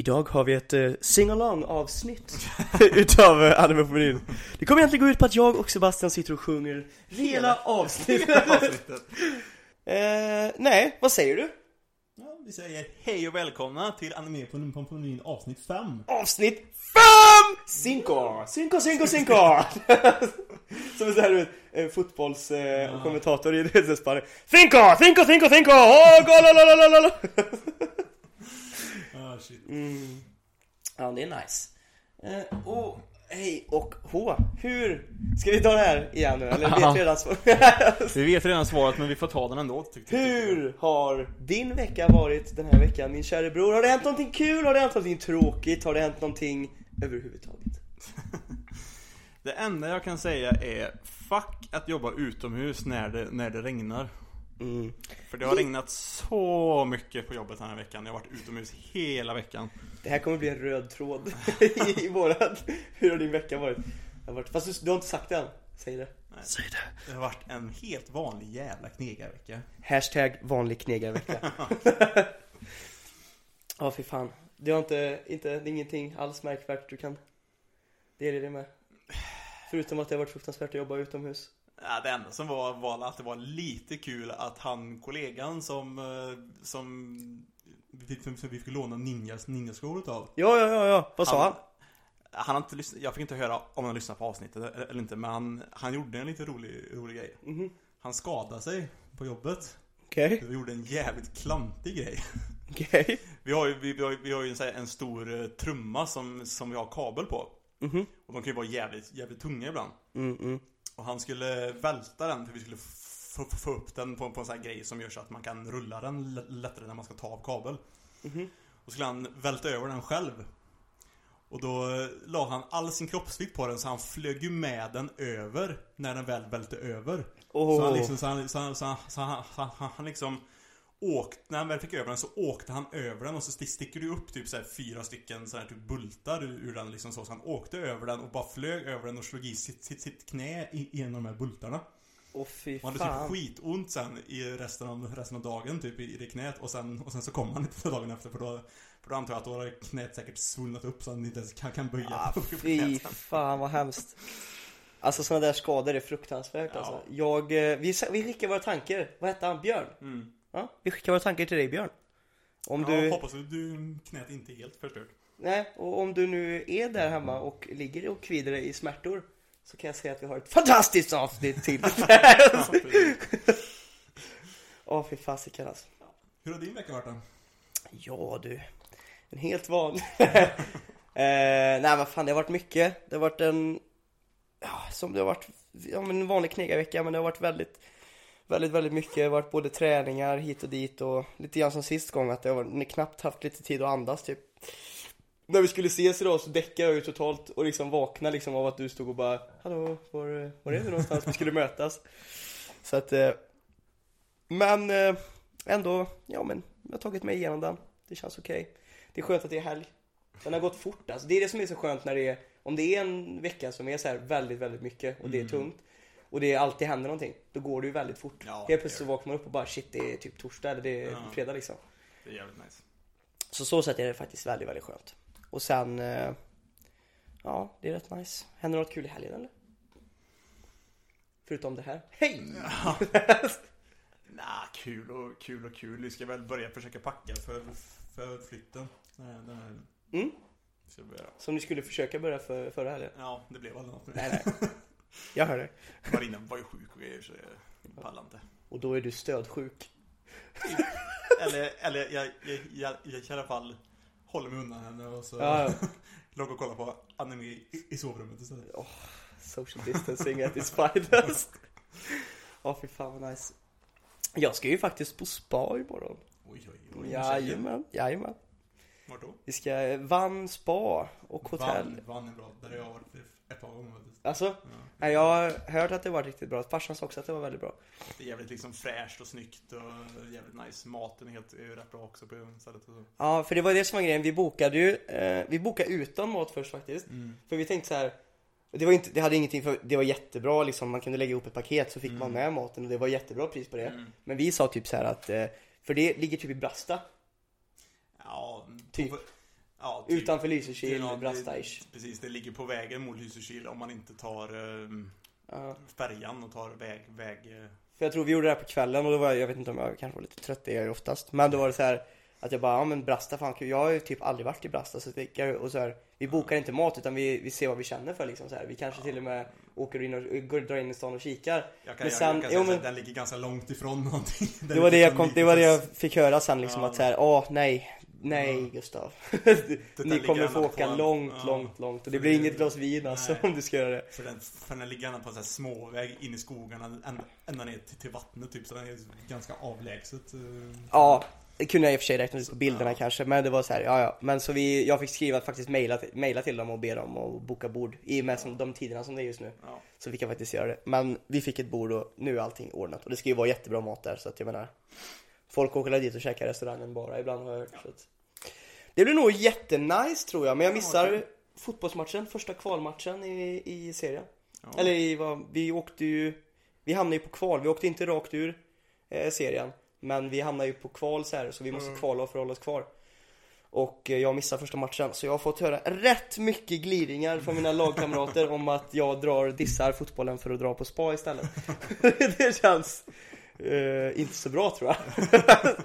Idag har vi ett uh, sing-along avsnitt utav uh, Anime. Det kommer egentligen gå ut på att jag och Sebastian sitter och sjunger hela avsnittet. uh, nej, vad säger du? Ja, vi säger hej och välkomna till Anime på, menyn avsnitt 5. Avsnitt 5! Cinco! Cinco, cinco, cinco! Som en sån här uh, fotbollskommentator uh, ja. i Spanien. Cinco, cinco, cinco, cinco! Oh, go, shit. Mm. Ja, det är nice. Eh, och hej och H. Hur? Ska vi ta det här igen nu? Eller vet vi redan svaret? vi vet redan svaret, men vi får ta den ändå. Tyckte, Hur har din vecka varit den här veckan, min kära bror? Har det hänt någonting kul? Har det hänt någonting tråkigt? Har det hänt någonting överhuvudtaget? det enda jag kan säga är Fuck att jobba utomhus när det, när det regnar. Mm. För det har regnat så mycket på jobbet den här veckan. Jag har varit utomhus hela veckan. Det här kommer bli en röd tråd i våran. Hur har din vecka varit? varit... Fast du, du har inte sagt det än. Säg det. Nej. Säg det. Det har varit en helt vanlig jävla knegarvecka. Hashtag vanlig knegarvecka. Ja, oh, fy fan. Det har inte, inte, det är ingenting alls märkvärt du kan dela det med. Förutom att det har varit fruktansvärt att jobba utomhus. Ja, det enda som var, var att det var lite kul att han, kollegan som, eh, som vi, vi fick låna ninjas, ninjaskor utav. Ja, ja, ja, ja. Vad sa han? Han har inte lyssnat, jag fick inte höra om han lyssnade på avsnittet eller inte, men han, han gjorde en lite rolig, rolig grej. Mm -hmm. Han skadade sig på jobbet. Okej. Okay. Vi gjorde en jävligt klantig grej. Okej. Okay. Vi har ju, vi, vi har, vi har ju en, en stor eh, trumma som, som vi har kabel på. Mm -hmm. Och de kan ju vara jävligt, jävligt tunga ibland. Mm, mm. Och han skulle välta den för vi skulle få upp den på, på en sån här grej som gör så att man kan rulla den lättare när man ska ta av kabel. Mm -hmm. Och skulle han välta över den själv. Och då la han all sin kroppsvikt på den så han flög ju med den över när den väl välte över. Oh. Så han liksom, så han, så han, så han, så han, han, han liksom åkt, när han väl fick över den så åkte han över den och så sticker du upp typ så fyra stycken så här typ bultar ur, den liksom så. Så han åkte över den och bara flög över den och slog i sitt, sitt, sitt knä i, i en av de här bultarna. Åh fy fan. Han hade typ skitont sen i resten av, resten av dagen typ i, i det knät och sen, och sen så kom han inte dagen efter för då för då antar jag att då har knät säkert svullnat upp så han inte ens kan, kan böja ah, Fy fan vad hemskt. Alltså sådana där skador är fruktansvärt ja. alltså. Jag, eh, vi, vi skickar våra tankar. Vad hette han? Björn? Mm. Ja, vi skickar våra tankar till dig Björn. Om ja, du... hoppas att du knät inte är helt förstört. Nej, och om du nu är där hemma och ligger och kvider dig i smärtor så kan jag säga att vi har ett fantastiskt avsnitt till. Åh, oh, fy fasiken alltså. Hur har din vecka varit då? Ja du, en helt vanlig. eh, nej vad fan, det har varit mycket. Det har varit en, ja, som det har varit, ja men en vanlig knegarvecka men det har varit väldigt väldigt, väldigt mycket. Varit både träningar hit och dit och lite grann som sist gång att jag har knappt haft lite tid att andas typ. När vi skulle ses idag så däckade jag ju totalt och liksom vaknade liksom av att du stod och bara Hallå, var, var är du någonstans? Vi skulle mötas. Så att eh, Men eh, ändå, ja men jag har tagit mig igenom den. Det känns okej. Okay. Det är skönt att det är helg. Den har gått fort alltså. Det är det som är så skönt när det är Om det är en vecka som är så väldigt, väldigt mycket och det är mm. tungt och det alltid händer någonting. Då går det ju väldigt fort. Ja, Helt plötsligt så vaknar man upp och bara shit det är typ torsdag eller det är ja. fredag liksom. Det är jävligt nice. Så så sätt är det faktiskt väldigt, väldigt skönt. Och sen eh, Ja, det är rätt nice. Händer något kul i helgen eller? Förutom det här. Hej! Ja. nah, kul och kul och kul. Vi ska väl börja försöka packa för, för flytten. Den här, den här. Mm. Som ni skulle försöka börja för, förra helgen? Ja, det blev aldrig något. Nej, nej. Jag hör dig. Marina var ju sjuk och grejer så jag pallar inte. Och då är du stödsjuk. eller, eller jag, jag, jag, jag i alla fall håller mig undan henne och så ja, ja. låg och kolla på anime i, i sovrummet istället. Oh, social distancing at its finest. Åh oh, fy fan vad nice. Jag ska ju faktiskt på spa imorgon. Oj, oj, oj. Jajamän, jajamän. Vart då? Vi ska Vann spa och hotell. Vann, Vann är bra. Där har jag varit ett par gånger Alltså? Ja. Nej, jag har hört att det var riktigt bra. Farsan sa också att det var väldigt bra. Det är jävligt liksom fräscht och snyggt och jävligt nice. Maten är helt är rätt bra också på stället. Och så. Ja, för det var det som var grejen. Vi bokade ju, eh, vi bokade utan mat först faktiskt. Mm. För vi tänkte så här. Det var inte, det hade ingenting för, det var jättebra liksom. Man kunde lägga ihop ett paket så fick mm. man med maten och det var jättebra pris på det. Mm. Men vi sa typ så här att, eh, för det ligger typ i Brasta. Ja, typ. Ja, typ. Utanför Lysekil, Ja, Brasta-ish. Precis, det ligger på vägen mot Lysekil om man inte tar um, Ja. färjan och tar väg, väg... eh, För jag tror vi gjorde det här på kvällen och då var jag, jag vet inte om jag kanske var lite trött, det är jag ju oftast. Men då var det så här att jag bara, ja men Brasta fan kul. Jag har ju typ aldrig varit i Brasta så jag- och så här, vi bokar inte mat utan vi, vi ser vad vi känner för liksom så här. Vi kanske till och med åker in och går, drar in i stan och kikar. Jag kan, Men jag, sen- jag kan jo, men- att den ligger ganska långt ifrån någonting. Den Det var det jag, kom, det var det jag fick höra sen liksom att så här, åh nej, nej. Gustav. Ni kommer få åka en- långt, ja. långt, långt. Och det blir inget glas vin alltså om du ska göra det. För den, för den ligger på en sån småväg in i skogarna än- ända ner till, till vattnet typ. Så den är ganska avlägset. eh. Ja, det kunde jag i och för sig räkna ut på bilderna Ja. kanske, men det var så här, ja ja. Men så vi, jag fick skriva faktiskt mejla, mejla till dem och be dem att boka bord i och med som, de tiderna som det är just nu. Ja. Så fick jag faktiskt göra det. Men vi fick ett bord och nu är allting ordnat. Och det ska ju vara jättebra mat där så att jag menar Folk åker dit och käkar restaurangen bara ibland har jag hört. Så att, det blir nog jättenice tror jag, men jag Ja, missar okej. fotbollsmatchen, första kvalmatchen i, i serien. Ja. Eller i vad, vi åkte ju Vi hamnade ju på kval, vi åkte inte rakt ur eh, serien Men vi hamnade ju på kval så här, så vi måste Mm. kvala för att hålla oss kvar Och eh, jag missade första matchen så jag har fått höra rätt mycket gliringar från mina lagkamrater om att jag drar dissar fotbollen för att dra på spa istället Det känns eh, inte så bra tror jag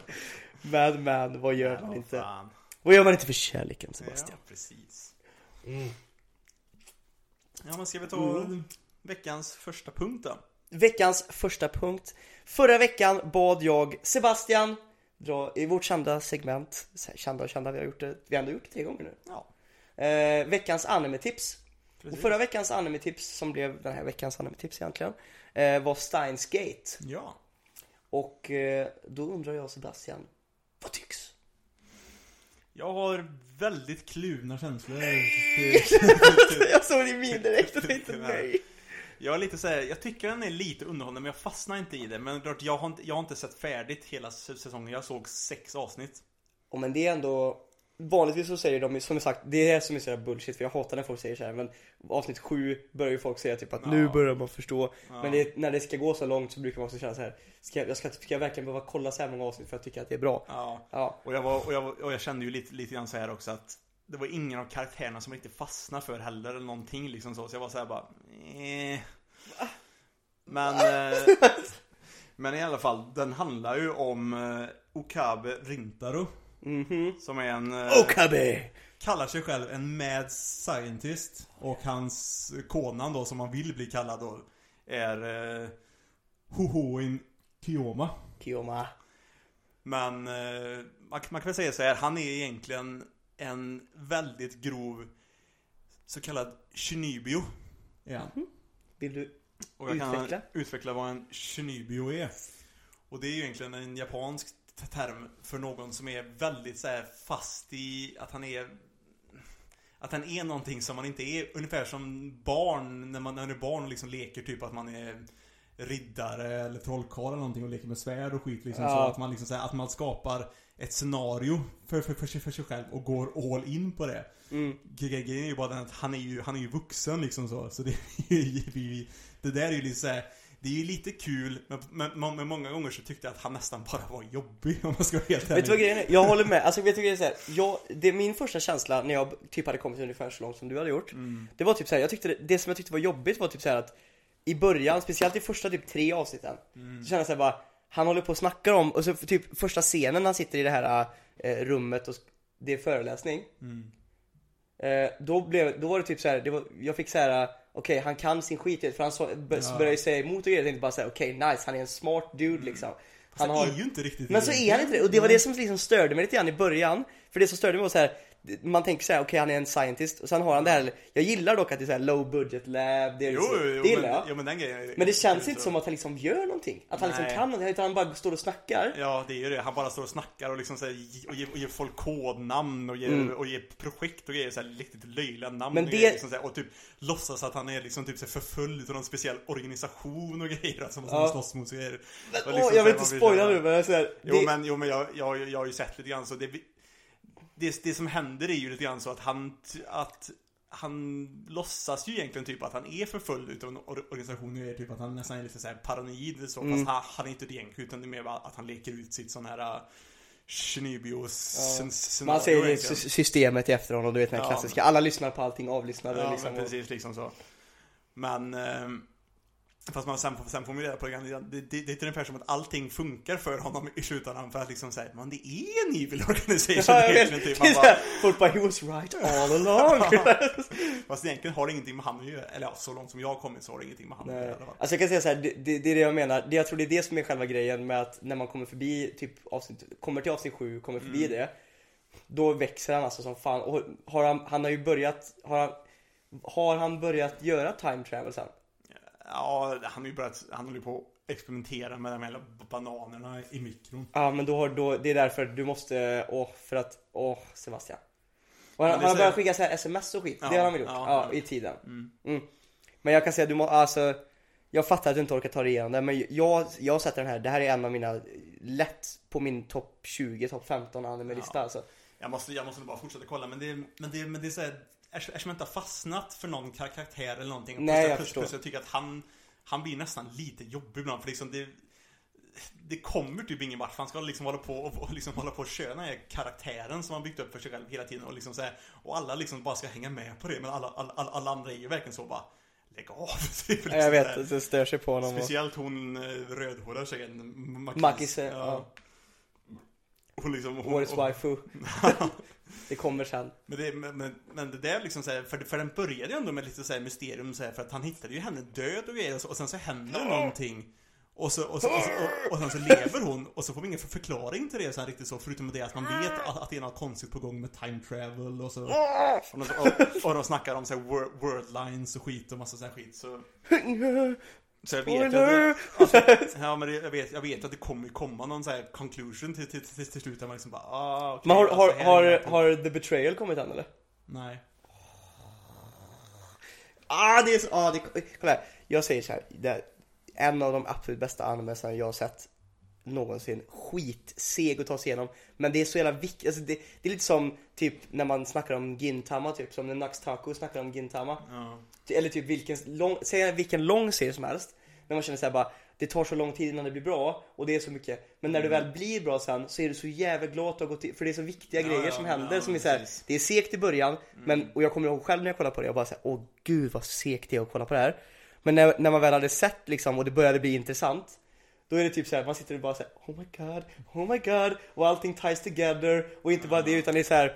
Men men vad gör man inte? fan. Vad gör man inte för kärleken Sebastian? Ja, precis. Mm. Ja, men ska vi ta Mm. veckans första punkt då? Veckans första punkt. Förra veckan bad jag Sebastian dra i vårt kända segment, kända och kända, vi har gjort det, vi har ändå gjort det tre gånger nu. Ja, Eh, veckans anime-tips. Och förra veckans anime-tips, som blev den här veckans anime-tips egentligen, eh, var Steins Gate. Ja. Och eh, då undrar jag Sebastian, vad tycks? Jag har väldigt kluvna känslor. jag såg din min direkt och tänkte nej. Jag är lite så här, jag tycker den är lite underhållande men jag fastnar inte i det. Men klart, jag har inte, jag har inte sett färdigt hela säsongen. Jag såg sex avsnitt. Och men det är ändå Vanligtvis så säger de, som sagt, det är det som är så bullshit för jag hatar när folk säger så här, men avsnitt 7 börjar ju folk säga typ att Ja. nu börjar man förstå Ja. Men det, när det ska gå så långt så brukar man också känna så här Ska jag, jag ska, ska jag verkligen behöva kolla så här många avsnitt för att tycka att det är bra? Ja. Ja, Och jag, var, och, jag, var- och jag kände ju lite, lite grann så här också att det var ingen av karaktärerna som riktigt fastnade för heller eller någonting liksom så. Så jag var så här bara, eh. Men, eh, men i alla fall, den handlar ju om eh, Okabe Rintaro. Mhm Som är en... eh, Okabe! kallar sig själv en mad scientist och hans konan då som han vill bli kallad då är eh, Hohoin Kiyoma. Kiyoma Men eh, man, man kan väl säga så här, han är egentligen en väldigt grov så kallad shinibio. Ja. Vill du? Och jag Utveckla. kan utveckla vad en shinibio är. Och det är ju egentligen en japansk term för någon som är väldigt så fast i att han är att han är någonting som man inte är, ungefär som barn när man, när man är barn och liksom leker typ att man är riddare eller trollkarl eller någonting och leker med svärd och skit liksom. Så Ja. att man liksom så här, att man skapar ett scenario för, för, för, sig, för sig själv och går all in på det. Mm. Grejen är ju bara den att han är ju, han är ju vuxen liksom så. Så det, är ju- vi- det där är ju lite så här, Det är ju lite kul, men, men, men många gånger så tyckte jag att han nästan bara var jobbig om man ska vara helt Vet du vad grejen är? Jag håller med, alltså vet du vad grejen är? Så här, jag, det är min första känsla när jag typ hade kommit ungefär så långt som du hade gjort Mm. Det var typ såhär, jag tyckte det, det som jag tyckte var jobbigt var typ såhär att I början, speciellt i första typ tre avsnitten Mm. Så kände jag såhär bara Han håller på och snackar om, och så typ första scenen när han sitter i det här eh, rummet och det är föreläsning Mm. eh, Då blev, då var det typ såhär, det var, jag fick såhär Okej, han kan sin skit för han så, Ja. började ju säga emot och grejer, jag tänkte bara såhär okej nice, han är en smart dude liksom. Han är ju inte riktigt men så är han inte det, och det var det som liksom störde mig lite grann i början. För det som störde mig var så här. Man tänker såhär, okej han är en scientist och sen har han det här Jag gillar dock att det är så här low budget lab, det, är Jo, liksom, jo, det gillar men, jag jo, men den grejen Men det känns inte så- som att han liksom gör någonting Att han liksom Nej. kan någonting, utan han bara står och snackar Ja, det är ju det. Han bara står och snackar och liksom så här, ge- och ger, och ger folk kodnamn och ger, Mm. och ger projekt och grejer så här riktigt löjliga namn Men och, det- grejer, liksom så här, och typ låtsas att han är liksom typ så här förföljd av någon speciell organisation och grejer alltså, som Ja. han slåss mot och grejer. Men, Och åh, liksom jag vill så här, inte spoila nu men jag är så här, Jo det, men, jo, men jag, jag, jag har ju sett lite grann så det, det, det som händer är ju lite grann så att han, att han låtsas ju egentligen typ att han är förföljd utav en or- organisation och är typ att han nästan är lite såhär paranoid så Mm. fast han, han är inte det egentligen utan det är mer att han leker ut sitt sån här Schneebios Ja. Man säger systemet i efterhand och du vet den här klassiska, alla lyssnar på allting avlyssnade Ja, liksom. precis, liksom så. Men, ehm, fast man sen, sen man reda på det, det, det, det är ungefär som att allting funkar för honom i slutändan för att liksom säga, men det är en evil organization Ja, egentligen, typ. Man bara, Folk bara, he was right all along. fast egentligen har det ingenting med han att göra, eller ja, så långt som jag har kommit så har det ingenting med han att göra. Alltså jag kan säga så här, det, det, det är det jag menar. Det, jag tror det är det som är själva grejen med att när man kommer förbi typ avsnitt, kommer till avsnitt 7, kommer förbi Mm. det. Då växer han alltså som fan. Och har han, han har ju börjat, har han, har han börjat göra time travel sen? Ja, han har ju börjat, han håller på att experimentera med de här bananerna i mikron. Ja men då har, då, det är därför du måste, åh för att, åh Sebastian. Och han, han har börjat skicka så här sms och skit, Ja, det har han väl gjort? ja, Ja, i tiden. Mm. Mm. Men jag kan säga, du må, alltså Jag fattar att du inte orkar ta dig igenom det, men jag, jag sätter den här, det här är en av mina Lätt på min topp 20, topp 15 anime-lista Ja. alltså Jag måste, jag måste bara fortsätta kolla, men det, men det, men det är såhär, eftersom jag inte har fastnat för någon kar- karaktär eller någonting. Nej, jag plus, förstår. plus jag tycker att han, han blir nästan lite jobbig ibland, för liksom det det kommer typ ingen vart, han ska liksom hålla på och, och liksom hålla på och köra den här karaktären som han byggt upp för sig själv hela tiden och liksom så här, Och alla liksom bara ska hänga med på det, men alla, alla, alla, alla andra är ju verkligen så bara Lägg av! typ, Ja, Jag vet, att det stör sig på honom. Speciellt hon eh, rödhåriga tjejen, Makis. Makis, ja. Hon liksom, hon, Årets och- waifu Det kommer sen. Men det, men, men, det där liksom såhär, för, för den började ju ändå med lite såhär mysterium såhär, för att han hittade ju henne död och grejer och, så, och sen så händer det någonting. Och, så, och, så, och, så, och, och sen så lever hon och så får vi ingen förklaring till det så här riktigt så förutom det att man vet att, att det är något konstigt på gång med time travel och så. Och de, och, och de snackar om såhär wor- world lines och skit och massa sån här skit så Så jag vet att alltså, ja, men jag, vet, jag vet att det kommer komma någon sån här conclusion till, till, till, till slut där man liksom bara ah, okej, Men har, alltså, har, har, har The Betrayal kommit än eller? Nej. Ah det är så, ah, det, kolla här. Jag säger så här, det är en av de absolut bästa animesen jag har sett någonsin. Skitseg att ta sig igenom. Men det är så jävla viktigt, alltså det, det är lite som typ när man snackar om Gintama typ, som när Naxtaku snackar om Gintama. ja. Eller typ vilken lång, säg vilken lång serie som helst. När man känner såhär bara, det tar så lång tid innan det blir bra och det är så mycket. Men när det väl blir bra sen så är du så jävla glad att ha gått in, för det är så viktiga Ja, grejer som händer ja, som är såhär, precis. det är segt i början, men, och jag kommer ihåg själv när jag kollade på det, jag bara såhär, åh gud vad segt det är att kolla på det här. Men när, när man väl hade sett liksom och det började bli intressant, då är det typ såhär, man sitter och bara såhär, oh my god, oh my god, och allting ties together, och inte bara det utan det är såhär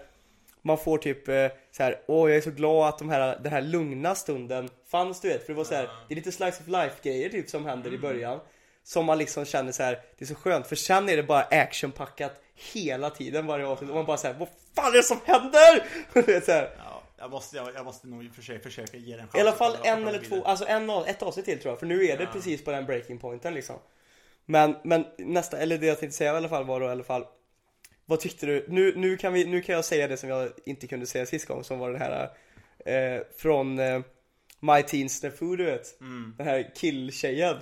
man får typ eh, så här, åh jag är så glad att de här, den här lugna stunden fanns du vet, för det var så här, det är lite slice of life grejer typ som händer i början. Som man liksom känner så här, det är så skönt. För sen är det bara actionpackat hela tiden varje avsnitt. Och man bara säger vad fan är det som händer? Du vet, så här. Ja, jag måste, jag, jag måste nog försöka, försöka ge den en chans. I alla fall en eller två, alltså en, ett avsnitt till tror jag, för nu är det Ja. precis på den breaking pointen liksom Men, men nästa, eller det jag tänkte säga i alla fall var då i alla fall Vad tyckte du? Nu, nu, kan vi, nu kan jag säga det som jag inte kunde säga sist gång som var den här eh, Från eh, My Teen Snafu du vet Mm. Den här killtjejen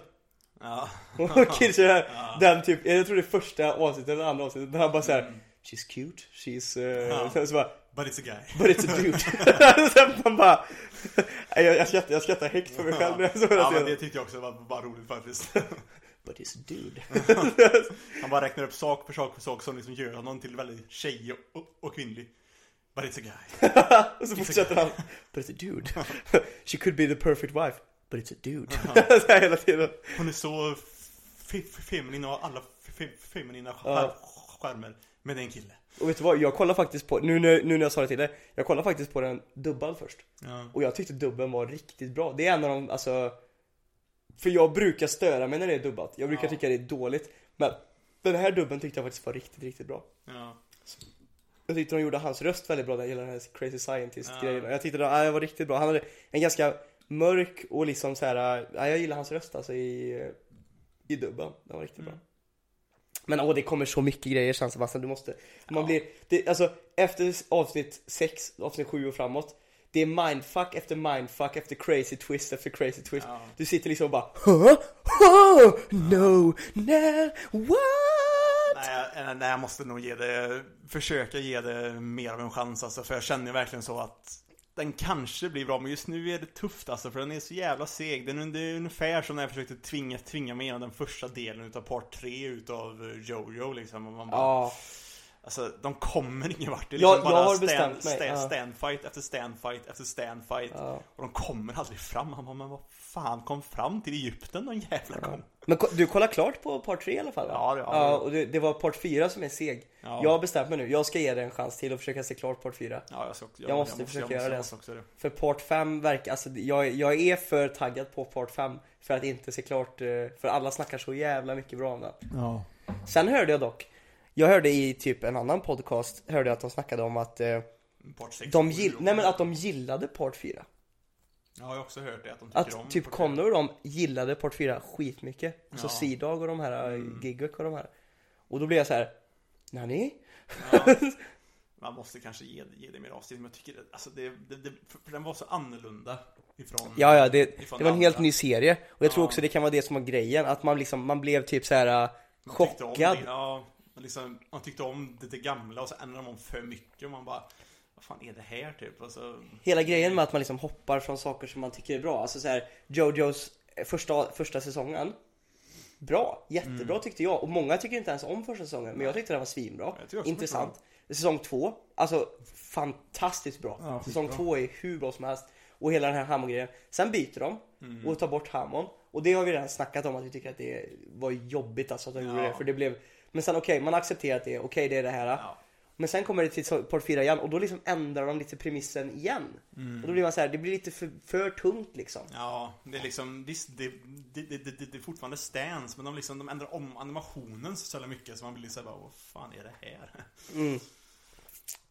Ja. Killtjejen, Ja. den typ, jag tror det är första avsnittet eller andra avsnittet Där han bara såhär She's cute, she's, eh, Ja. så, så bara But it's a guy. But it's a dude Sen man bara jag, jag, skrattar, jag skrattar högt för mig själv när jag såg den Ja, men det tyckte jag också var, var roligt faktiskt. But it's a dude Han bara räknar upp sak för sak för sak som liksom gör honom till väldigt tjejig och, och kvinnlig. But it's a guy. Och så fortsätter han But it's a dude She could be the perfect wife But it's a dude så här hela tiden Hon är så feminin och alla feminina skärmar. Men det är en kille. Och vet du vad, jag kollar faktiskt på, nu när, nu när jag sa det till dig Jag kollar faktiskt på den dubbad först Ja. Och jag tyckte dubben var riktigt bra Det är en av de, alltså För jag brukar störa mig när det är dubbat Jag brukar Ja. tycka det är dåligt Men den här dubben tyckte jag faktiskt var riktigt, riktigt bra Ja. Jag tyckte de gjorde hans röst väldigt bra, den gäller den här crazy scientist Ja. grejen Jag tyckte det ja, det var riktigt bra, han hade en ganska mörk och liksom så här. ja jag gillar hans röst alltså i, i dubben, den var riktigt bra Mm. Men åh det kommer så mycket grejer sen Sebastian, du måste Man Ja. blir, det, alltså efter avsnitt 6, avsnitt 7 och framåt Det är mindfuck efter mindfuck efter crazy twist efter crazy twist Ja. Du sitter liksom och bara huh? Huh? No, no, what? Nej, jag- nej, jag måste nog ge det, försöka ge det mer av en chans alltså, för jag känner verkligen så att den kanske blir bra, men just nu är det tufft alltså, för den är så jävla seg. Den är, ungefär som när jag försökte tvinga, tvinga mig igenom den första delen utav part 3 utav eh, Jojo liksom. Och man bara, Ja, Alltså de kommer ingen vart. Det är Jag- liksom jag bara har stand, stand, ja. standfight efter standfight efter standfight. Ja. Och de kommer aldrig fram. Han bara, men vad fan kom fram till Egypten någon jävla gång? Men ko- du kollar klart på part 3 i alla fall va? Ja, det- ja, ja det- och det, det var part 4 som är seg. Ja. Jag har bestämt mig nu, jag ska ge det en chans till och försöka se klart part 4. Ja, jag, ska, jag, Jag måste försöka göra det. måste också det. För part 5 verkar, alltså jag, jag är för taggad på part 5 för att inte se klart, eh, för alla snackar så jävla mycket bra om den. Ja. Sen hörde jag dock, jag hörde i typ en annan podcast, hörde jag att de snackade om att eh, Part 6. de, gill, nej, men att de gillade part 4. Ja, jag har också hört det. Att de tycker om Att typ Connor och de gillade part 4 skitmycket. Så Ja. C-Dog och de här, Mm. mm. Gigwick och de här. Och då blev jag så här. Nani? Ja. Man måste kanske ge, ge det mer avsnitt, men jag tycker alltså det, det, det för den var så annorlunda ifrån Ja, ja, det, det var en helt andra. ny serie. Och jag tror Ja. också det kan vara det som var grejen. Att man liksom, man blev typ så här om chockad. det, ja, man liksom, man tyckte om det, det gamla och så ändrade de om för mycket och man bara Vad fan är det här typ? Alltså, Hela grejen med att man liksom hoppar från saker som man tycker är bra. Alltså så här, Jojos första, första säsongen. Bra, jättebra Mm. tyckte jag. Och många tycker inte ens om första säsongen. Men jag tyckte den var svinbra. Intressant. Säsong två, alltså fantastiskt bra. Ja, Säsong skitbra. två är hur bra som helst. Och hela den här Hammond-grejen. Sen byter de Mm. och tar bort Hammond. Och det har vi redan snackat om att vi tycker att det var jobbigt alltså att de gjorde Ja. det. För det blev Men sen okej, man accepterar att det är okej, det är det här. ja. Men sen kommer det till så- part 4 igen och då liksom ändrar de lite premissen igen. Mm. Och då blir man så här, det blir lite för, för tungt liksom. Ja, det är liksom, visst, det, det, det, det, det är fortfarande stance, men de liksom, de ändrar om animationen så jävla mycket så man blir såhär bara, vad fan är det här? Mm.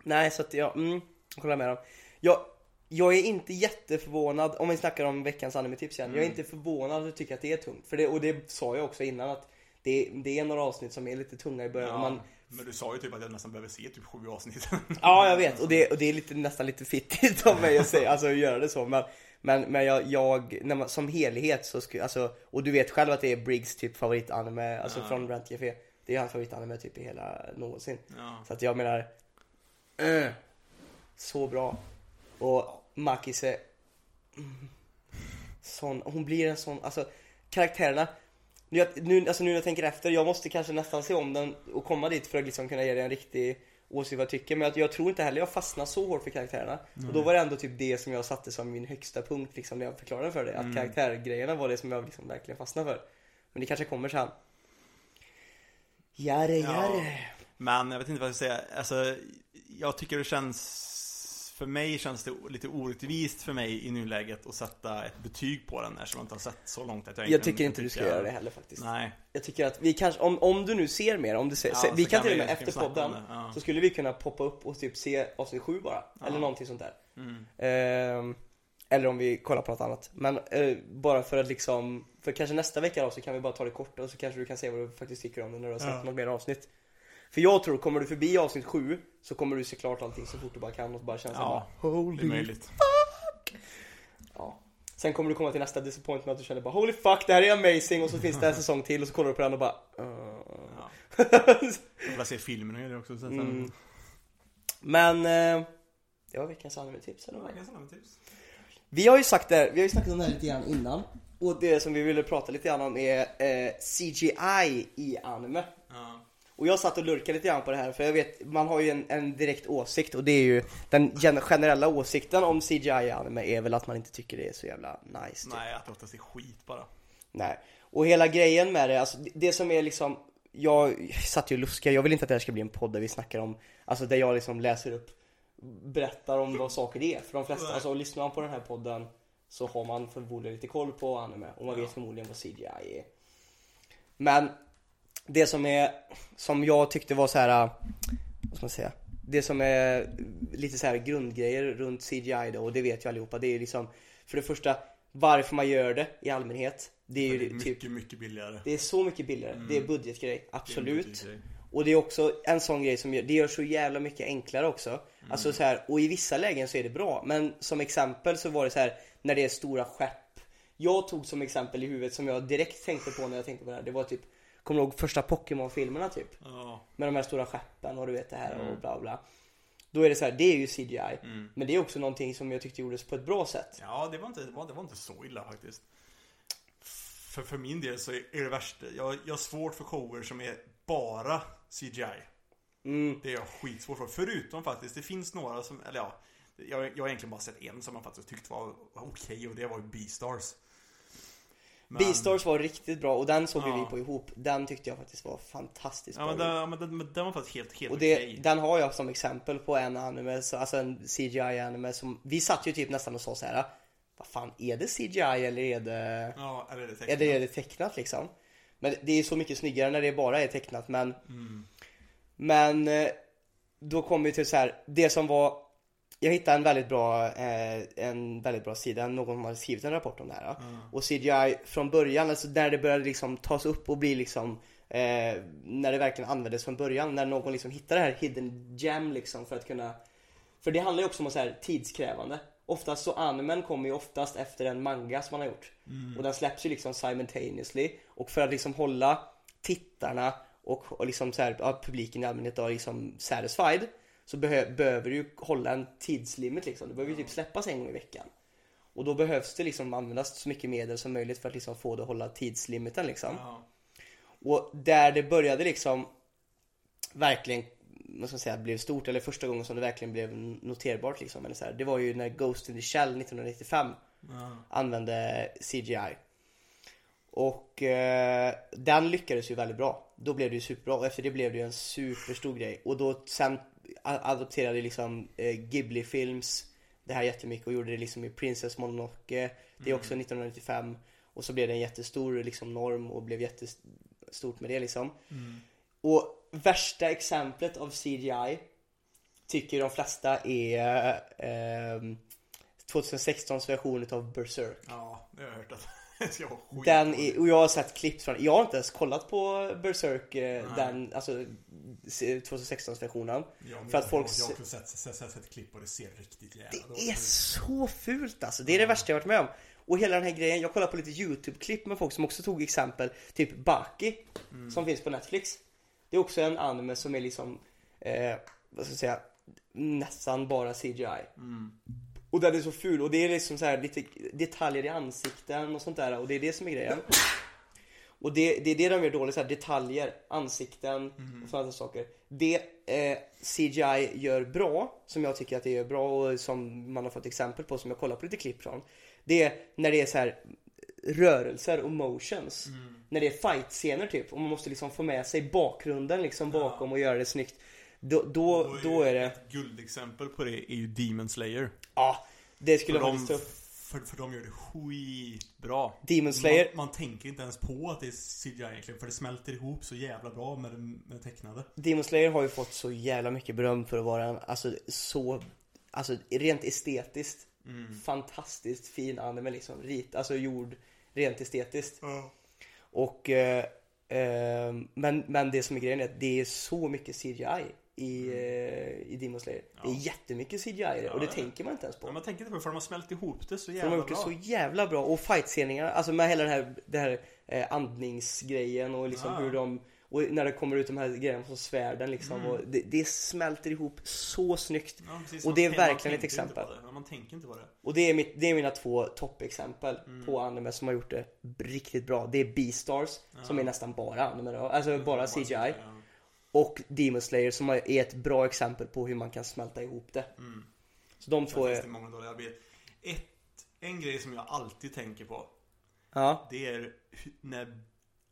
Nej, så att jag, mm, jag håller med dem. Jag, jag är inte jätteförvånad, om vi snackar om veckans anime-tips igen. Jag är inte förvånad att du tycker att det är tungt. För det, och det sa jag också innan att det, det är några avsnitt som är lite tunga i början. Ja, man, men du sa ju typ att jag nästan behöver se typ sju avsnitt. Ja, jag vet. Och det, och det är lite, nästan lite fittigt av mig att säga, alltså att göra det så. Men, men, men jag, jag när man, som helhet så skulle, alltså, och du vet själv att det är Briggs typ favoritanime, alltså Ja. från Rent Café. Det är hans favoritanime typ i hela någonsin. Ja. Så att jag menar, äh, så bra. Och Makise, mm, sån, hon blir en sån, alltså karaktärerna. Nu, nu, alltså nu när jag tänker efter, jag måste kanske nästan se om den och komma dit för att liksom kunna ge dig en riktig åsikt vad jag tycker. Men jag, jag tror inte heller jag fastnar så hårt för karaktärerna. Och då var det ändå typ det som jag satte som min högsta punkt liksom när jag förklarade för dig. Att karaktärgrejerna var det som jag liksom verkligen fastnade för. Men det kanske kommer sen. Jare, Ja. jare. Men jag vet inte vad jag ska säga. Alltså, jag tycker det känns... För mig känns det lite orättvist för mig i nuläget att sätta ett betyg på den eftersom jag inte har sett så långt att jag Jag tycker inte du ska göra det heller faktiskt. Nej. Jag tycker att vi kanske, om, om du nu ser mer, om du ser, Ja, se, vi kan kan till och med efter podden ja. så skulle vi kunna poppa upp och typ se avsnitt 7 bara. Ja. Eller någonting sånt där. Mm. Ehm, eller om vi kollar på något annat. Men eh, bara för att liksom, för kanske nästa vecka då så kan vi bara ta det kort och så kanske du kan se vad du faktiskt tycker om det när du har sett Ja. något mer avsnitt. För jag tror, kommer du förbi avsnitt 7 så kommer du se klart allting så fort du bara kan och bara känna Ja, bara Det är holy möjligt. Ja. Sen kommer du komma till nästa disappointment att du känner bara holy fuck det här är amazing och så finns det en säsong till och så kollar du på den och bara uh. Ja. Jag vill bara se filmen och det också. Så att Mm. Men eh, det var veckans anime-tips eller vad? Ja, samma tips. Vi har ju sagt det, vi har ju snackat om det här lite grann innan Och det som vi ville prata lite grann om är eh, CGI i anime. Och jag satt och lurkade lite grann på det här för jag vet, man har ju en, en direkt åsikt och det är ju Den gen- generella åsikten om CGI i anime är väl att man inte tycker det är så jävla nice typ. Nej, att låta sig skit bara. Nej. Och hela grejen med det, alltså det- det som är liksom Jag satt ju och luskade, jag vill inte att det här ska bli en podd där vi snackar om Alltså där jag liksom läser upp Berättar om vad saker är För de flesta, alltså lyssnar man på den här podden Så har man förmodligen lite koll på anime och man vet förmodligen vad CGI är Men Det som är Som jag tyckte var så här. Vad ska man säga? Det som är lite så här grundgrejer runt CGI då och det vet ju allihopa Det är ju liksom För det första Varför man gör det i allmänhet Det är Det ju är typ mycket, mycket billigare. det är så mycket billigare, Mm. det är budgetgrej, Det är absolut. budgetgrej. Och det är också en sån grej som gör, det gör så jävla mycket enklare också. Mm. Alltså så här, och i vissa lägen så är det bra. Men som exempel så var det så här när det är stora skepp. Jag tog som exempel i huvudet som jag direkt tänkte på när jag tänkte på det här. Det var typ, kommer du ihåg första Pokémon-filmerna typ? Ja. Med de här stora skeppen och du vet det här Mm. och bla bla. Då är det så här, det är ju CGI. Mm. Men det är också någonting som jag tyckte gjordes på ett bra sätt. Ja, det var, inte, det, var, det var inte så illa faktiskt. För, för min del så är det värsta, jag, jag har svårt för shower som är bara CGI. Mm. Det är jag skitsvårt för. Förutom faktiskt, det finns några som, eller ja. Jag, jag har egentligen bara sett en som jag faktiskt tyckte var okej och det var ju Beastars. Men- Beastars var riktigt bra och den såg Ja. vi på ihop. Den tyckte jag faktiskt var fantastiskt Ja bra. men den, ja, men den, den var faktiskt helt, helt och det, okej. den har jag som exempel på en anime, så- alltså en CGI-anime som Vi satt ju typ nästan och sa så här. Vad fan, är det CGI eller är det Ja, eller är det tecknat? det, är det tecknat liksom? Men det är så mycket snyggare när det bara är tecknat men Mm. Men eh, Då kommer vi till så här, det som var Jag hittade en väldigt bra eh, En väldigt bra sida, någon som hade skrivit en rapport om det här Och CGI från början, alltså när det började liksom tas upp och bli liksom eh, När det verkligen användes från början, när någon liksom hittade det här hidden gem liksom för att kunna För det handlar ju också om så här tidskrävande. Oftast så animen kommer ju oftast efter en manga som man har gjort. Och den släpps ju liksom simultaneously. Och för att liksom hålla tittarna och, och liksom så här, ja, publiken i allmänhet då liksom satisfied Så behö, behöver du ju hålla en tidslimit liksom. Det behöver ju typ släppas en gång i veckan Och då behövs det liksom användas så mycket medel som möjligt för att liksom få det att hålla tidslimiten liksom Ja. och där det började liksom verkligen, vad ska man säga, blev stort eller första gången som det verkligen blev noterbart liksom, eller så här, det var ju när Ghost in the Shell 1995 Ja. använde CGI. Och eh, den lyckades ju väldigt bra. Då blev det ju superbra och efter det blev det ju en superstor grej. Och då sen adopterade liksom eh, Ghibli Films det här jättemycket och gjorde det liksom i Princess Mononoke. Det är också 1995. Och så blev det en jättestor liksom norm och blev jättestort med det liksom. Och värsta exemplet av CGI tycker de flesta är ehm, 2016s version av Berserk. ja, det har jag hört att ska vara skit. Den är, och jag har sett klipp från, jag har inte ens kollat på Berserk, eh, den, alltså 2016s versionen. Ja, för att folk Jag har sett, sett, sett, sett klipp och det ser riktigt jävla Det är så fult alltså, det är det värsta jag varit med om. Och hela den här grejen, jag kollar på lite YouTube-klipp med folk som också tog exempel, typ Baki, som finns på Netflix. Det är också en anime som är liksom, eh, vad ska jag säga, nästan bara CGI. Och den är så ful och det är liksom så här lite detaljer i ansikten och sånt där och det är det som är grejen. Och det, det är det de gör dåligt, så här, detaljer, ansikten och sådana saker. Det eh, CGI gör bra, som jag tycker att det gör bra och som man har fått exempel på som jag kollar på lite klipp från. Det är när det är så här rörelser och motions. När det är fight-scener typ och man måste liksom få med sig bakgrunden liksom bakom och göra det snyggt. Då, då, då är det, Ett guldexempel på det är ju Demon Slayer. Ja, det skulle jag faktiskt ta upp. för, för de gör det skitbra. Demon Slayer, Man, man tänker inte ens på att det är CGI egentligen, för det smälter ihop så jävla bra med det, med det tecknade. Demon Slayer har ju fått så jävla mycket beröm för att vara en, alltså så, alltså rent estetiskt fantastiskt fin anime liksom, rit, alltså gjord rent estetiskt. Och, eh, eh, men, men det som är grejen är att det är så mycket CGI i, eh, i Demon Slayer. Det är jättemycket CGI det och det Ja, tänker man inte ens på. Men man tänker inte på det, för de har smält ihop det så För de jävla har gjort det bra. så jävla bra och fightsceningarna, alltså med hela den här, det här eh, andningsgrejen och liksom Ja. hur de och när det kommer ut de här grejerna som svärden liksom Mm. och det, det smälter ihop så snyggt. Ja. Och det är tänker- verkligen ett exempel. det. Ja, Man tänker inte på det. Och det är, mitt, det är mina två toppexempel Mm. på anime som har gjort det riktigt bra. Det är Beastars som är nästan bara anime då, alltså bara CGI. Och Demon Slayer som är ett bra exempel på hur man kan smälta ihop det. Mm. Så de två är, många dåliga. Ett, en grej som jag alltid tänker på. ja, Det är när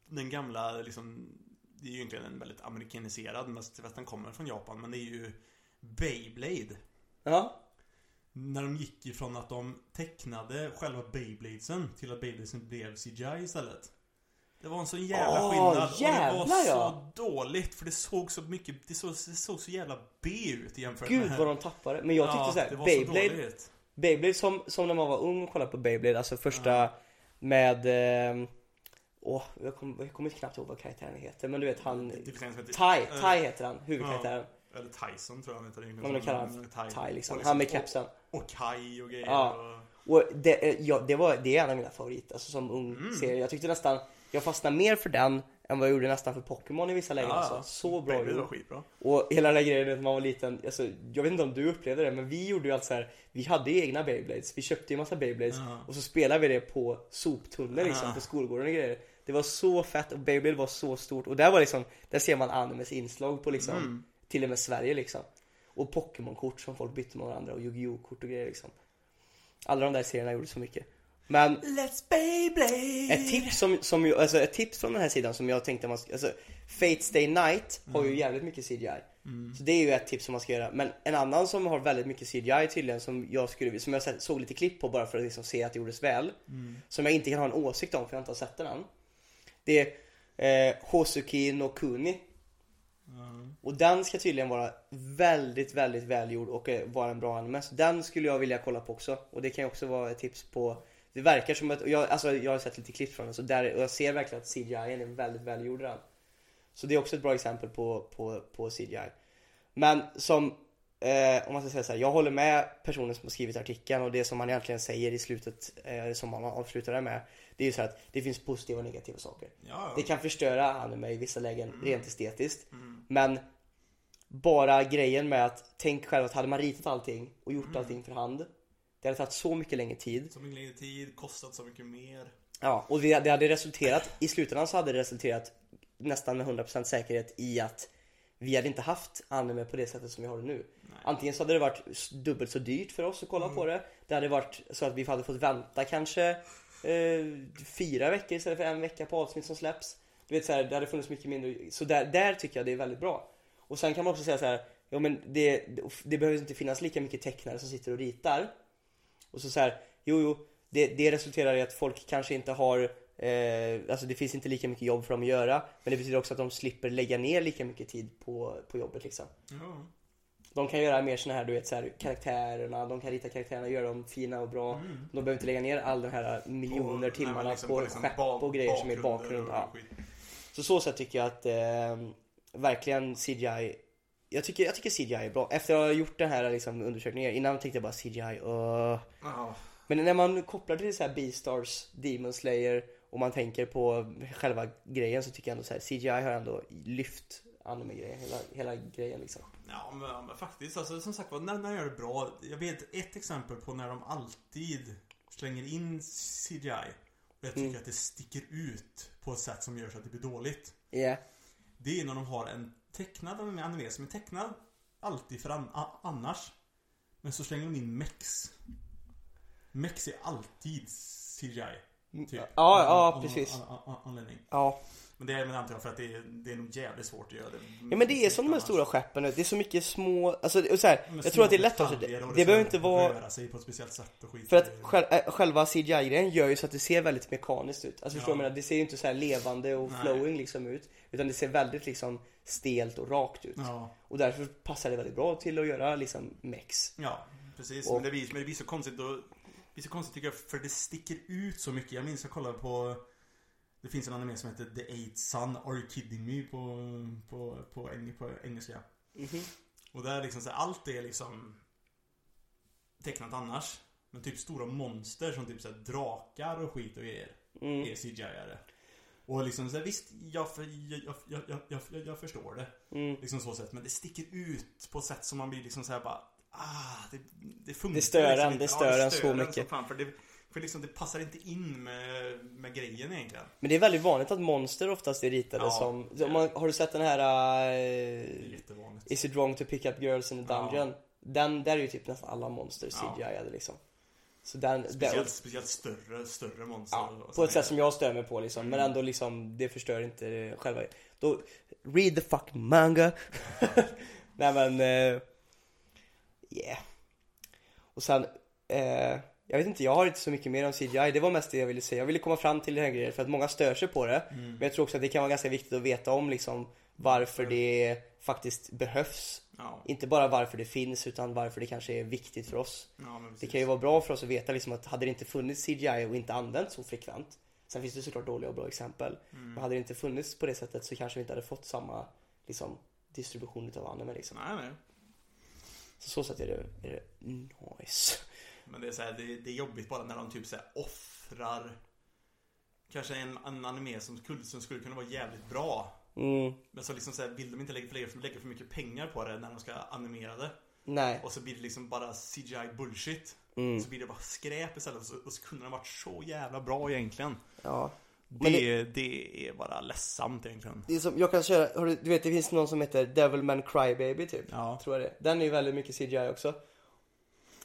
den gamla liksom Det är ju egentligen en väldigt amerikaniserad mest fast den kommer från Japan men det är ju Beyblade. ja, När de gick ifrån att de tecknade själva Beybladesen till att Beybladesen blev CGI istället. Det var en sån jävla Åh, skillnad och det jävlar, var så ja. dåligt för det såg så mycket, det såg, det såg så jävla B ut jämfört gud med vad de tappade. Men jag tyckte Ja, såhär, det Beyblade, så. Beyblade som, som när man var ung och kollade på Beyblade, alltså första med eh, Åh, jag kommer jag kommer knappt ihåg vad karaktären heter men du vet han Det som heter- han, huvudkaraktären. Eller Tyson tror jag han heter Ja, de kallar Tai. Tai liksom, Och han med och- kepsen. Och Kai och grejer Ja. och... Och det, eh, ja, det, var, det är en av mina favoriter, alltså som ung Mm. serie. Jag tyckte nästan, jag fastnade mer för den än vad jag gjorde nästan för Pokémon i vissa lägen Ja, alltså. Så bra Beyblade var skitbra. Och hela den här grejen när man var liten, alltså, jag vet inte om du upplevde det men vi gjorde ju allt så här. Vi hade ju egna Beyblades, vi köpte ju massa Beyblades Ja. och så spelade vi det på soptunnor liksom Ja. på skolgården och grejer. Det var så fett och Beyblade var så stort och där var liksom, där ser man animes inslag på liksom Mm. till och med Sverige liksom. Och Pokémon-kort som folk bytte med varandra och Yu-Gi-Oh kort och grejer liksom. Alla de där serierna gjorde så mycket. Men Let's Beyblade! ett tips som, som ju, alltså ett tips från den här sidan som jag tänkte man ska, alltså Fate Stay Night har ju jävligt mycket CGI. Så det är ju ett tips som man ska göra. Men en annan som har väldigt mycket CGI tydligen som jag skulle, som jag sett- såg lite klipp på bara för att liksom se att det gjordes väl. Som jag inte kan ha en åsikt om för jag inte har sett den än. Det är eh, Hosuki no Kuni. Och den ska tydligen vara väldigt, väldigt välgjord och eh, vara en bra anime. Så den skulle jag vilja kolla på också. Och det kan ju också vara ett tips på Det verkar som att, jag, alltså jag har sett lite klipp från den så där, och jag ser verkligen att CGI är väldigt välgjord den. Så det är också ett bra exempel på, på, på CGI. Men som, eh, om man ska säga så här, jag håller med personen som har skrivit artikeln och det som han egentligen säger i slutet, eh, som han avslutar det med. Det är ju så att det finns positiva och negativa saker. Ja, Det kan förstöra anime i vissa lägen Mm. rent estetiskt. Men bara grejen med att, tänk själv att hade man ritat allting och gjort Mm. allting för hand. Det hade tagit så mycket längre tid. så mycket längre tid, kostat så mycket mer. Ja, och det det hade resulterat, i slutändan så hade det resulterat nästan med 100% säkerhet i att vi hade inte haft anime på det sättet som vi har det nu. Antingen så hade det varit dubbelt så dyrt för oss att kolla Mm. på det. Det hade varit så att vi hade fått vänta kanske eh, fyra veckor istället för en vecka på avsnitt som släpps. Du vet så här, det hade funnits mycket mindre. Så där, där tycker jag det är väldigt bra. Och sen kan man också säga så här, ja men det, det behöver inte finnas lika mycket tecknare som sitter och ritar. Och så så här, jo jo, det, det resulterar i att folk kanske inte har, eh, alltså det finns inte lika mycket jobb för dem att göra. Men det betyder också att de slipper lägga ner lika mycket tid på, på jobbet liksom. Ja. De kan göra mer såna här, du vet så här, karaktärerna, de kan rita karaktärerna, göra dem fina och bra. De behöver inte lägga ner all den här miljoner Mm. men timmarna liksom på liksom skepp och grejer som är bakgrund. Ja. Så så sätt tycker jag att eh, verkligen CGI jag tycker, jag tycker CGI är bra. Efter att ha gjort den här liksom, undersökningen, innan tänkte jag bara CGI, uh. Ja. Men när man kopplar till så här Beastars, Demon Slayer och man tänker på själva grejen så tycker jag ändå så här, CGI har ändå lyft anime-grejen, hela, hela grejen liksom. Ja men, ja, men faktiskt, alltså, som sagt var, när, när de gör det bra. Jag vet ett exempel på när de alltid slänger in CGI. Och jag tycker Mm. att det sticker ut på ett sätt som gör så att det blir dåligt. Ja. Det är när de har en tecknad anime som är tecknad alltid för an, annars. Men så slänger de in mex. Mex är alltid CGI. Typ. Ja, ja, Av precis. an- an- an- anledning. Ja. Men det är väl antar jag för att det är, det är nog jävligt svårt att göra det. ja men det är som de här stora skeppen nu. det är så mycket små, alltså och så här, jag tror att det är lätt att, det, det ska behöver inte vara Röra sig på ett speciellt sätt och skit. För att själ, äh, själva CGI-grejen gör ju så att det ser väldigt mekaniskt ut. Alltså förstår Ja. du jag menar? Det ser ju inte så här levande och Nej. flowing liksom ut. Utan det ser väldigt liksom stelt och rakt ut. Ja, Och därför passar det väldigt bra till att göra liksom mex. ja precis. Och- Men, det blir, men det blir så konstigt då. Det blir så konstigt tycker jag för det sticker ut så mycket. Jag minns jag kollade på Det finns en anime som heter The Eight Sun Are You Kidding Me på, på, på, eng, på engelska. Mhm. Och där liksom så allt är liksom tecknat annars. Men typ stora monster som typ så drakar och skit och grejer Mm. är CGI-are. Och liksom så här, visst, jag, för, jag, jag, jag, jag, förstår det. Mm. Liksom så sätt. Men det sticker ut på ett sätt som man blir liksom så här bara Ah, det, det funkar Det stör liksom det stör en så stör mycket. som fan, för det, för liksom, det passar inte in med, med grejen egentligen. Men det är väldigt vanligt att monster oftast är ritade Ja. som, om man, har du sett den här uh, jättevanligt. Is it wrong to pick up girls in a Ja. dungeon? Den, där är ju typ nästan alla monster Ja. CGI-ade liksom. Så den, Speciellt, den speciellt större, större monster. Ja, på ett sätt som jag stör mig på liksom. Men Mm. ändå liksom, det förstör inte själva. Då, read the fucking manga. Nej men, eh, yeah. Och sen, eh, jag vet inte, jag har inte så mycket mer om CGI. Det var mest det jag ville säga. Jag ville komma fram till den här grejen för att många stör sig på det. Mm. Men jag tror också att det kan vara ganska viktigt att veta om liksom varför det faktiskt behövs. Ja, Inte bara varför det finns utan varför det kanske är viktigt för oss. ja Det kan ju vara bra för oss att veta liksom att hade det inte funnits CGI och inte använts så frekvent Sen finns det såklart dåliga och bra exempel Mm. Men hade det inte funnits på det sättet så kanske vi inte hade fått samma liksom, distribution utav anime liksom Nej, nej. Så så sätt är det, är det nice Men det är så här, det, det är jobbigt bara när de typ så här offrar Kanske en, en anime som som skulle kunna vara jävligt bra mm, Men så liksom så här, vill de inte lägga för, lägga för mycket pengar på det när de ska animera det Nej, Och så blir det liksom bara CGI bullshit mm, Så blir det bara skräp istället och så, och så kunde det ha varit så jävla bra egentligen ja Det, Men det... är bara ledsamt egentligen. Det är som, jag kan köra, du vet det finns någon som heter Devilman Crybaby typ. Ja. Tror jag det. Den är ju väldigt mycket CGI också.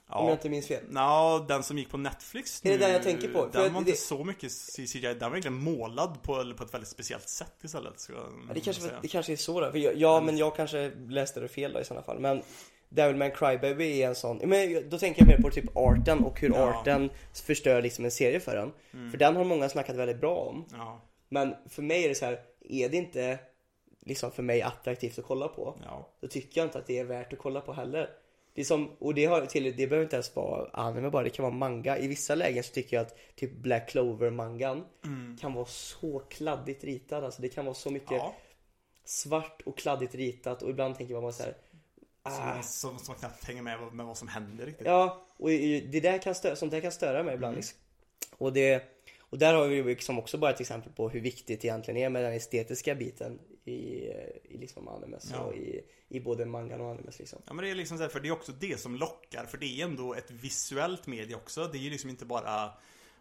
Ja. Om jag inte minns fel. Nå, den som gick på Netflix Det är den jag tänker på, för Den var det- inte så mycket CGI, den var egentligen målad på, på ett väldigt speciellt sätt istället. Ska jag Ja, det, kanske, det kanske är så då. För jag, ja men jag kanske läste det fel då i sådana fall. Men Devilman Crybaby är en sån, men då tänker jag mer på typ arten och hur Ja. Mm. arten förstör liksom en serie för en. För den har många snackat väldigt bra om. Ja, Men för mig är det så här, är det inte liksom för mig attraktivt att kolla på. ja. Då tycker jag inte att det är värt att kolla på heller. Det är som, och det har till, det behöver inte ens vara anime bara, det kan vara manga. I vissa lägen så tycker jag att typ Black Clover mangan kan vara så kladdigt ritad. Alltså det kan vara så mycket ja. svart och kladdigt ritat och ibland tänker man bara så här. Som, som, som knappt hänger med med vad som händer riktigt. Ja, och det där kan störa, sånt där kan störa mig ibland liksom. Och det, och där har vi liksom också bara ett exempel på hur viktigt det egentligen är med den estetiska biten i, i liksom animes Ja. och i, i både mangan och animes liksom. Ja men det är liksom så här, för det är också det som lockar, för det är ändå ett visuellt medie också. Det är ju liksom inte bara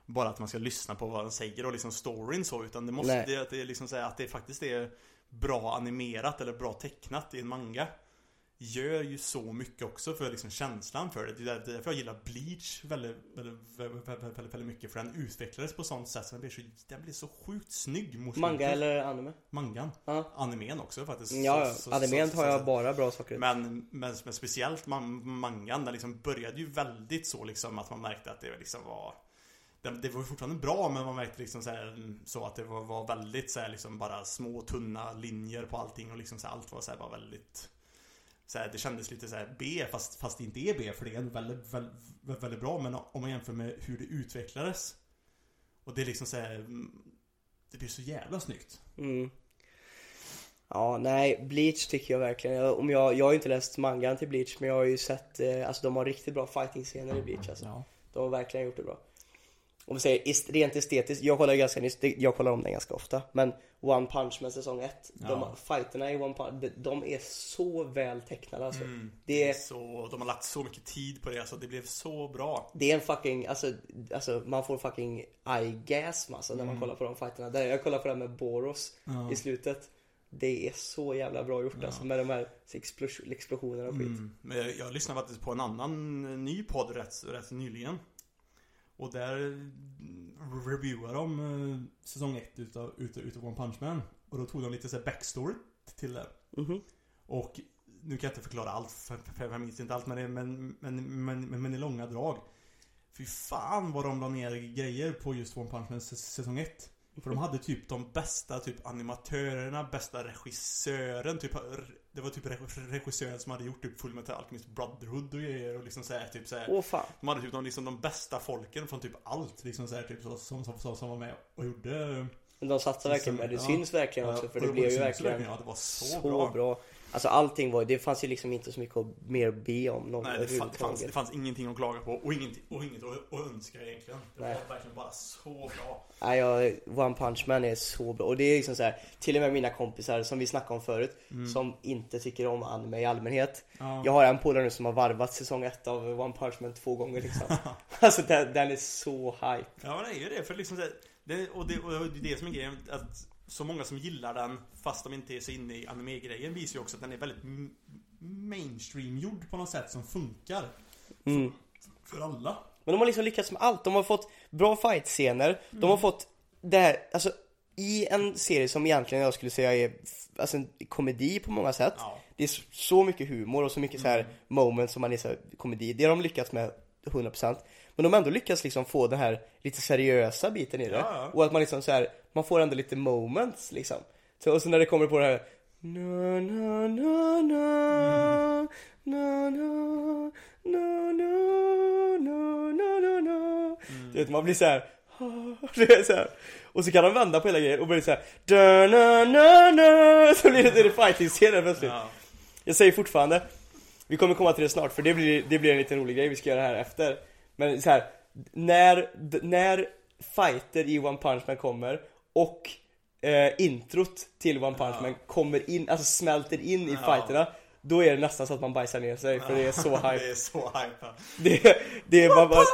bara att man ska lyssna på vad de säger och liksom storyn så, utan det måste, det, det är liksom så här, att det faktiskt är bra animerat eller bra tecknat i en manga. Gör ju så mycket också för liksom känslan för det. Det är därför jag gillar Bleach väldigt, väldigt, väldigt, väldigt, väldigt, mycket. För den utvecklades på sånt sätt så den blir så, den blir så sjukt snygg mot Manga eller anime? Mangan. Ja. Animen också faktiskt. Ja. Så- så- animen har jag bara bra saker. men, men, men speciellt man, mangan, den liksom började ju väldigt så liksom att man märkte att det liksom var det, var fortfarande bra men man märkte liksom så, här, så att det var, var väldigt så här, liksom bara små tunna linjer på allting och liksom så här, allt var så här, var väldigt så här, Det kändes lite så här B fast, fast det inte är B för det är väldigt, väldigt, väldigt, bra men om man jämför med hur det utvecklades Och det är liksom så här, mm, Det blir så jävla snyggt Mm. Ja, nej, Bleach tycker jag verkligen. Jag, om jag, jag har ju inte läst mangan till Bleach men jag har ju sett, eh, alltså de har riktigt bra fighting-scener i Bleach alltså. Ja, De har verkligen gjort det bra. Om vi säger rent estetiskt, jag kollar ganska nyss, jag kollar om den ganska ofta. Men One Punch Man säsong 1, Ja. de fighterna i One Punch, de, de är så väl tecknade alltså. mm, Det är, så, de har lagt så mycket tid på det alltså, det blev så bra det är en fucking, alltså, alltså man får fucking eye-gasm alltså när man kollar på de fighterna. Där jag kollar på den med Boros Mm. Ja. i slutet. Det är så jävla bra gjort alltså med de här explos- explosionerna och skit. Mm. Men jag, jag lyssnade faktiskt på en annan ny podd rätt, rätt nyligen. Och där mm, reviewar de eh, säsong 1 utav, utav, utav One Punch Man. Och då tog de lite så här backstory till det. Mhm. Och nu kan jag inte förklara allt, för, för, för jag minns inte allt, men, det- men, men, men, men, men i långa drag. Fy fan vad de la ner grejer på just One Punch Man säs- säsong 1. För de hade typ de bästa typ animatörerna, bästa regissören, typ Det var typ reg- regissören som hade gjort typ Full Metal Alchemist Brotherhood och grejer och liksom såhär typ såhär Åh fan. De hade typ de, liksom, de bästa folken från typ allt liksom såhär typ så, som, som, som, som var med och gjorde Men de satsar verkligen med det. Det syns verkligen också för det blev ju verkligen Ja, det var så bra. Alltså allting var, det fanns ju liksom inte så mycket mer att be om någon Nej, det, fanns, det, fanns, det fanns ingenting att klaga på och ingenting, och inget att, att önska egentligen. Det Nej. var verkligen bara så bra. Nej, jag, One Punch Man är så bra. Och det är liksom så här, till och med mina kompisar som vi snackade om förut, som inte tycker om anime i allmänhet. Mm. Ja. Jag har en polare nu som har varvat säsong ett av One Punch Man två gånger liksom. alltså den, den är så hype. Ja det är ju det, för liksom det, det, och, det, och det är det som är grejen, att så många som gillar den, fast de inte är så inne i anime-grejen, visar ju också att den är väldigt mainstream-gjord på något sätt som funkar. Mm. För alla. Men de har liksom lyckats med allt. De har fått bra fight-scener. De har fått det här, alltså i en serie som egentligen jag skulle säga är alltså en komedi på många sätt. Ja. Det är så mycket humor och så mycket så här moments som man är så här, komedi. Det har de lyckats med 100%. Men de har ändå lyckats liksom få den här lite seriösa biten i det. Ja, ja. Och att man liksom så här, man får ändå lite moments liksom. Så, och så när det kommer på det här na na na na na na na na na na na na Du vet man blir så här. Så här. Och så kan de vända på hela grejen och börja såhär da na na na Så blir det, det är fighting-scener plötsligt Ja. Jag säger fortfarande Vi kommer komma till det snart för det blir, det blir en liten rolig grej vi ska göra här efter Men så här, när, när fighter i One Punch Man kommer och eh, introt till One Punch Man kommer in, alltså smälter in i Ja. fighterna Då är det nästan så att man bajsar ner sig för det är så hype Det är så hype. ja. det, det är bara, bara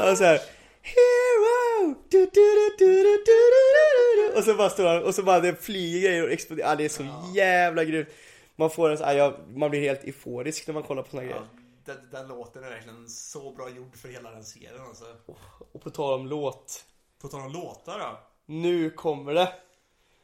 ja, så här. Hero! Du, du, du, och så bara står han, och så bara det flyger grejer och exploderar. Ja, det är så jävla grymt. Man får en så, ja, man blir helt euforisk när man kollar på såna grejer. Ja, den, den låten är verkligen så bra gjord för hela den serien alltså. Och på tal om låt. På tal om låtar då. Nu kommer det.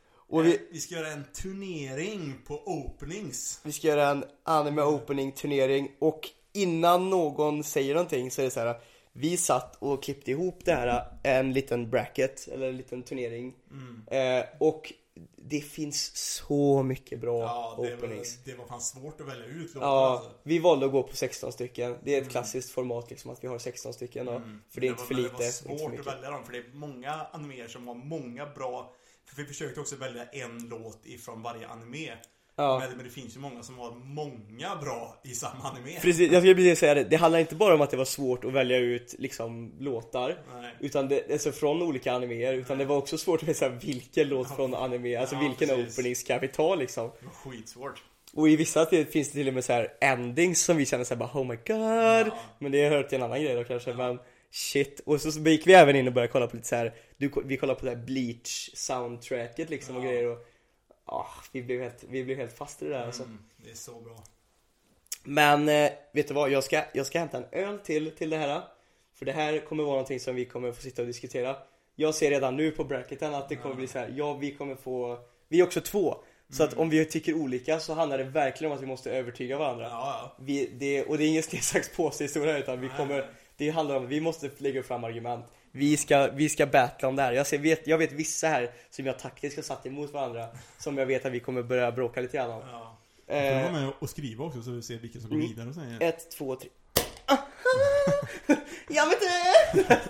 Och vi... vi, vi ska göra en turnering på openings. vi ska göra en anime opening turnering och innan någon säger någonting så är det så här. Vi satt och klippte ihop det här, en liten bracket, eller en liten turnering. Eh, och det finns så mycket bra Ja, det var, openings. det var fan svårt att välja ut låtar Ja, alltså. vi valde att gå på 16 stycken. Det är ett klassiskt format liksom att vi har 16 stycken då. För det är Men inte för var- lite, Det var för svårt att välja dem för det är många animer som har många bra För vi försökte också välja en låt ifrån varje anime Ja. men, men det finns ju många som har många bra i samma anime Precis, jag skulle precis säga det. Det handlar inte bara om att det var svårt att välja ut liksom låtar. Nej. Utan det, alltså från olika animéer. Utan det var också svårt att veta vilken låt från anime, alltså Ja, vilken precis. opening ska vi ta liksom. Det var skitsvårt Och i vissa finns det till och med så här endings som vi känner såhär bara oh my god. Men det hör till en annan grej då kanske. Men shit. Och så, så gick vi även in och började kolla på lite så här. Du, vi kollade på det här bleach soundtracket liksom och grejer och ah, vi, blev helt, vi blev helt fast i det där alltså. mm, Det är så bra. Men eh, vet du vad, jag ska, jag ska hämta en öl till, till det här. För det här kommer vara någonting som vi kommer få sitta och diskutera. Jag ser redan nu på bracketen att det kommer bli så här. ja vi kommer få Vi är också två. Så att om vi tycker olika så handlar det verkligen om att vi måste övertyga varandra. Ja, ja. Vi, det, Och det är ingen sten, sax, påse historia utan vi kommer. Det handlar om, vi måste lägga fram argument vi ska, vi ska battla om det här. Jag, ser, vet, jag vet vissa här som jag taktiskt har satt emot varandra Som jag vet att vi kommer börja bråka lite grann om ja. Du eh, vara med och skriva också så vi ser vilka som går Mm. vidare och säger. Ett, två, tre Jag vet inte!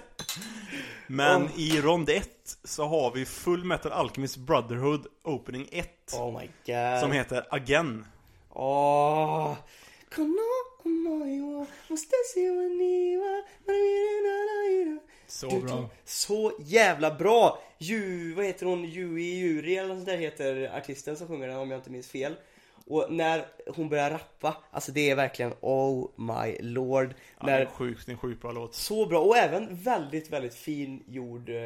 Men Oh. i rond 1 så har vi Full Metal Alchemist Brotherhood Opening 1 Oh my god Som heter Again Åh Kono Så Du- bra. Så jävla bra! Ju, vad heter hon? Yui Yuri eller något sånt där heter artisten som sjunger den om jag inte minns fel. Och när hon börjar rappa, alltså det är verkligen oh my lord. ja, det är när, sjukt, det är en sjukt bra låt så bra och även väldigt, väldigt fin gjord, eh,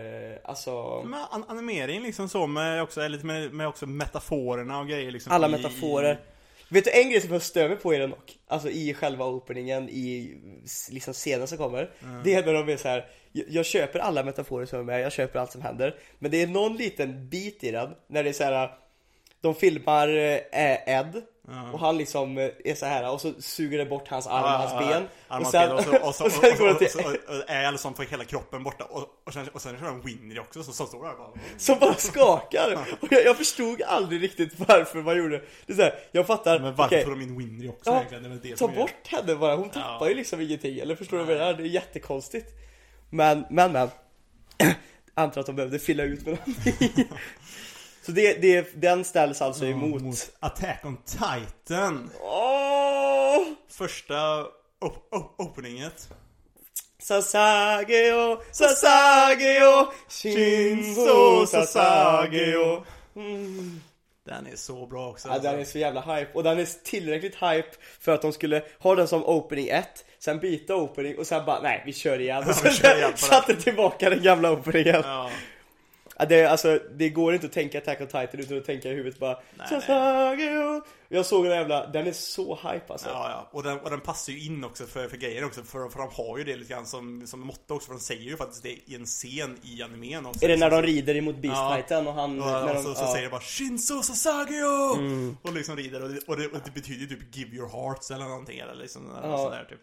alltså Med an- animering liksom så med också, lite med, med också metaforerna och grejer liksom alla i- metaforer. Vet du en grej som jag stör mig på i den dock? Alltså i själva openingen, i liksom scenen som kommer. Det är när de är så här. Jag, köper alla metaforer som är med, jag köper allt som händer. Men det är någon liten bit i den, när det är så här. De filmar eh, Ed och han liksom eh, är så här och så suger det bort hans arm och hans ben. Arm och sen, och så, och så, och sen går det till och, är liksom får hela kroppen borta och, och sen, och sen kör han Winry också så, så står där bara som bara skakar. Och jag, jag förstod aldrig riktigt varför man gjorde det. är så här, jag fattar. Men varför tog de in Winry också Ja, egentligen? Det väl det Ta som är- bort henne bara, hon tappar Ja. ju liksom ingenting, eller förstår du vad jag menar? Det är jättekonstigt Men, men, men Antar att de behövde fylla ut med någonting Så det, det, den ställs alltså emot Mot Attack on Titan. Åh! Första op, op, openinget Sasageo, Sasageo, Shinzo Sasageo mm. Den är så bra också Ja, alltså. den är så jävla hype och den är tillräckligt hype för att de skulle ha den som opening 1 Sen byta opening och sen bara nej vi kör igen och vi sen på satte tillbaka den gamla openingen Ja, ja, det, alltså, det går inte att tänka Attack on Titan utan att tänka i huvudet bara Nej, Sasageo Jag såg den jävla, den är så hype alltså ja, ja. Och, den, och den passar ju in också för, för grejen också för, för de har ju det lite grann som, som motto också för de säger ju faktiskt det i en scen i animen också Är det när de rider emot Beast Ja. Titan och han, Och, när och de, så, så ja. säger det bara Shinzo Sasageo! Och liksom rider och det, och, det, och det betyder ju typ Give your hearts eller någonting eller liksom Ja. sådär typ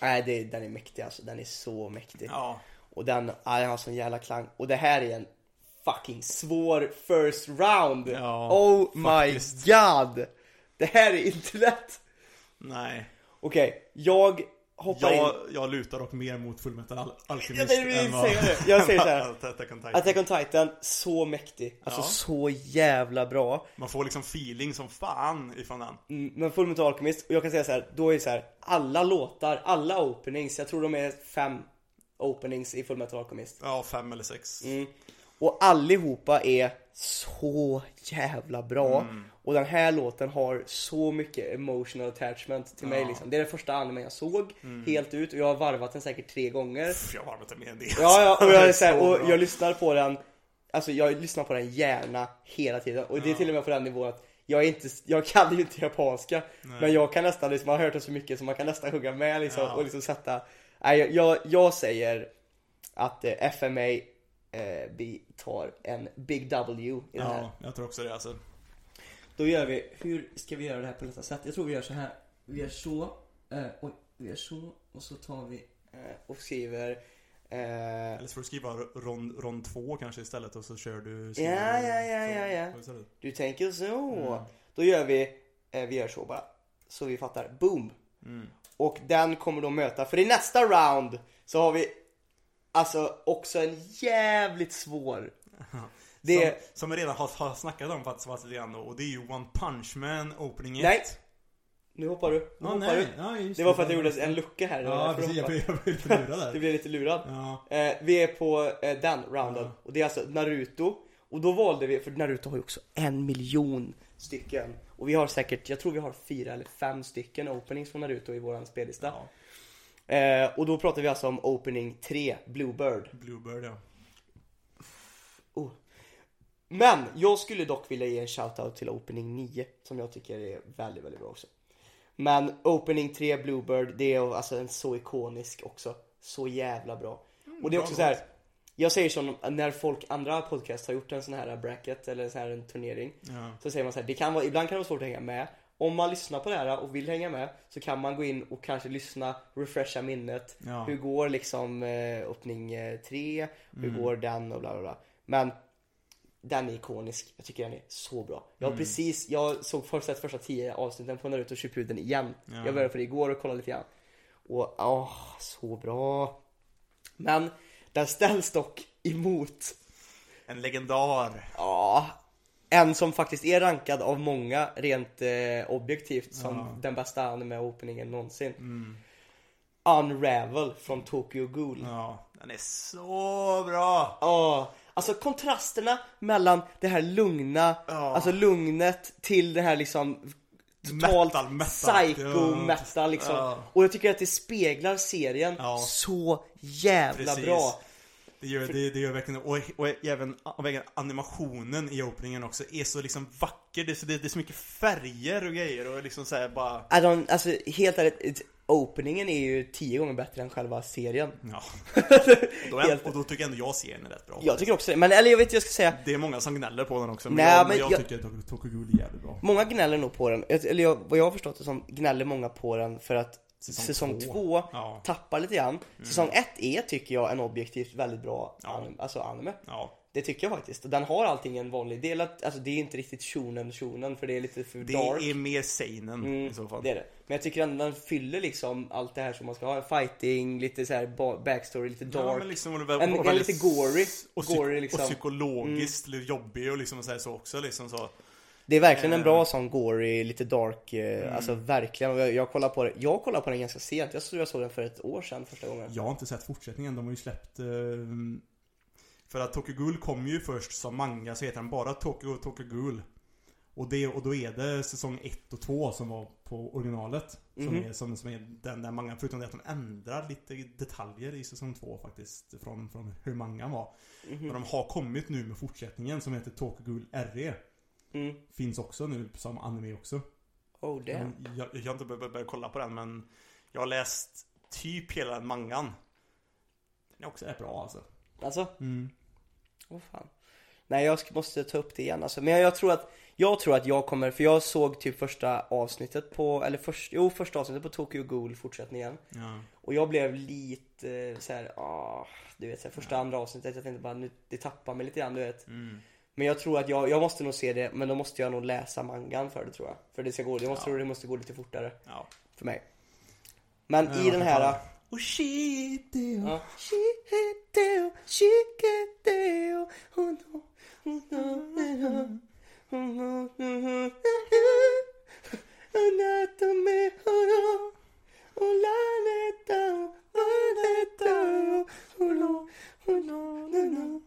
Nej det, den är mäktig alltså, den är så mäktig Ja, Och den, ja, den har sån jävla klang. Och det här är en fucking svår first round. Ja, oh my faktiskt. god. Det här är inte lätt. nej Okej, jag hoppar jag, in. jag lutar dock mer mot Fullmetal Al- Alchemist än vad- säga det. Jag säger så här. Attack on Titan. Attack on Titan, så mäktig. Alltså Ja. så jävla bra. Man får liksom feeling som fan ifrån den Mm, Men Full Metal Alchemist, och jag kan säga så här, då är det så här, alla låtar, alla openings, jag tror de är fem openings i Full Metal Alchemist. Ja, fem eller sex Mm. Och allihopa är så jävla bra. Mm. Och den här låten har så mycket emotional attachment till mig liksom. Det är den första animen jag såg Mm. helt ut och jag har varvat den säkert tre gånger. Pff, Jag har varvat det mer än det Ja, ja, och jag, är så här, och jag lyssnar på den alltså jag lyssnar på den gärna hela tiden och det är till och med på den nivån att jag är inte, jag kan ju inte japanska Men jag kan nästan, liksom, man har hört det så mycket så man kan nästan hugga med liksom Ja. och liksom sätta Nej jag, jag, jag säger att eh, FMA eh, vi tar en Big W i det här Ja, jag tror också det alltså. Då gör vi, hur ska vi göra det här på nästa sätt? Jag tror vi gör så här. Vi gör så, eh, oj, vi gör så och så tar vi eh, och skriver eh, Eller så får du skriva rond, rond två kanske istället och så kör du... Ja, ja, ja, ja, ja. Istället. Du tänker så. Mm. Då gör vi, eh, vi gör så bara. Så vi fattar. Boom. Mm. Och den kommer då möta, för i nästa round så har vi alltså också en jävligt svår. Det Som, som vi redan har, har snackat om faktiskt lite grann och det är ju One Punch Man Opening 1. nej. Nu hoppar du. Nu Ja, hoppar nej. du. Ja, just Det var för att jag gjorde en lucka här. det Ja, precis. du Jag blev jag blev lite lurad Du där. blev lite lurad. Ja. Eh, vi är på eh, den rounden Ja. och det är alltså Naruto och då valde vi, för Naruto har ju också en miljon stycken och vi har säkert, jag tror vi har fyra eller fem stycken openings från Naruto i våran spellista. Ja, Eh, och då pratar vi alltså om opening 3, Bluebird. Bluebird ja. Oh. Men jag skulle dock vilja ge en shoutout till opening 9 som jag tycker är väldigt, väldigt bra också. Men opening 3 Bluebird, det är alltså en så ikonisk också. Så jävla bra. och det är också så här. Jag säger som när folk, andra podcast har gjort en sån här bracket eller så här en turnering. ja. Så säger man så här, det kan vara, ibland kan det vara svårt att hänga med. Om man lyssnar på det här och vill hänga med så kan man gå in och kanske lyssna, refresha minnet. Ja. Hur går liksom eh, öppning 3? Hur Mm. går den och bla bla bla. Men den är ikonisk. Jag tycker den är så bra. Jag Mm. precis, jag såg först sett första 10 avsnitten på Naruto Shippuden igen. Ja. Jag började på det igår och kollade lite grann. Och åh, så bra. Men den ställs dock emot En legendar. Ja, en som faktiskt är rankad av många rent eh, objektivt som Ja. den bästa anime-openingen någonsin. Mm. Unravel från Tokyo Ghoul. Ja. Ja, den är så bra! alltså kontrasterna mellan det här lugna, Ja. alltså lugnet till det här liksom totalt Metal, metal. psycho Ja. metal liksom. Ja. Och jag tycker att det speglar serien Ja. så jävla Precis. bra. Det gör, det, det gör verkligen och, och även, och även animationen i openingen också är så liksom vacker. Det är så, det, det är så mycket färger och grejer och liksom såhär bara... Alltså helt ärligt, openingen är ju tio gånger bättre än själva serien. Ja. Och då, är, och då tycker jag ändå jag serien är rätt bra. Jag tycker också det, men eller jag vet inte, jag ska säga Det är många som gnäller på den också. Men Nej, jag, men Jag jag- tycker att Tok- Tokyo Ghoul är jävligt bra. Många gnäller nog på den, eller jag, vad jag har förstått det som gnäller många på den för att Säsong säsong, två. två, Ja. tappar lite grann. Säsong ett är, tycker jag, en objektivt väldigt bra Ja. anime, alltså anime. Ja. Det tycker jag faktiskt. Den har allting en vanlig del, alltså det är inte riktigt shonen shonen för det är lite för Det dark. är mer seinen Mm, i så fall. Det är det. Men jag tycker ändå den fyller liksom allt det här som man ska ha. Fighting, lite så här ba- backstory, lite Ja, dark. men liksom, En- och en väldigt lite gory- Och, gory liksom. och psykologiskt lite jobbig och liksom så, så också liksom så. Det är verkligen en Eh. bra sån gory, lite dark, eh, Mm. alltså verkligen. Jag, jag kollar på det, jag kollar på den ganska sent. Jag tror jag såg den för ett år sedan första gången. Jag har inte sett fortsättningen. De har ju släppt... Eh, För att Tokyo Ghoul kom ju först som manga så heter den bara Tokyo Ghoul. och, det, och då är det säsong 1 och 2 som var på originalet. Som, Mhm. är, som, som är den där mangan. Förutom det att de ändrar lite detaljer i säsong 2 faktiskt. Från, från hur mangan var. Mhm. Men de har kommit nu med fortsättningen som heter Tokyo Ghoul RE. Mm. Finns också nu som anime också. Oh damn. Jag, jag, har inte börjat, börjat kolla på den men jag har läst typ hela den mangan. Den är också rätt bra alltså. Alltså, Mm. vad fan. Nej jag måste ta upp det igen alltså. Men jag, jag tror att jag tror att jag kommer, för jag såg typ första avsnittet på, eller först, jo första avsnittet på Tokyo Ghoul fortsättningen. Ja. Och jag blev lite eh, så här, ah, du vet så här, första andra avsnittet, jag tänkte bara nu, det tappar mig lite grann du vet. Mm. Men jag tror att jag, jag måste nog se det, men då måste jag nog läsa mangan för det tror jag. För det ska gå, jag måste Ja. tror det måste gå lite fortare Ja. för mig. Men Ja, i den här... Shit Ja. Shiketeo, shiketeo, oh no, oh no, oh no, oh no, Anatomy, oh no, oh la neta, oh neta, oh no, oh no, no, no.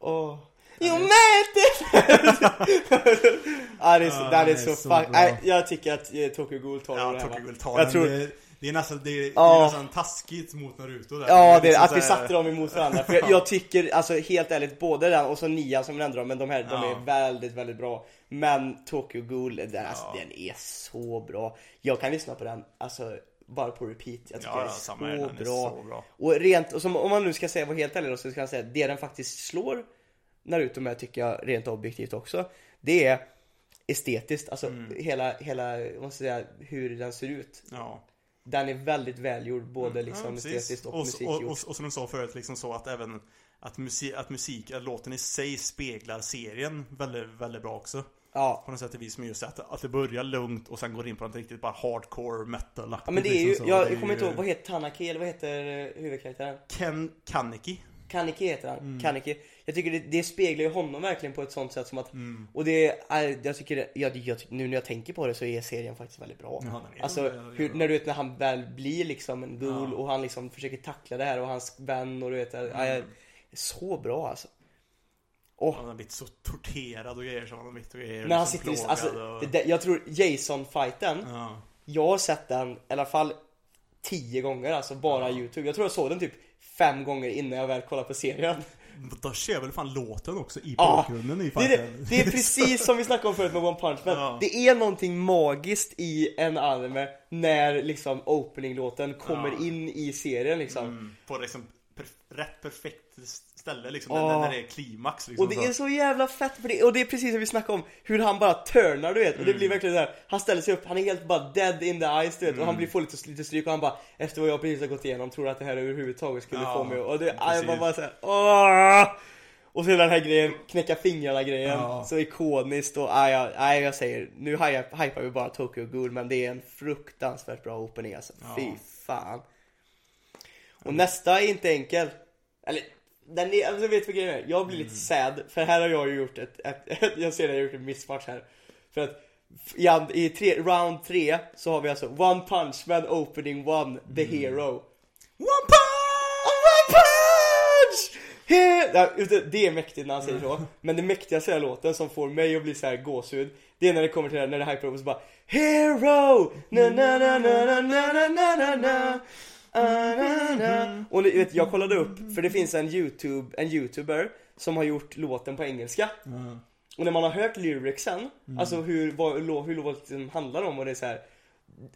Åh. You made it! ja, det är så, Ja, den är den är så så fuck. bra. Nej, jag tycker att eh, Tokyo Ghoul tar Ja, det här, Tokyo? Ghoul tar Jag den. tror, Det, Det är nästan, det är, det Ja. är nästan taskigt mot Naruto där. Ja, det, liksom att vi satte dem emot varandra. För jag, jag tycker, alltså helt ärligt, både den och så nian som nämnde dem, men de här, de Ja. är väldigt, väldigt bra. Men Tokyo Ghoul, den, alltså, den är så bra. Jag kan lyssna på den, alltså bara på repeat. Jag tycker Ja, ja, är samma så den är bra. så bra. Och rent, och som, om man nu ska säga, vara helt ärlig då, så ska jag säga det den faktiskt slår Naruto med tycker jag rent objektivt också. Det är estetiskt, alltså Mm. hela, hela, vad jag säga, hur den ser ut. Ja. Den är väldigt välgjord, både liksom Mm. Ja, precis. estetiskt och, och, musikgjord. och, och, och som du sa förut, liksom så att även att musik, att musik, att låten i sig speglar serien väldigt, väldigt bra också. Ja. På något sätt och vis med just att, att det börjar lugnt och sen går in på något riktigt bara hardcore metal Ja men det är ju, liksom jag, jag kommer inte ihåg, vad heter Tanaki eller vad heter eh, huvudkaraktären? Ken Kaneki. Kaneki heter han, Mm. Kaneki. Jag tycker det, det speglar ju honom verkligen på ett sånt sätt som att, Mm. och det är, jag tycker, det- jag, jag, nu när jag tänker på det så är serien faktiskt väldigt bra. Ja, Alltså, hur, när du vet när han väl blir liksom en ghoul Ja. och han liksom försöker tackla det här och hans vän och du vet, mm. är så bra alltså. Och Han har blivit så torterad och grejer som han har blivit och grejer. när han liksom sitter alltså, och... det, jag tror Jason-fighten, Ja. jag har sett den i alla fall tio gånger alltså, bara youtube. Jag tror jag såg den typ fem gånger innan jag väl kollade på serien. Då kör väl fan låten också i Ja, bakgrunden i Det är, det är precis som vi snackade om förut med One Punch Man. Ja. Det är någonting magiskt i en anime när liksom opening-låten kommer Ja. in i serien liksom. Mm, på liksom perf- rätt perfekt ställe liksom, Ja. när, när det är klimax liksom. Och det är så jävla fett för det, och det är precis som vi snackade om Hur han bara turnar du vet och det Mm. blir verkligen där Han ställer sig upp, han är helt bara dead in the eyes du vet och Mm. han blir får lite, lite stryk och han bara Efter vad jag precis har gått igenom tror att det här överhuvudtaget skulle Ja, få mig och det, precis. jag bara såhär åh! Och så den här grejen, knäcka fingrarna grejen, Ja. så ikoniskt och nej jag, nej, jag säger, nu hypar vi bara Tokyo Ghoul men det är en fruktansvärt bra opening alltså, Ja. fy fan Och nästa är inte enkel, eller den är, alltså vet du vad grejen är? Jag blir lite sad, för här har jag ju gjort ett, ett, ett jag ser att jag har gjort en missmatch här För att i, i tre, round 3 så har vi alltså One Punch Man Opening One, The Hero One punch! One Punch! He- Ja, det är mäktigt när han säger så, men det mäktigaste i låten som får mig att bli så här gåshud Det är när det kommer till det här, när det hypar upp och så bara Hero! Na na na na na na na na, na. Och ni vet, jag kollade upp, för det finns en youtube, en youtuber som har gjort låten på engelska Ja. Och när man har hört lyricsen, alltså hur, vad, hur låten handlar om och det är så här.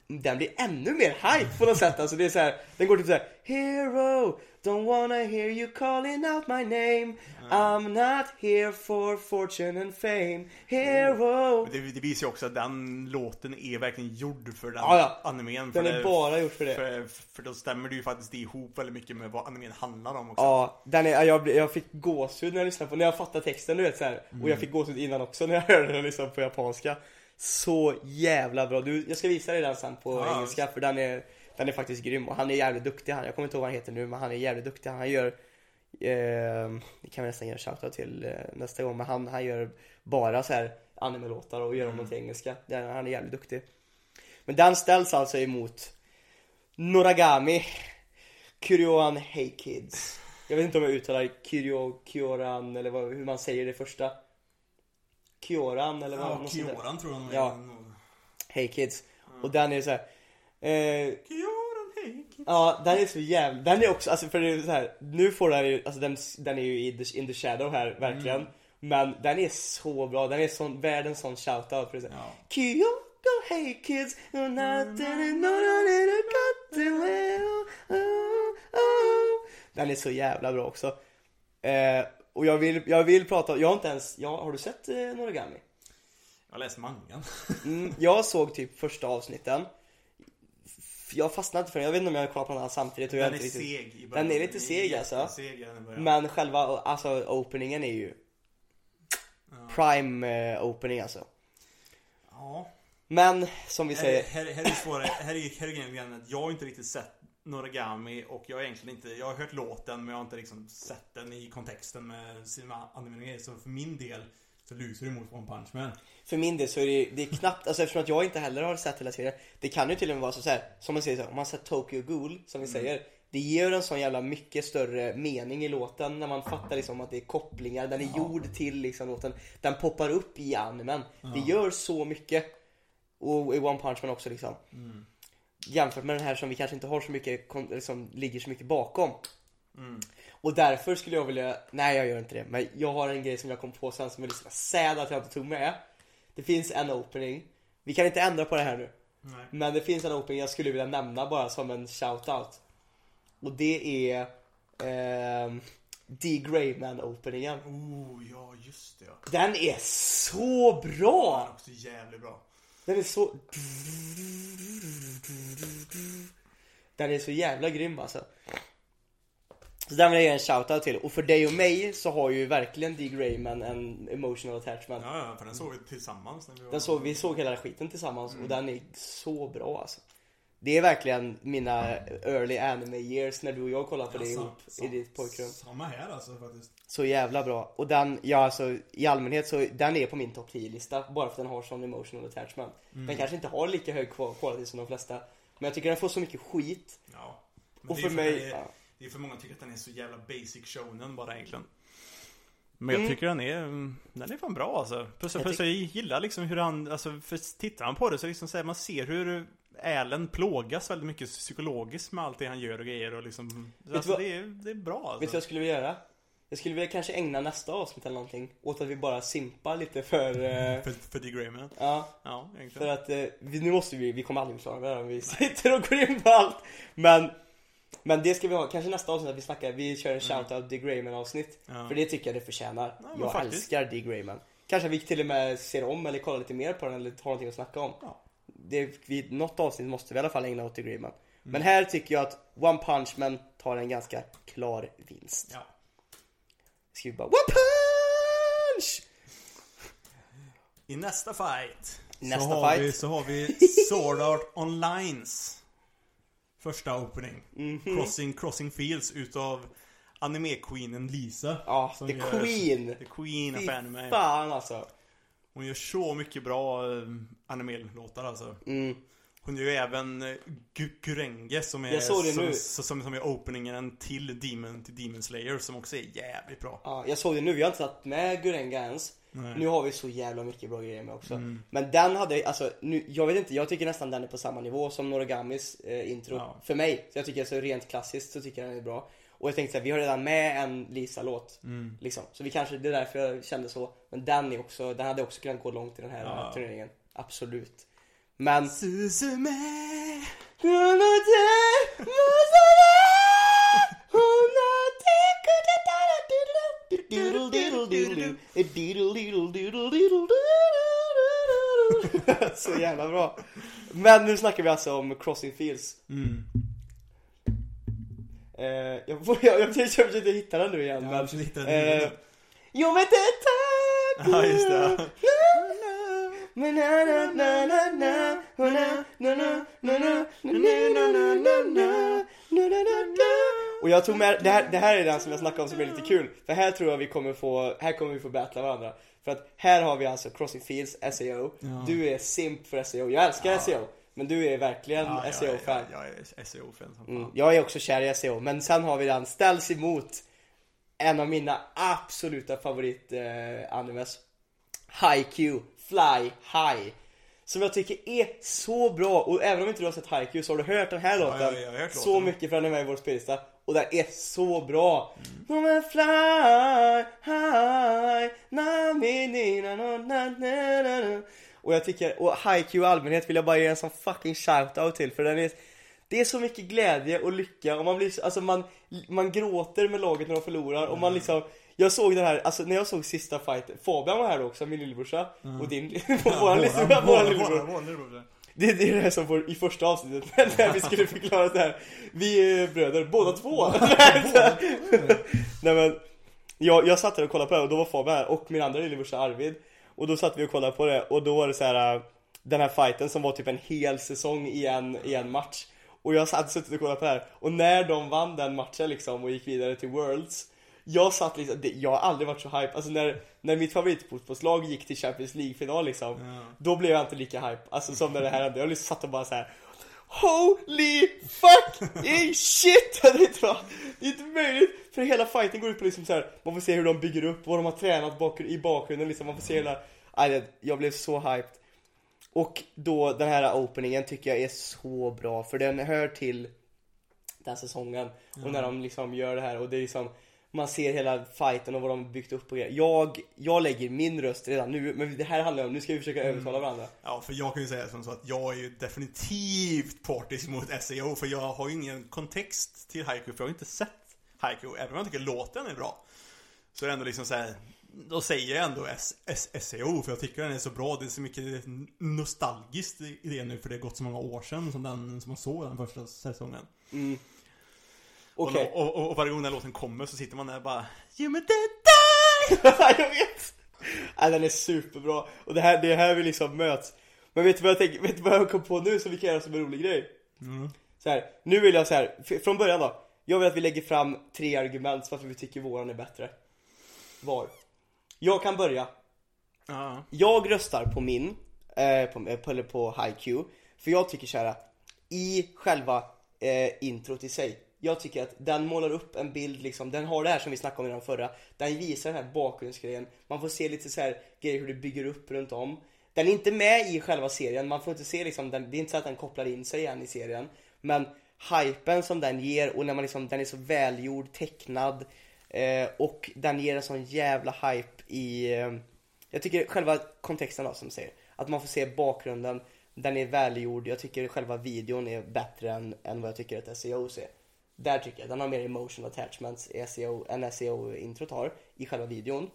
Den blir ännu mer hype på något sätt, alltså det är så här, den går typ så här Hero, don't wanna hear you calling out my name I'm not here for fortune and fame Hero Det, det visar ju också att den låten är verkligen gjord för den Ja, ja. animen. För Den är det, bara gjord för det För, för då stämmer det ju faktiskt ihop väldigt mycket med vad animen handlar om också. Ja, den är, jag, blev- jag fick gåshud när jag lyssnade på när jag fattade texten du vet så här. Och jag fick gåshud innan också när jag hörde den liksom på japanska Så jävla bra, du, jag ska visa dig den sen på Ja, engelska för den är Den är faktiskt grym. Och han är jävligt duktig han, jag kommer inte ihåg vad han heter nu men han är jävligt duktig. Han gör eh, Det kan vi nästan göra shoutout till eh, nästa gång men han, han gör bara så här anime-låtar och gör dem till engelska. Den, Han är jävligt duktig. Men den ställs alltså emot Noragami Kuryoan Hey Kids. Jag vet inte om jag uttalar Kyryo, Kyoran eller vad, hur man säger det första Kyoran eller vad Ja, sånt där. Kioran tror jag Ja. Hey Kids Och den är så här. Eh, Kioran, hej. ja, den är så jävla, den är också, alltså för det är så här, nu får den ju, alltså den, den är ju i the, in the shadow här, verkligen Mm. Men den är så bra, den är sån, världens sån shoutout för det är så här, Ja. Kyoko hey kids, you're not in no little got to. Den är så jävla bra också eh, Och jag vill, jag vill prata, jag har inte ens, jag, har du sett eh, Noragami? Jag har läst mangan. Mm, jag såg typ första avsnitten Jag fastnade inte för den, jag vet inte om jag kollar på den här samtidigt och jag Den är inte riktigt- seg i början. Den är lite seg, alltså. Den början. Men själva, alltså openingen är ju Prime eh, opening alltså Ja. Men, som vi säger här, här är det svårare. Här är, här är grejen att jag har inte riktigt sett Noragami och jag har egentligen inte, jag har hört låten men jag har inte liksom sett den i kontexten med sina animeringar. Så för min del så lutar det mot One Punch Man. För min del så är det, det är knappt, alltså eftersom att jag inte heller har sett hela serien Det kan ju till och med vara så, så här, som man säger så, här, om man sett Tokyo Ghoul, som vi säger Det ger en sån jävla mycket större mening i låten när man fattar liksom att det är kopplingar, den är gjord till liksom låten. Den poppar upp i animen, det gör så mycket. Och i One Punch Man också liksom Jämfört med den här som vi kanske inte har så mycket, som ligger så mycket bakom. Mm. Och därför skulle jag vilja, nej jag gör inte det, men jag har en grej som jag kom på sen som är liksom sad att jag inte tog med. Det finns en opening, vi kan inte ändra på det här nu. Nej. Men det finns en opening jag skulle vilja nämna bara som en shout-out. Och det är ehm, D. Greyman openingen. Oh, ja just det ja. Den är så bra! Den är också jävligt bra. Den är så... Den är så jävla grym alltså. Så den vill jag ge en shoutout till. Och för dig och mig så har ju verkligen D. Greyman en emotional attachment. Ja, ja, för den såg vi tillsammans när vi var... Den såg, vi såg hela skiten tillsammans och den är så bra alltså. Det är verkligen mina early anime years när du och jag kollar på det Ja, ihop sam- i ditt pojkrum. Samma här alltså faktiskt. Så jävla bra. Och den, ja alltså i allmänhet så, den är på min topp 10-lista bara för att den har sån emotional attachment. Den kanske inte har lika hög quality som de flesta. Men jag tycker den får så mycket skit. Ja. Och det för att mig, den är, ja. Det är för många tycker att den är så jävla basic shonen bara egentligen. Men jag Mm. tycker den är, mm, den är fan bra alltså. Plus, Jag plus jag gillar liksom hur han, alltså för tittar han på det så liksom så här, man ser hur Allen plågas väldigt mycket psykologiskt med allt det han gör och grejer och liksom alltså, vad- det, är, det är bra alltså. Vet du vad jag skulle vilja göra? Jag skulle vilja kanske ägna nästa avsnitt eller någonting åt att vi bara simpar lite för... eh, För, för D. Grayman. ja, Ja, för att eh, vi, nu måste vi, vi kommer aldrig bli klara med det om vi sitter och går in på allt. Men, men det ska vi ha, kanske nästa avsnitt att vi snackar, vi kör en shoutout D. Grayman avsnitt. Ja. För det tycker jag det förtjänar. Ja, jag faktiskt. älskar D. Grayman. Kanske vi till och med ser om eller kollar lite mer på den eller har någonting att snacka om. Ja. Det, vi, något avsnitt måste vi i alla fall ägna åt D. Grayman. Mm. Men här tycker jag att One Punch Man tar en ganska klar vinst. Ja. Skriv bara One Punch! I nästa fight. Nästa så har fight. Vi, så har vi Sword Art Onlines. Första opening. Mhm. Crossing, Crossing Fields utav anime-queenen Lisa. Ja, Som The gör- Queen! The Queen Fy of Anime. fan alltså. Hon gör så mycket bra eh, anime-låtar alltså. Mm. Hon gör ju även eh, Gu- Gurenge som är, som, som, som, är openingen till Demon, till Demon Slayer som också är jävligt bra. Ja, jag såg det nu, vi har inte satt med Gurenga ens. Nej. Nu har vi så jävla mycket bra grejer med också. Mm. Men den hade, alltså, nu, jag vet inte, jag tycker nästan den är på samma nivå som Norogamis eh, intro. Ja. För mig. Så jag tycker så rent klassiskt så tycker jag den är bra. Och jag tänkte så här, vi har redan med en Lisa-låt. Mm. Liksom. Så vi kanske, det är därför jag kände så. Men den är också, den hade också kunnat gå långt i den här Ja. turneringen. Absolut. Men... Suzume! Så jävla bra. Men nu snackar vi alltså om Crossing Fields. Mm. Eh, jag, jag, jag, jag försökte hitta den nu igen Ja, men... jag försökte hitta den eh. Jo men det tack Ja, just det. Och jag tog med, det här, det här är den som jag snackade om som är lite kul. För här tror jag vi kommer få, här kommer vi få battla varandra. För att här har vi alltså Crossing Fields SEO. Ja. Du är simp för SEO. Jag älskar ja. SEO. Men du är verkligen ja, SEO-fan. Jag, jag, jag, är SEO-fan. Mm, jag är också kär i SEO. Men sen har vi den ställs emot en av mina absoluta favorit eh, animes. HiQ Fly High. Som jag tycker är så bra och även om inte du har sett Haikyuu så har du hört den här låten ja, jag har hört så låten. mycket för den är med i vår spellista. Och den är så bra. Mm. Mm. Fly high, na, mi, ni, na, na, na, na, na, na. Och jag tycker, och Haikyuu i allmänhet vill jag bara ge en sån fucking shoutout till för den är det är så mycket glädje och lycka och man blir, alltså man, man gråter med laget när de förlorar och man liksom Jag såg den här, alltså när jag såg sista fighten, Fabian var här då också, min lillebrorsa och din, våran lillebrorsa, våran lillebror. det, det är det här som får, i första avsnittet när vi skulle förklara det här. Vi är bröder, båda två. Nej men jag, jag satt där och kollade på det och då var Fabian här och min andra lillebrorsa Arvid. Och då satt vi och kollade på det och då var det så här äh, Den här fighten som var typ en hel säsong i en, i en match. Och jag satt suttit och kollat på det här och när de vann den matchen liksom och gick vidare till Worlds jag satt liksom, det, jag har aldrig varit så hype, alltså när, när mitt favoritfotbollslag gick till Champions League-final liksom Ja. Då blev jag inte lika hype, alltså som när det här hände, jag liksom satt och bara så här. Holy fuck eh, shit! Det är, inte, det är inte möjligt! För hela fighten går ut på liksom så här. man får se hur de bygger upp, vad de har tränat bak, i bakgrunden liksom, man får se hela det- jag blev så hyped Och då den här openingen tycker jag är så bra för den hör till den säsongen. Och när de liksom gör det här och det är liksom man ser hela fighten och vad de byggt upp och grejer. Jag, jag lägger min röst redan nu, men det här handlar om, nu ska vi försöka övertala varandra. Ja, för jag kan ju säga som så att jag är ju definitivt partisk mot SEO för jag har ju ingen kontext till Haiku för jag har inte sett Haiku. Även om jag tycker låten är bra. Så är det ändå liksom så här. Då säger jag ändå SEO för jag tycker den är så bra. Det är så mycket nostalgiskt i det nu för det har gått så många år sedan som, den, som man såg den första säsongen. Okej. Och, och, och, och varje gång den låten kommer så sitter man där och bara You me dead jag vet! Ja, den är superbra. Och det här, det är här vi liksom möts. Men vet du vad jag tänker, vet du vad jag kom på nu som vi kan göra som en rolig grej? Så här, nu vill jag så här, från början då. Jag vill att vi lägger fram tre argument varför vi tycker våran är bättre. Var. Jag kan börja. Ja. Jag röstar på min, eh, på, eh, på, eller på HiQ För jag tycker såhär, i själva eh, introt i sig jag tycker att den målar upp en bild liksom, den har det här som vi snackade om i den förra. Den visar den här bakgrundsgrejen. Man får se lite så här grejer hur det bygger upp runt om. Den är inte med i själva serien, man får inte se liksom, den, det är inte så att den kopplar in sig igen i serien. Men hypen som den ger och när man liksom, den är så välgjord, tecknad eh, Och den ger en sån jävla hype i eh, jag tycker själva kontexten då som säger. Att man får se bakgrunden. Den är välgjord, jag tycker själva videon är bättre än, än vad jag tycker att SEO är där tycker jag, den har mer emotional attachments i SEO, än SEO-introt har I själva videon.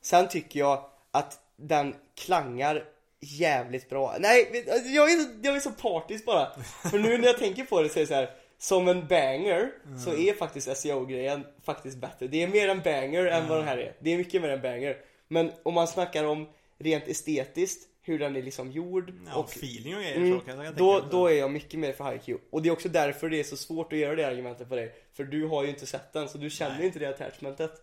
Sen tycker jag att den klangar jävligt bra. Nej, jag är, jag är så partisk bara. För nu när jag tänker på det så är det så här. Som en banger så är faktiskt SEO-grejen faktiskt bättre. Det är mer en banger än vad den här är. Det är mycket mer en banger. Men om man snackar om rent estetiskt Hur den är liksom gjord Ja, och feeling och grejer Mm, så kan jag då, då är jag mycket mer för HiQ Och det är också därför det är så svårt att göra det argumentet på dig För du har ju inte sett den så du känner ju inte det attachmentet.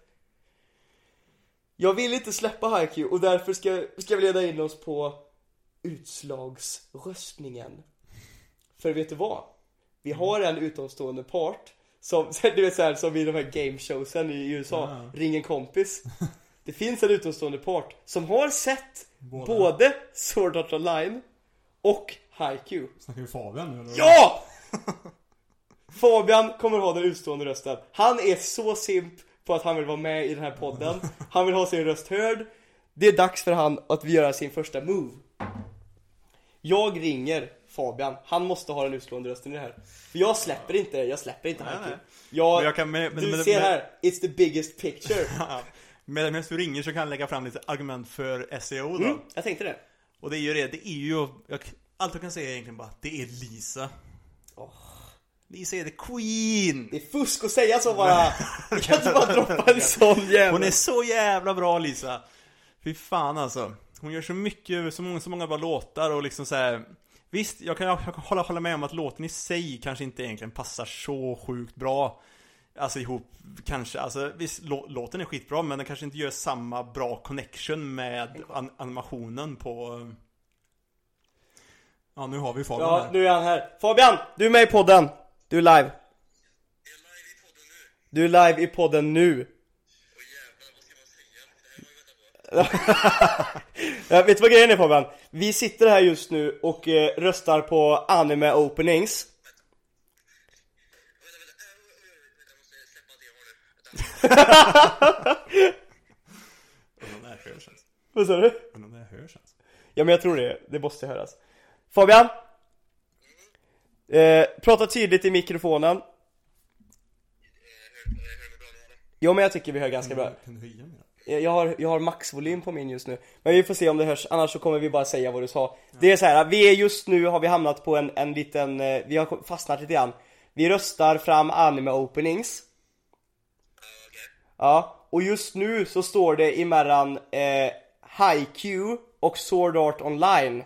Jag vill inte släppa HiQ och därför ska, ska vi leda in oss på utslagsröstningen. För vet du vad? Vi har en utomstående part som, du vet såhär som i de här gameshowsen i USA, Ja. Ring en kompis Det finns en utomstående part som har sett Båda. både Sword Art Online och HiQ Snackar vi Fabian nu eller? Ja! Fabian kommer ha den utstående rösten. Han är så simp på att han vill vara med i den här podden. Han vill ha sin röst hörd. Det är dags för han att göra sin första move. Jag ringer Fabian. Han måste ha den utstående rösten i det här. För jag släpper inte, jag släpper inte Nej, nej. Jag, jag kan men- du men- ser men- här, it's the biggest picture. Medan du ringer så kan jag lägga fram lite argument för SEO då. Mm, jag tänkte det. Och det är ju det, det är ju... Jag, allt jag kan säga är egentligen bara, det är Lisa. Lisa är the Queen! Det är fusk att säga så bara. Du kan inte bara droppa en sån jävel. Hon är så jävla bra Lisa! Fy fan alltså. Hon gör så mycket, så många, så många bra låtar och liksom så här. Visst, jag kan, jag kan hålla, hålla med om att låten i sig kanske inte egentligen passar så sjukt bra Alltså ihop, kanske, alltså visst, lå, låten är skitbra men den kanske inte gör samma bra connection med an, animationen på Ja, nu har vi Fabian Ja, här. nu är han här. Fabian, du är med i podden. Du är live. Du är live i podden nu. Ja, vet du vad grejen är Fabian? Vi sitter här just nu och eh, röstar på anime openings. Undrar om det här hörs ens. Vad sa du? Undrar om det här hörs ens. Ja men jag tror det, det måste höras. Fabian? Eh, prata tydligt i mikrofonen. Ja men jag tycker vi hör ganska bra. Kan du höja? Jag jag har, jag har maxvolym på min just nu Men vi får se om det hörs, annars så kommer vi bara säga vad du sa Det är så här, vi är just nu har vi hamnat på en, en liten, eh, vi har fastnat lite grann Vi röstar fram anime openings Ja, och just nu så står det emellan eh, HiQ och Sword Art Online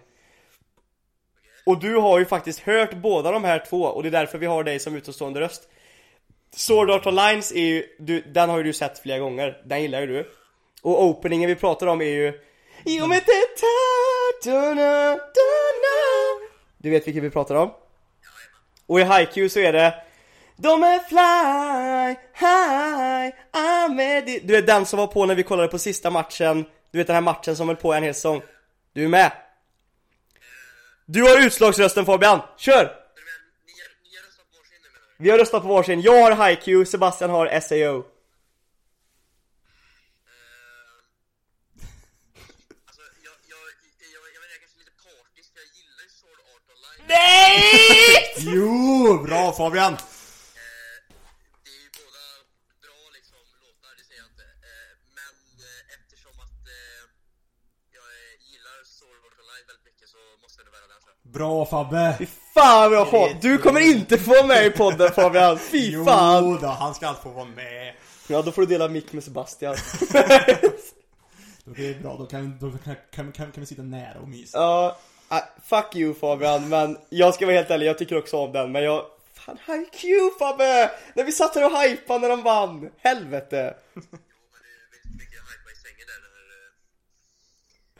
Och du har ju faktiskt hört båda de här två och det är därför vi har dig som utomstående röst Sword Art Online är ju, du, den har ju du sett flera gånger, den gillar ju du Och openingen vi pratar om är ju Jo men. Du vet vilken vi pratar om? Och i HiQ så är det de är fly, high, I'm ready. Du vet den som var på när vi kollade på sista matchen. Du vet den här matchen som höll på en hel säsong. Du är med? Du har utslagsrösten Fabian, kör! Men ni, ni har röstat på varsin. Nu menar du? Vi har röstat på varsin, jag har HiQ, Sebastian har SAO Eh, alltså, jag, jag, jag, jag, jag vet inte, jag är kanske lite partisk för jag gillar ju Sword Art Online. Nej! Jo, bra Fabian! Eh, det är ju båda bra liksom låtar, det säger jag inte. Eh, men eh, eftersom att eh, jag eh, gillar Sword Art Online väldigt mycket så måste det välja den tror jag. Bra Fabbe! Fy fan vad jag får, du kommer inte få vara med i podden Fabian, fy fan! Jo då, han ska allt få vara med. Ja då får du dela mick med Sebastian Det är bra, då kan, då kan, kan, kan, kan vi sitta nära och mysa. Ja, ah, fuck you Fabian, men jag ska vara helt ärlig, jag tycker också om den, men jag... Fan, HiQ Fabbe! När vi satt här och hypade när de vann! Helvete! Jo, men det är väldigt mycket hype i sängen där när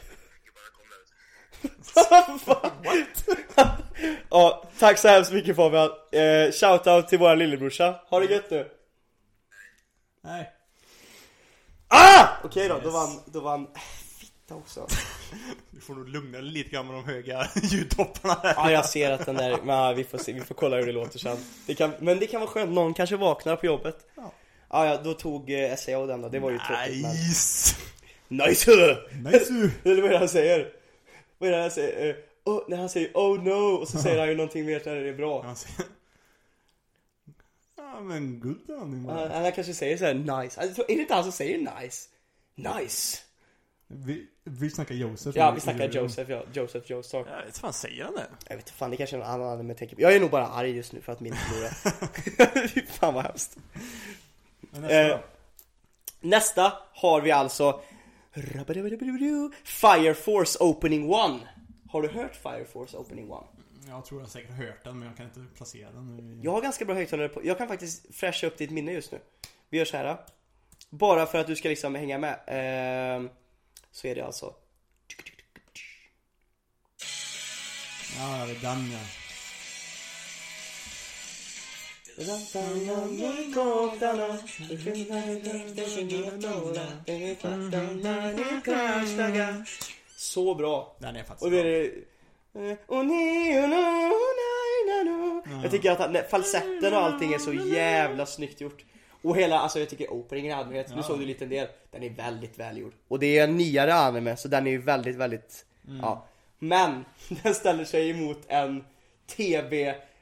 eh, gubbarna kom där vet du. ja, tack så hemskt mycket Fabian. Eh, shoutout till våran lillebrorsa. Ha det gött nu. Nej. Ah! Okej då, då vann, då vann... Fitta också. Du får nog lugna dig lite grann med de höga ljudtopparna där. Ja, jag ser att den där, men vi får se, vi får kolla hur det låter sen. Det kan, men det kan vara skönt, någon kanske vaknar på jobbet. Ja. Ja, ja, då tog eh, SAO den då, det var ju tråkigt men... Nice! Nice! Nice! Eller vad är det han säger? Vad är det han säger? Eh, oh, när han säger oh no, och så säger han ju någonting mer när det är bra. Han säger... Ja men good Han, han kanske säger såhär nice, alltså, är det inte han som säger nice? Nice! vi, vi snackar Josef. Ja, vi snackar Joseph, ja, Joseph Joestar. Jag vet inte fan säger han det? Jag vet inte fan, det kanske är någon annan anime jag tänker på. Jag är nog bara arg just nu för att min förlorade. Fy fan vad hemskt. Men nästa Eh? Nästa har vi alltså Fire Force Opening 1 Har du hört Fire Force Opening 1? Jag tror jag säkert har hört den men jag kan inte placera den. Jag har ganska bra högtalare på, jag kan faktiskt fräscha upp ditt minne just nu Vi gör så här. Bara för att du ska liksom hänga med Ehm, Så är det alltså Ja, det är den ja. Så bra! Den är faktiskt Och det är det eh. Jag tycker att falsetten och allting är så jävla snyggt gjort. Och hela, alltså jag tycker openingen i allmänhet, nu såg du lite en del. Den är väldigt välgjord. Och det är en nyare anime så den är ju väldigt, väldigt Ja. Men den ställer sig emot en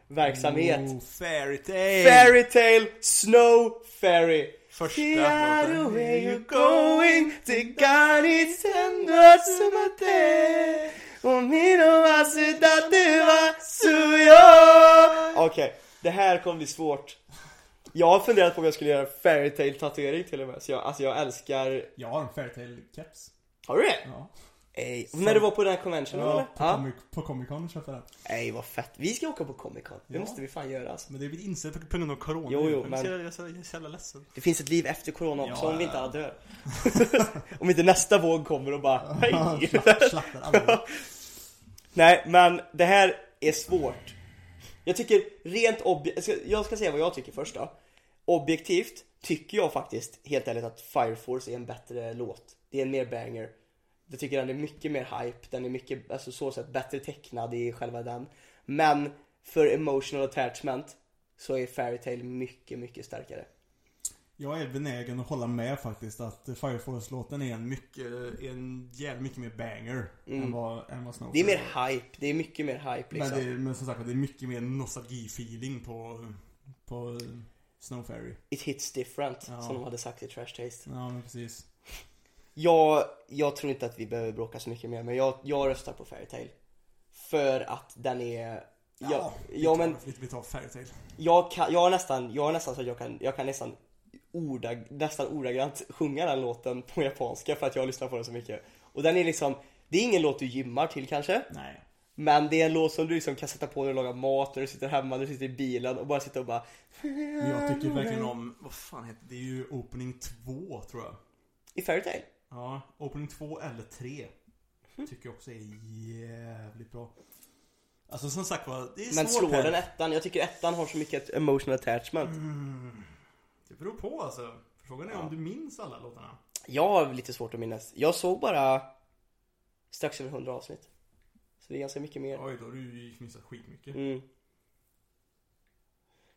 TV-verksamhet Oh, Fairytale! Fairytale Snow Fairy Första The låten. way you're going The God is wa suyo Okej, det här kommer bli svårt Jag har funderat på om jag skulle göra Fairytale tatuering till och med så jag, alltså jag älskar Jag har en Fairytale keps. Har du det? Ja. Ej, när du var på den här conventionen eller? Ja, på, Ja. Comic, på Comic Con köpte jag den. Ej vad fett, vi ska åka på Comic Con, det Ja. måste vi fan göra alltså. Men det är blivit insett på grund av Corona. Jo, jo, jag, men- är så, jag är så jävla ledsen. Det finns ett liv efter corona också Ja, om vi inte alla dör Om inte nästa våg kommer och bara hej. Nej, men det här är svårt. Jag tycker rent objektivt, jag ska säga vad jag tycker först då. Objektivt tycker jag faktiskt, helt ärligt, att Fire Force är en bättre låt. Det är en mer banger. Jag tycker den är mycket mer hype, den är mycket, alltså så sett bättre tecknad i själva den. Men för emotional attachment så är Fairytale mycket, mycket starkare. Jag är benägen att hålla med faktiskt att Fire Force-låten är en mycket, en jävligt mycket mer banger än vad, än vad Snow Mm. Det är mer hype, det är mycket mer hype liksom. Men, det, är- men som sagt det är mycket mer nostalgi-feeling på, på Snow Fairy. It hits different, Ja. som de hade sagt i Trash Taste. Ja men precis. Jag, jag tror inte att vi behöver bråka så mycket mer, men jag, jag röstar på Fairytale. För att den är... Ja, vi ja tar- men Vi, vi tar Fairytale. jag kan, jag har nästan, jag har nästan så att jag kan, jag kan nästan ordag, nästan ordagrant sjunga den låten på japanska för att jag har lyssnat på den så mycket. Och den är liksom, det är ingen låt du gymmar till kanske. Nej. Men det är en låt som du liksom kan sätta på när du lagar mat, när du sitter hemma, när du sitter i bilen och bara sitta och bara jag tycker verkligen om, vad fan heter det? Det är ju Opening 2 tror jag. I Fairytale. Ja, Opening 2 eller 3. Tycker jag också är jävligt bra. Alltså som sagt var, det är Men svårt slår här. den ettan? Jag tycker ettan har så mycket emotional attachment. Det beror på alltså. Frågan är om du minns alla låtarna. Jag har lite svårt att minnas. Jag såg bara strax över 100 avsnitt. Så det är ganska mycket mer. Oj, då har du missat skitmycket. Mm.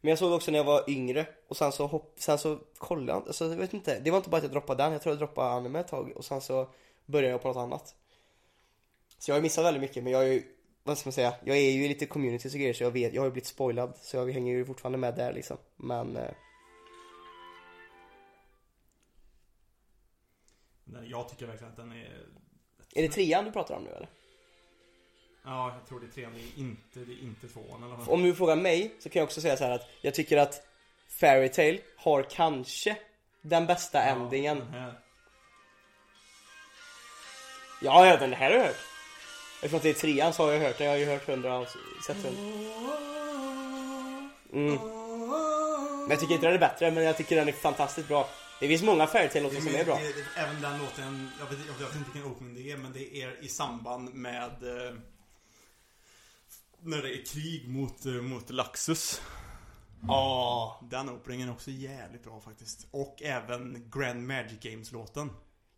Men jag såg också när jag var yngre och sen så hopp, sen så kollade jag alltså, jag vet inte, det var inte bara att jag droppade den, jag tror jag droppade anime ett tag och sen så började jag på något annat. Så jag har missat väldigt mycket men jag är ju, vad ska man säga, jag är ju lite community och grejer så jag vet, jag har ju blivit spoilad så jag hänger ju fortfarande med där liksom. Men, eh, Jag tycker verkligen att den är... är det trean du pratar om nu eller? Ja, jag tror det är trean. Det är inte, det är inte tvåan eller vad? Om du frågar mig så kan jag också säga så här att jag tycker att Fairy Tail har kanske den bästa endingen. Ja, den här. Ja, ja, den här har jag hört. Eftersom att det är trean så har jag hört den. Jag har ju hört hundra sett den. Mm. Men jag tycker inte den är bättre, men jag tycker den är fantastiskt bra. Det finns många Fairytale-låtar som är bra. Det- det- Även den låten, jag vet, jag vet inte vilken opening det är, men det är i samband med eh, när det är krig mot, eh, mot Laxus. Ja. Den openingen är också jävligt bra faktiskt. Och även Grand Magic Games-låten.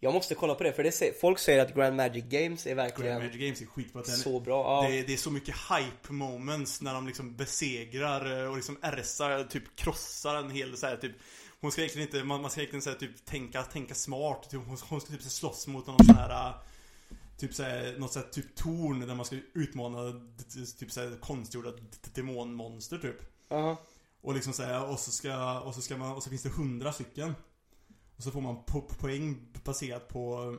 Jag måste kolla på det, för det säger, folk säger att Grand Magic Games är Grand verkligen Magic Games är skitbra. Den, så bra. Ja. det, det är så mycket hype moments när de liksom besegrar eh, och liksom RSar, typ krossar en hel så här, typ Hon ska egentligen inte, man, man ska egentligen så här, typ tänka, tänka smart. Typ, hon, hon ska typ slåss mot någon sån här eh, Typ såhär, något såhär typ torn där man ska utmana typ såhär konstgjorda demonmonster typ. Aha. Och liksom såhär, och så ska, och så ska man, och så finns det hundra stycken. Och så får man po poäng baserat på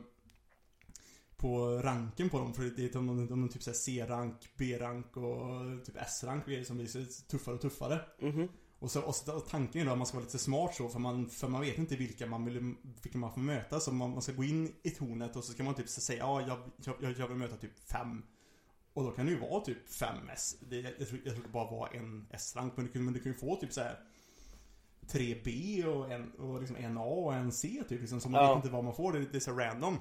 på ranken på dem, för det är de, de, de, typ C-rank, B-rank och typ S-rank grejer som blir tuffare och tuffare. Mhm. Och, så, och, så, tanken är då att man ska vara lite smart så, för man, för man vet inte vilka man vill, vilka man får möta. Så man, man ska gå in i tornet och så ska man typ säga ja, jag, jag, jag vill möta typ fem. Och då kan det ju vara typ fem S. Det, jag, tror, jag tror det bara var en S-rank, men du, kan- men du kan ju få typ så här 3B och en, och liksom en A och en C typ liksom, så man Ja. vet inte vad man får, det, det är så random.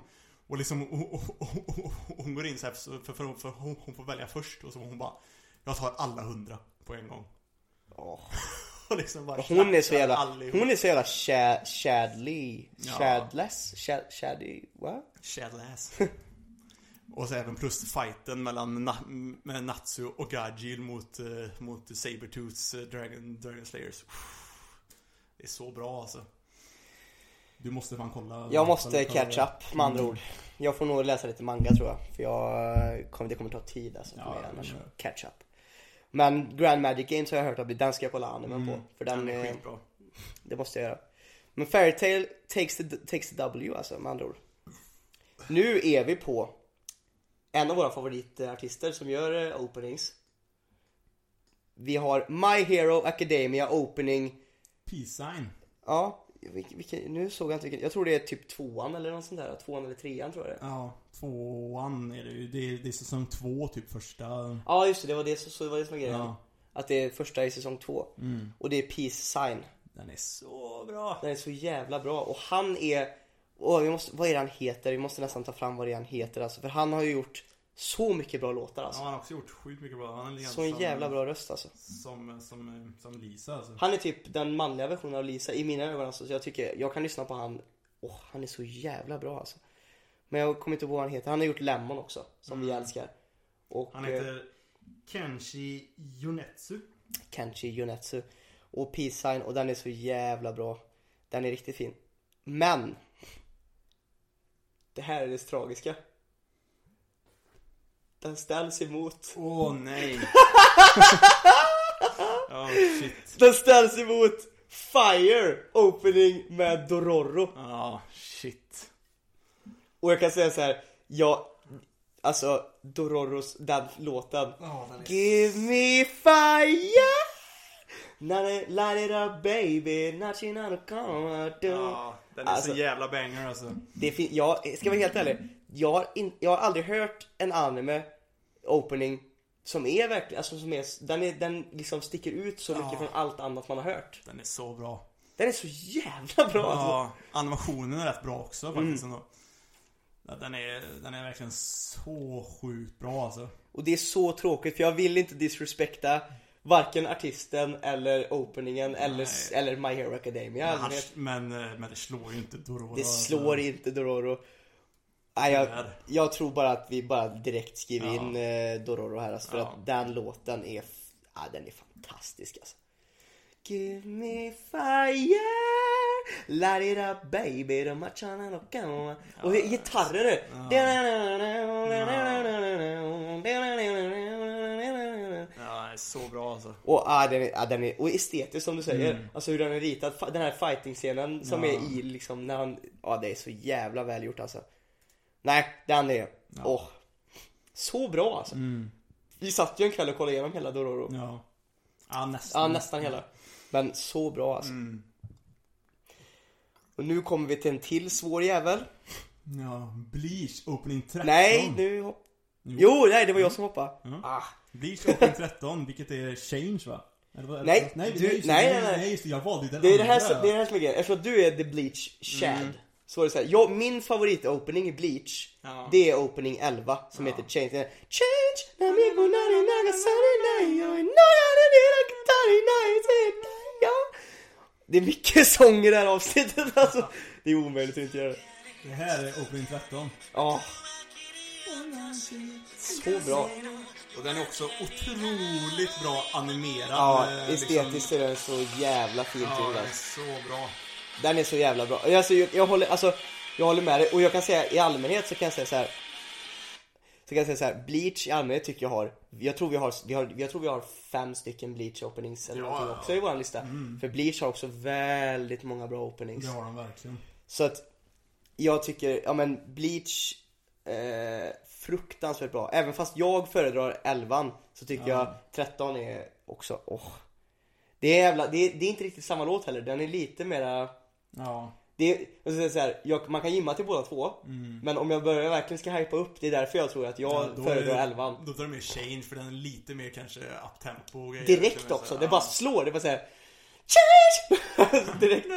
Och liksom, och, och, och, hon går in så här, för, för, för, hon, hon får välja först och så hon bara Jag tar alla hundra på en gång. Åh. Och liksom bara Hon är så jävla, allihop. hon är så jävla sha- shadly, shadless, shad, shady, what? Shadlass. Och så även plus fighten mellan Na med Natsu och Gajil mot, eh, mot Sabertooths eh, Dragon, Dragon Slayers. Det är så bra alltså. Du måste fan kolla. Jag måste catch up med andra ord. Jag får nog läsa lite manga tror jag. För jag kommer, det kommer ta tid alltså för Ja, mig annars. det. Catch up. Men Grand Magic Games har jag hört att den ska jag kolla animen på. För den, Mm. Den är är, skitbra. det måste jag göra. Men Fairytale takes the, takes the W alltså med andra ord. Nu är vi på en av våra favoritartister som gör eh, openings. Vi har My Hero Academia opening Peace sign. Ja, vilken, vilken, nu såg jag inte vilken, jag tror det är typ tvåan eller något sånt där, tvåan eller trean tror jag det är. Ja, tvåan är det ju. Det är, det är säsong två typ första. Ja just det, det var det, så, så det var det som var grejen. Ja. Att det är första i säsong två. Mm. Och det är Peace Sign. Den är så bra. Den är så jävla bra och han är, åh, vi måste, vad är det han heter? Vi måste nästan ta fram vad det är han heter alltså. För han har ju gjort så mycket bra låtar Ja, alltså. han har också gjort sjukt mycket bra. Han är Så en jävla bra röst alltså. Som, som, som Lisa alltså. Han är typ den manliga versionen av Lisa i mina ögon alltså. Så jag tycker, jag kan lyssna på han, åh han är så jävla bra alltså. Men jag kommer inte ihåg vad han heter. Han har gjort Lemon också, som vi älskar. Och, Han heter Kenshi Yonetsu. Kenshi Yonetsu och Peace Sign och den är så jävla bra. Den är riktigt fin. Men det här är det tragiska. Den ställs emot Åh nej. Ja, shit. Den ställs emot Fire Opening med Dororo. Ja, shit. Och jag kan säga så här, jag Alltså Dororos, den låten Give me fire Light it up baby Nothing on the corner Ja, den är Alltså- så jävla banger alltså. Det fin- jag ska vara helt ärlig. Jag har, in, jag har aldrig hört en anime opening som är verkligen, alltså som är, den, är, den liksom sticker ut så mycket Ja. från allt annat man har hört. Den är så bra. Den är så jävla bra alltså. Ja, animationen är rätt bra också faktiskt ändå. Ja, Den är, den är verkligen så sjukt bra alltså. Och det är så tråkigt för jag vill inte disrespekta varken artisten eller openingen eller, eller My Hero Academia. Men, men, eh, men det slår ju inte Dororo. Det alltså. slår inte Dororo. Nej, jag, jag tror bara att vi bara direkt skriver Ja. in eh, Dororo här alltså, för Ja. att den låten är, ja, den är fantastisk alltså. Give me fire, light it up baby, the machana no gamma. Och gitarren nu. Ja, det är så bra alltså. Och, ah, den är, ah, den är, och estetiskt som du säger. Alltså hur den är ritad. Den här fighting-scenen som Ja. är i liksom när han, ja det är så jävla väl gjort alltså. Nej, den är, åh. så bra alltså. Vi satt ju en kväll och kollade igenom hela Dororo. Ja, Ja. Ja, nästan. nästan hela. Men så bra alltså. Och nu kommer vi till en till svår jävel. Ja, Bleach Opening 13. Nej, nu hopp... Jo, nej det var jag som hoppade. Ah. Bleach Opening 13, vilket är Change va? Eller Nej, eller- nej, du- nej, nej, nej, nej. nej, just det, jag valde den Det är det här, det är det här som är grejen. Eftersom du är the Bleach Chad. Så var det så här, jag, min favorit-opening i Bleach, Ja. det är opening 11 som heter Change. Change, namigo nari nagasari nai, oi, nai, se nai, ja. Det är mycket sång i det här avsnittet alltså. Det är omöjligt att inte göra det. Det här är Opening 13. Ja. Så bra. Och den är också otroligt bra animerad. Ja, eh, estetiskt liksom. är den så jävla fint Ja, gjord den är alltså. så bra. Den är så jävla bra. Alltså, jag, jag håller, alltså, jag håller med dig och jag kan säga i allmänhet så kan jag säga så här. Så kan jag säga så här, Bleach i allmänhet tycker jag har, jag tror vi har, vi har, jag tror vi har fem stycken Bleach openings eller Ja, någonting också i våran lista. För Bleach har också väldigt många bra openings. Det har de verkligen. Så att jag tycker, ja men Bleach eh, fruktansvärt bra. Även fast jag föredrar 11 så tycker Ja. jag 13 är också, åh. Det är jävla, det är, det är inte riktigt samma låt heller. Den är lite mera Ja. det säga så här, jag, man kan gimma till båda två. Men om jag börjar verkligen ska hypa upp, det är därför jag tror att jag Ja, föredrar det- 11 Då tar det mer change för den är lite mer kanske uptempo. Direkt Så- också, ja. det bara slår, det bara såhär Change! Direkt.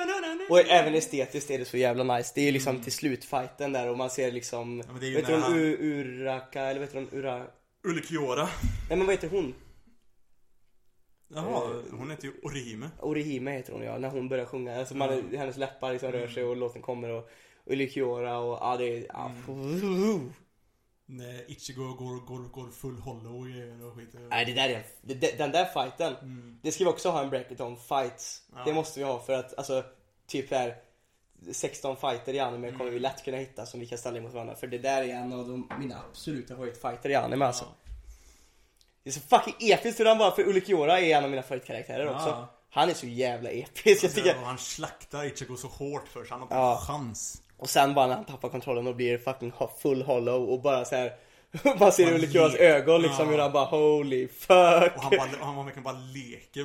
Och även estetiskt är det så jävla nice. Det är liksom till slutfighten där och man ser liksom, ju vet du hon Uraka, eller vet du hon Ura... Ulle Kiora. Nej men vad heter hon? Jaha, hon heter ju Orihime. Orihime heter hon ja, när hon börjar sjunga. Alltså man, hennes läppar liksom rör sig och låten kommer och Ulikiora och ja det är, ja, När Ichigo går, går, går full hollow och grejer och skit. Nej det där är, det, den där fighten, det ska vi också ha en bracket om, fights. Det måste vi ha för att alltså, typ här 16 fighter i anime kommer vi lätt kunna hitta som vi kan ställa emot varandra. För det där är en av de, mina absoluta favoritfighter i anime alltså. Det är så fucking episkt hur han bara, för Ulikiora är en av mina favoritkaraktärer också. Ja. Han är så jävla episk, jag tycker. Han slaktar Ichigo så hårt för så han har inte Ja. en chans. Och sen bara när han tappar kontrollen och blir fucking full hollow och bara så här. Man ser Bara Ulikioras le- ögon liksom Ja. hur han bara holy fuck. Och han, bara, han verkligen bara leker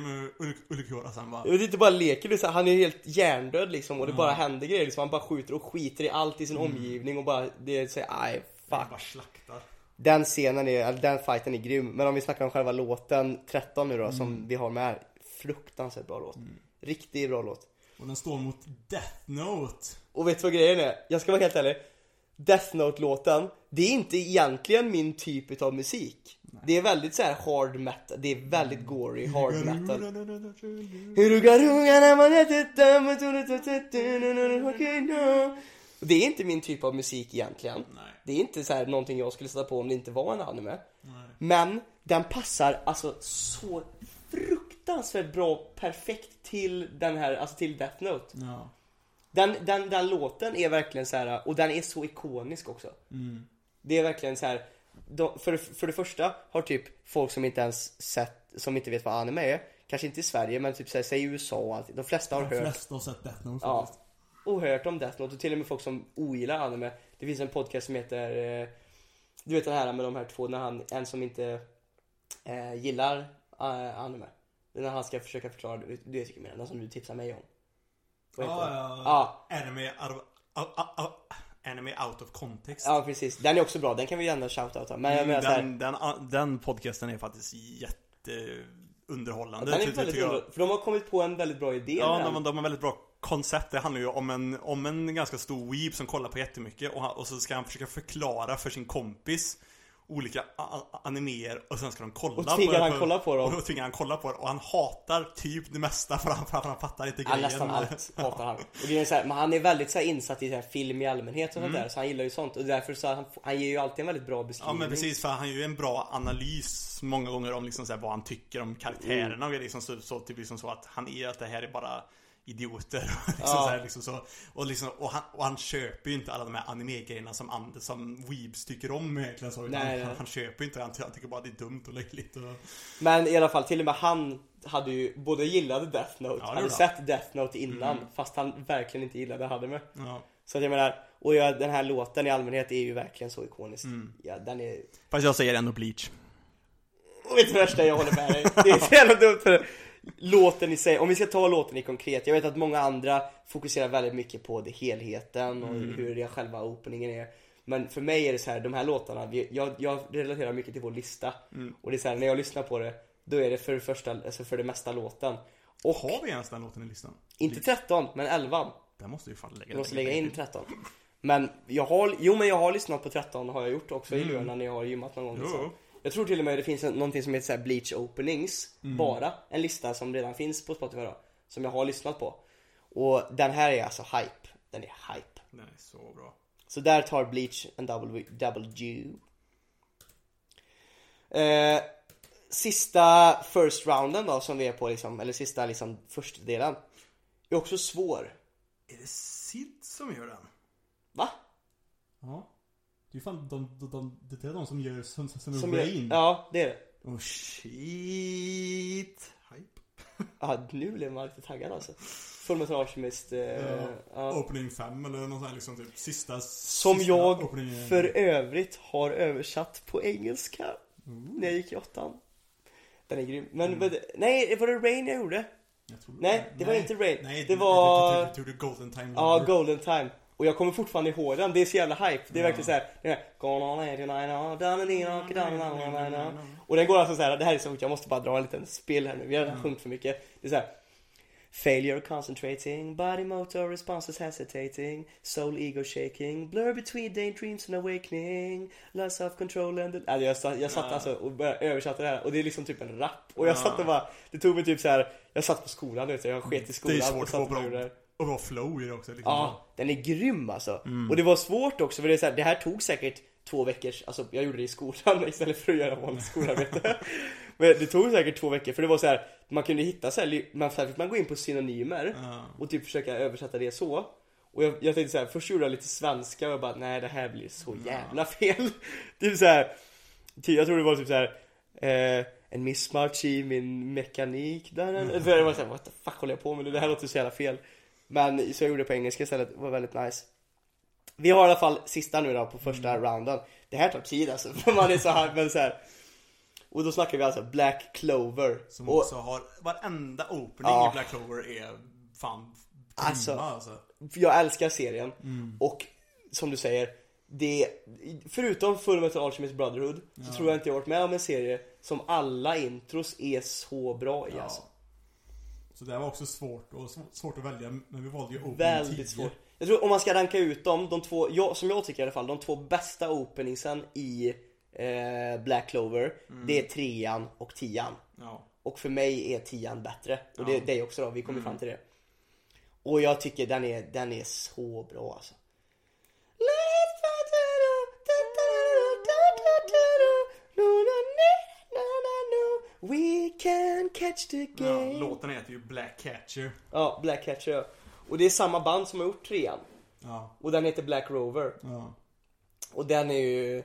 med Kiora sen bara. Det är inte bara leker, det är så här, han är helt hjärndöd liksom och det bara händer grejer liksom. Han bara skjuter och skiter i allt i sin omgivning och bara, det är så här, aj Han fuck. bara slaktar. Den scenen är, eller den fighten är grym. Men om vi snackar om själva låten 13 nu då som vi har med här. Fruktansvärt bra låt. Riktigt bra låt. Och den står mot Death Note. Och vet du vad grejen är? Jag ska vara helt ärlig. Death Note-låten, det är inte egentligen min typ av musik. Det är väldigt så här hard metal, det är väldigt gory hard metal. Det är inte min typ av musik egentligen. Det är inte så här någonting jag skulle sätta på om det inte var en anime. Men den passar alltså så fruktansvärt bra, perfekt till den här, alltså till Death Note. Ja. Den, den, den låten är verkligen så här och den är så ikonisk också. Det är verkligen så här. De, för, för det första har typ folk som inte ens sett, som inte vet vad anime är, kanske inte i Sverige men typ så här, säg i USA och allt. De flesta har De hört flesta har sett Death Note Ja. Och hört om Death Note och till och med folk som ogillar anime. Det finns en podcast som heter eh, Du vet den här med de här två när han, en som inte eh, gillar eh, anime. När han ska försöka förklara, du vet vilken jag menar, den som du tipsar mig om. Heter Ja, ja, ja. Anime out, out, out, anime out of context. Ja precis, den är också bra, den kan vi gärna shoutouta. Men jag menar såhär, den, den, den podcasten är faktiskt jätteunderhållande. den är väldigt underbar, för de har kommit på en väldigt bra idé Ja, de, de har väldigt bra koncept. Det handlar ju om en, om en ganska stor weeb som kollar på jättemycket och, han, och så ska han försöka förklara för sin kompis. olika a- a- animéer och sen ska de kolla Och tvingar han kolla på dem. Och då tvingar han kolla på det och han hatar typ det mesta för han, för han fattar inte Ja, grejen. nästan allt hatar han. Och det är så här, men han är väldigt så här insatt i så här film i allmänhet och sånt där, så han gillar ju sånt. Och därför så han, han ger ju alltid en väldigt bra Ja beskrivning. men precis, för han gör ju en bra analys många gånger om liksom så här, vad han tycker om karaktärerna Mm. och liksom så, så, typ liksom så att han är att det här är bara idioter och liksom Ja. så här, liksom så. Och, liksom, och, han, och han köper ju inte alla de här anime-grejerna som, and, som Weebs tycker om egentligen så. Nej, nej. Han, han köper ju inte det, han, ty- han tycker bara det är dumt och löjligt och... Men i alla fall, till och med han hade ju både gillade Death Note, det hade gjorde sett Death Note innan, Mm. fast han verkligen inte gillade Hademe. Ja. Så att jag menar, och jag, den här låten i allmänhet är ju verkligen så ikonisk. Mm. Ja, den är... Fast jag säger ändå Bleach. Och vet du det värsta, jag håller med dig. Det är så jävla dumt låten i sig, om vi ska ta låten i konkret, jag vet att många andra fokuserar väldigt mycket på det helheten och Mm. hur det själva openingen är. Men för mig är det så här, de här låtarna, vi- jag, jag relaterar mycket till vår lista. Mm. Och det är så här, när jag lyssnar på det, då är det för det första, alltså för det mesta låten. Och Har vi ens den låten i listan? inte 13, men 11. Den måste vi fan lägga måste lägga in 13. Men jag har, jo men jag har lyssnat på 13 har jag gjort också i Mm. luren när jag har gymmat någon gång. Jo. Liksom. Jag tror till och med det finns en, någonting som heter så Bleach Openings, Mm. bara. En lista som redan finns på Spotify då, som jag har lyssnat på. Och den här är alltså hype. Den är hype. Den är så bra. Så där tar Bleach en double, double G. Eh, sista first rounden då som vi är på liksom, eller sista liksom första delen är också svår. Är det Sid som gör den? Va? Ja. Det är ju fan de, de, de, det är de som gör som, som, Som Rain. ja, det är det. Oh shit. Hype. Ja, nu blev man lite taggad alltså. Fullmetal Alchemist. Eh, ja. Opening 5 eller någon sån här liksom typ sista Som sista jag opening- för övrigt har översatt på engelska. När jag gick i åttan. Den är grym. Men vad det- nej, var det Rain jag gjorde? Jag Nej, det var inte Rain. Nej, Det var- Du, du, du, du, Golden Time Ja. Golden Time. Och jag kommer fortfarande ihåg den, det är så jävla hype. Det är verkligen såhär, den här Gone on 89, down and in, down and in, Och den går alltså såhär, det här är så jag måste bara dra en liten spill här nu, vi har redan sjungit för mycket. Det är såhär Failure concentrating, body motor responses hesitating, soul ego shaking, blur between daydreams and awakening, loss of control and... The... Alltså jag, satt, jag satt alltså och började översatte det här och det är liksom typ en rap. Och jag satt och bara, det tog mig typ så här. jag satt på skolan du, jag sket i Det skolan är svårt att få det. bra, och bra flow i det också. Liksom. Ja, den är grym alltså. Och det var svårt också för det är så här, det här tog säkert två veckors, alltså jag gjorde det i skolan istället för att göra vanligt skolarbete. Men det tog säkert två veckor för det var så här, man kunde hitta så här, sen fick man gå in på synonymer och typ försöka översätta det så. Och jag, jag tänkte så här, först gjorde jag lite svenska och jag bara, nej det här blir så jävla fel. Typ så här, jag tror det var typ så här. Eh, en missmatch i min mekanik. Där, jag var såhär, what the fuck håller jag på med? Det här låter så jävla fel. Men så jag gjorde det på engelska istället, det var väldigt nice. Vi har i alla fall sista nu då på första rounden. Det här tar tid alltså, för man är så här, men så här. Och då snackar vi alltså Black Clover. Som och också har, varenda opening Ja. i Black Clover är fan Alltså, alltså. jag älskar serien. Och som du säger, det, förutom Full Metal Alchemist Brotherhood, så tror jag inte jag varit med om en serie som alla intros är så bra i alltså. Så det var också svårt, och sv- svårt att välja, men vi valde ju Opening Väldigt 10. svårt. Jag tror om man ska ranka ut dem, de två, jag, som jag tycker i alla fall, de två bästa openingsen i eh, Black Clover, det är trean och tian. Ja. Och för mig är tian bättre. Och det Ja. är dig också då, vi kommer fram till det. Och jag tycker den är, den är så bra alltså. We can catch the Ja, game. låten heter ju Black Catcher. Ja, Black Catcher. ja. Och det är samma band som har gjort trean. Ja, Och den heter Black Rover. ja. Och den är ju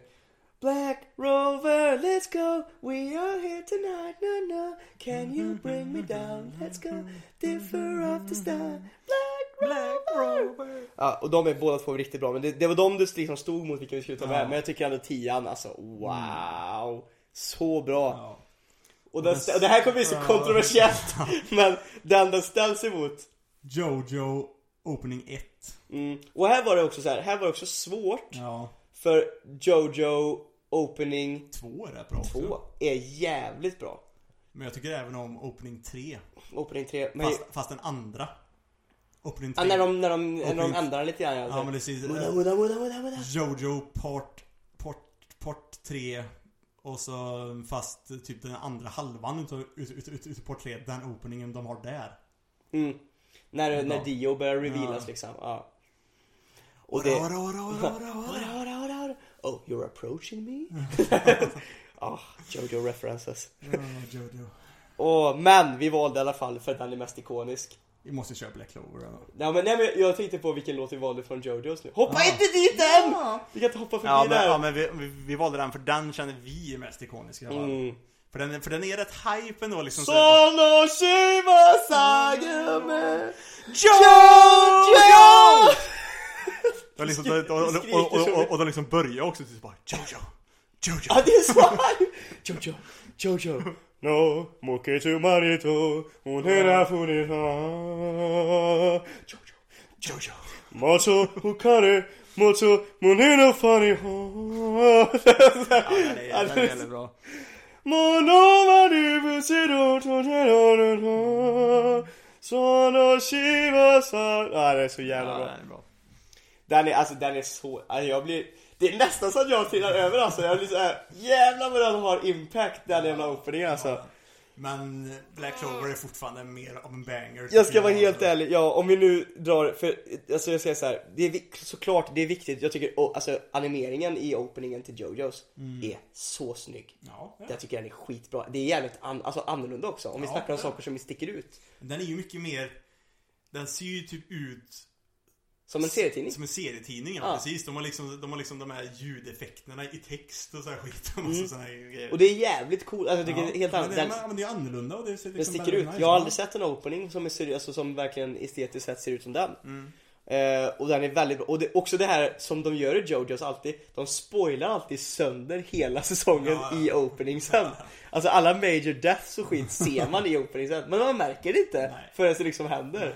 Black Rover, let's go We are here tonight, no no Can you bring me down, let's go Differ of the star Black Rover Ja, och de är båda två riktigt bra Men det, det var de du liksom stod mot vilka vi skulle ta med Men jag tycker ändå tian, alltså wow Så bra ja. Och, den, och det här kommer bli så kontroversiellt Men den den ställs emot Jojo Opening 1. mm. Och här var det också så här, här var det också svårt Ja. För Jojo Opening Två är rätt bra också. 2 är jävligt bra Men jag tycker även om Opening 3. Opening 3 men, Fast, fast den andra. Opening 3. ja, när de, när de, när de Opening- ändrar lite grann Ja alltså. men muda, muda, muda. Jojo Part, part, part 3 och så fast typ den andra halvan utav, ut, ut, ut, part 3, den openingen de har där. Mm. När, när Bra. Dio börjar revealas Ja. liksom. Ja. Och det... Oh, you're approaching me? Ah, Jojo references. Ja, Jojo. Åh, men vi valde i alla fall för att den är mest ikonisk. Vi måste köra Black Clover. Ja. Ja, men, nej, men jag tänkte på vilken låt vi valde från Jojos nu. Hoppa Ja. inte dit än! Vi kan inte hoppa förbi Ja men, där. ja, men vi, vi, vi valde den för den känner vi är mest ikonisk i alla fall. Mm. För, den, för den är rätt hype ändå liksom. så- Sono shiva sagame Jojo! Och, liksom, och, och, och, och, och de liksom börjar också typ bara Jojo, Jojo. Ja, det är så Jojo, Jojo No, moke to marito Onera funita Jojo, Jojo. Macho ukare Mocho monero fari Ja, den är, väldigt bra. Mono mani busiro tojero Sono shiva sa Ja, det är så jävla Ja, bra den är bra. Den är, alltså den är så, alltså, jag blir Det är nästan så att jag trillar över alltså, jag blir såhär Jävlar vad den har impact den jävla openingen alltså Men Black Clover är fortfarande mer av en banger. Jag ska vara helt ärlig, ja om vi nu drar, för alltså jag säger så här, det är såklart det är viktigt, jag tycker oh, alltså animeringen i openingen till Jojos är så snygg. Ja, ja. Jag tycker den är skitbra, det är jävligt an, alltså annorlunda också om vi Ja, snackar om ja. saker som sticker ut. Den är ju mycket mer... Den ser ju typ ut Som en serietidning. som en serietidning, ja, Ja. precis. De har, liksom, de har liksom de här ljudeffekterna i text och så här skit. Och massa såna grejer. Mm. Och det är jävligt coolt, alltså jag tycker det helt men, det, Den, men, det är annorlunda och det ser liksom sticker väldigt ut. nice Jag har aldrig sett en opening som är seriös, alltså, som verkligen estetiskt sett ser ut som den. Mm. Eh, och den är väldigt bra. Och det, också det här som de gör i Jojos alltid. De spoilar alltid sönder hela säsongen Ja, ja. i openingsen. Alltså alla major deaths och skit ser man i openingsen. Men man märker det inte Nej. förrän det liksom händer.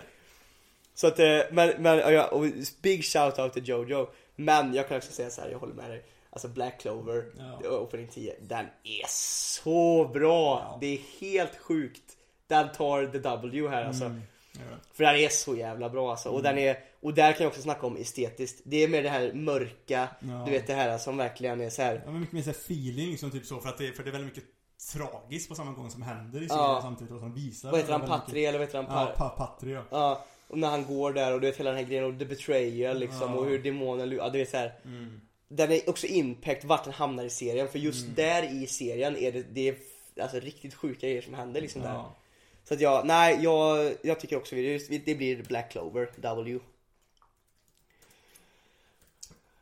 Så att, eh, men, men ja, och big shout out till Jojo. Men jag kan också säga så här, jag håller med dig. Alltså Black Clover, Ja. opening 10, den är så bra! Ja. Det är helt sjukt. Den tar the W här alltså. Mm. Ja. För den är så jävla bra alltså. Och, den är, och där kan jag också snacka om estetiskt. Det är mer det här mörka, Ja. du vet det här som verkligen är så här. Ja, men mycket mer så feeling som typ så för att det, för det är väldigt mycket tragiskt på samma gång som händer i serien Ja. samtidigt och som visar Vad heter han? Patri eller vad heter han? Ja, Par- pa, Patri ja. Och när han går där och du vet hela den här grejen och the betrayal liksom Ja. och hur demonen, ja du vet så här. Mm. Den är också impact vart den hamnar i serien för just där i serien är det, det är alltså riktigt sjuka grejer som händer liksom där. Ja. Så att jag, nej jag, jag tycker också det, det blir Black Clover, W.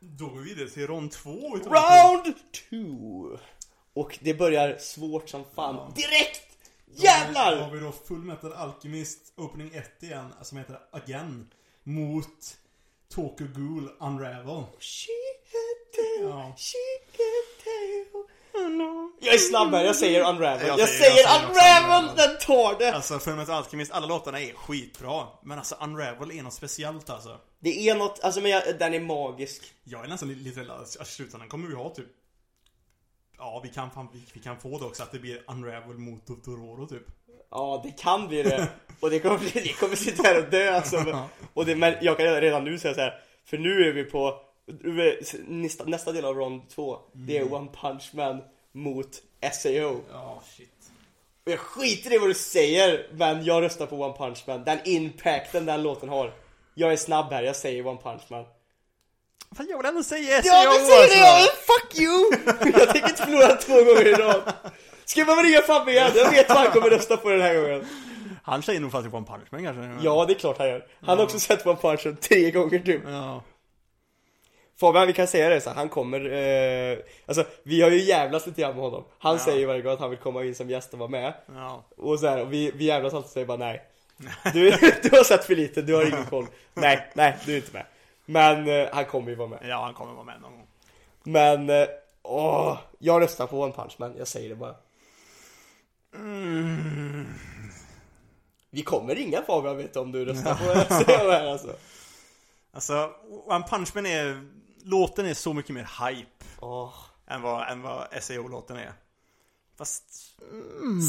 Då går vi vidare till rond två utav Round 2! Och det börjar svårt som fan. Ja. Direkt! Då har Jävlar! vi då Full Metal Alchemist Opening 1 igen, som heter Again. Mot Tokyo Ghoul Unravel. Shiketeo, Ja. shiketeo, oh no. Jag är snabb här, jag säger Unravel. Jag, Jag säger, jag Unravel, den tar det! Alltså Fullmetal Alchemist, alla låtarna är skitbra. Men alltså Unravel är något speciellt alltså. Det är något, alltså men jag, den är magisk. Jag är nästan lite lite rädd att slutändan kommer vi ha typ Ja, vi kan, fan, vi, vi kan få det också att det blir Unravel mot Dororo typ. Ja, det kan bli det. Och det kommer, bli, det kommer sitta här och dö alltså. Och det, men jag kan redan nu säga så här. För nu är vi på nästa, nästa del av rond 2. Det är One Punch Man mot SAO. Ja, shit. Och jag skiter i vad du säger, men jag röstar på One Punch Man. Den impacten den låten har. Jag är snabb här, jag säger One Punch Man. Fan jag vill ändå säga SEO Ja, men säg det alltså. jag! Fuck you! Jag tänker inte förlora två gånger i rad. Ska man ringa Fabbe igen? Jag vet vad han kommer rösta på den här gången. Han säger nog faktiskt på en punchman kanske. Ja, det är klart han gör. Han har också sett One Punch Man tre gånger typ. Ja. Fabian, vi kan säga det så han kommer, eh, alltså vi har ju jävlas lite grann med honom. Han Ja. säger varje gång att han vill komma in som gäst och vara med. Ja. Och så här, och vi, vi jävlas alltid och säger bara nej. Du, du har sett för lite, du har ingen koll. Nej, nej, du är inte med. Men eh, han kommer ju vara med. Ja, han kommer vara med någon gång. Men, eh, åh, jag röstar på One Punch Man, jag säger det bara. Vi kommer ringa Fabian vet du, om du röstar på SCO här alltså. Alltså, One Punch Man är... Låten är så mycket mer hype Åh. än vad, än vad SEO-låten är. Fast...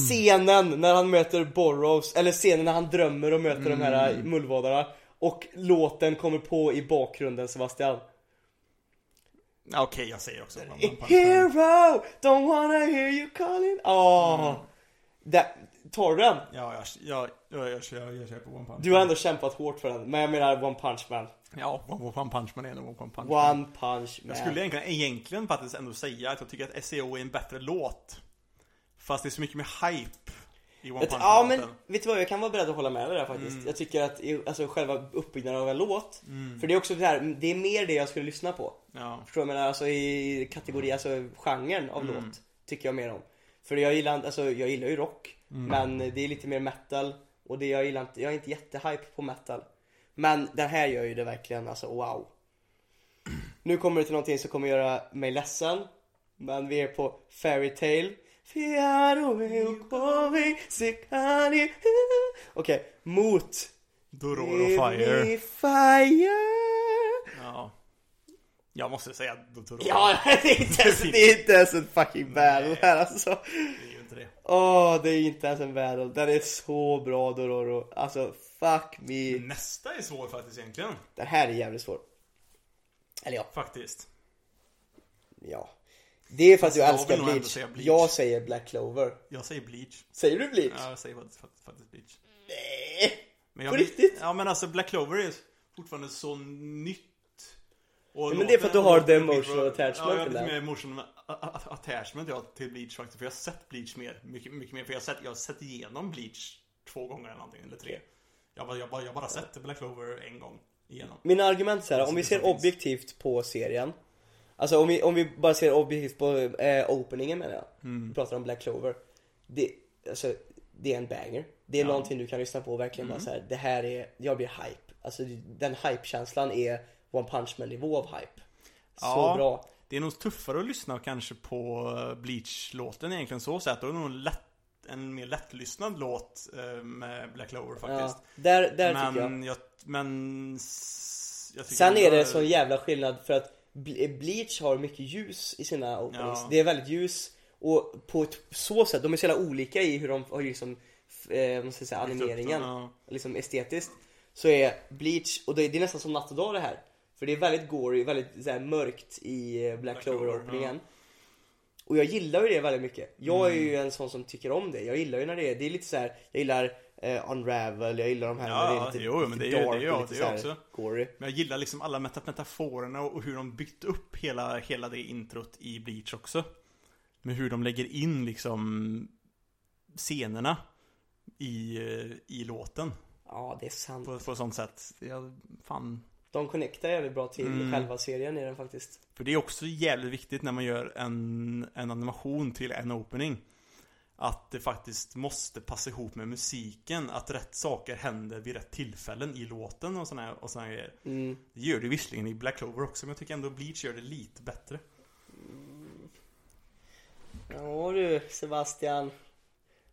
Scenen när han möter Burrows, eller scenen när han drömmer och möter de här mullvadarna. Och låten kommer på i bakgrunden Sebastian. Okej, jag säger också Man. Hero! Don't wanna hear you calling Åh! Där- Tar du den? Ja, jag, jag, jag, jag, jag, jag kör på One Punch Du har ändå kämpat hårt för den, men jag menar One Punch Man Ja, One One Punch Man är nog One Punch Man. One Punch Man Jag skulle egentligen, egentligen faktiskt ändå säga att jag tycker att SEO är en bättre låt. Fast det är så mycket mer hype i One Punch Ja Man men, vet du vad? Jag kan vara beredd att hålla med dig där faktiskt Mm. Jag tycker att, alltså själva uppbyggnaden av en låt För det är också så här, det är mer det jag skulle lyssna på Ja. Förstår du vad jag menar? Alltså i kategori, alltså genren av Mm. låt Tycker jag mer om För jag gillar, alltså jag gillar ju rock Mm. Men det är lite mer metal Och det jag gillar inte, jag är inte jättehype på metal Men den här gör ju det verkligen, alltså wow Nu kommer det till någonting som kommer göra mig ledsen Men vi är på Fairy Tale Okej, mot Dororo Fire. fire Ja. Jag måste säga Dororo. Ja, det är inte ens, det är inte ens en fucking battle här alltså Det är ju inte det. Åh, det är inte ens en battle. Den är så bra Dororo. Alltså, fuck me. Nästa är svår faktiskt egentligen. Den här är jävligt svår. Eller ja, Faktiskt. ja. Det är för att jag jag vill älskar Bleach. Bleach. Jag säger Black Clover. Jag säger Bleach. Säger du Bleach? Ja, jag säger faktiskt, faktiskt Bleach. Nej. Men jag På riktigt? Ja men alltså Black Clover är fortfarande så nytt. Ja, men det är för att du har the emotional Ja, attachment jag har lite mer emotional attachment ja, till Bleach faktiskt. För jag har sett Bleach mer. Mycket, mycket mer. För jag har sett, jag har sett igenom Bleach två gånger eller någonting. Eller tre. Jag har bara, jag jag bara sett Black Clover en gång igenom. Mina argument är så här, om vi ser objektivt på serien. Alltså om vi, om vi bara ser objektivt på eh, openingen menar jag. Mm. Vi pratar om Black Clover. Det, alltså, det är en banger. Det är Ja. Mm. någonting du kan lyssna på och verkligen bara så här, det här är, jag blir hype. Alltså den hype-känslan är One Punch Man nivå av hype. Så Ja. bra. Det är nog tuffare att lyssna kanske på eh, Bleach-låten egentligen så sett. Då är det nog lätt, en mer lättlyssnad låt eh, med Black Clover faktiskt. Ja, där, där tycker jag. men jag. Men... jag Sen är det sån jävla skillnad för att Bleach har mycket ljus i sina openings. Ja. Det är väldigt ljus och på ett så sätt, de är så jävla olika i hur de har liksom, eh, vad ska säga, animeringen. ja. Liksom estetiskt. Så är Bleach, och det, det är nästan som natt och dag det här. För det är väldigt gory, väldigt så här, mörkt i eh, Black, Black Clover Clover, openingen. Och jag gillar ju det väldigt mycket. Jag är Mm. ju en sån som tycker om det. Jag gillar ju när det är, det är lite så här, jag gillar eh, Unravel, jag gillar de här Ja, när det är lite, jo, men lite det är dark det är jag- och lite det är också. gory. Men jag gillar liksom alla meta- metaforerna och hur de byggt upp hela, hela det introt i Bleach också. Med hur de lägger in liksom scenerna i, eh, i låten. Ja, det är sant. På, på sånt sätt. Jag, fan. De connectar jävligt bra till Mm. själva serien i den faktiskt. För det är också jävligt viktigt när man gör en, en animation till en opening. Att det faktiskt måste passa ihop med musiken. Att rätt saker händer vid rätt tillfällen i låten och här- och såna grejer. Mm. Det gör det visserligen i Black Clover också, men jag tycker ändå Bleach gör det lite bättre. Ja du Sebastian.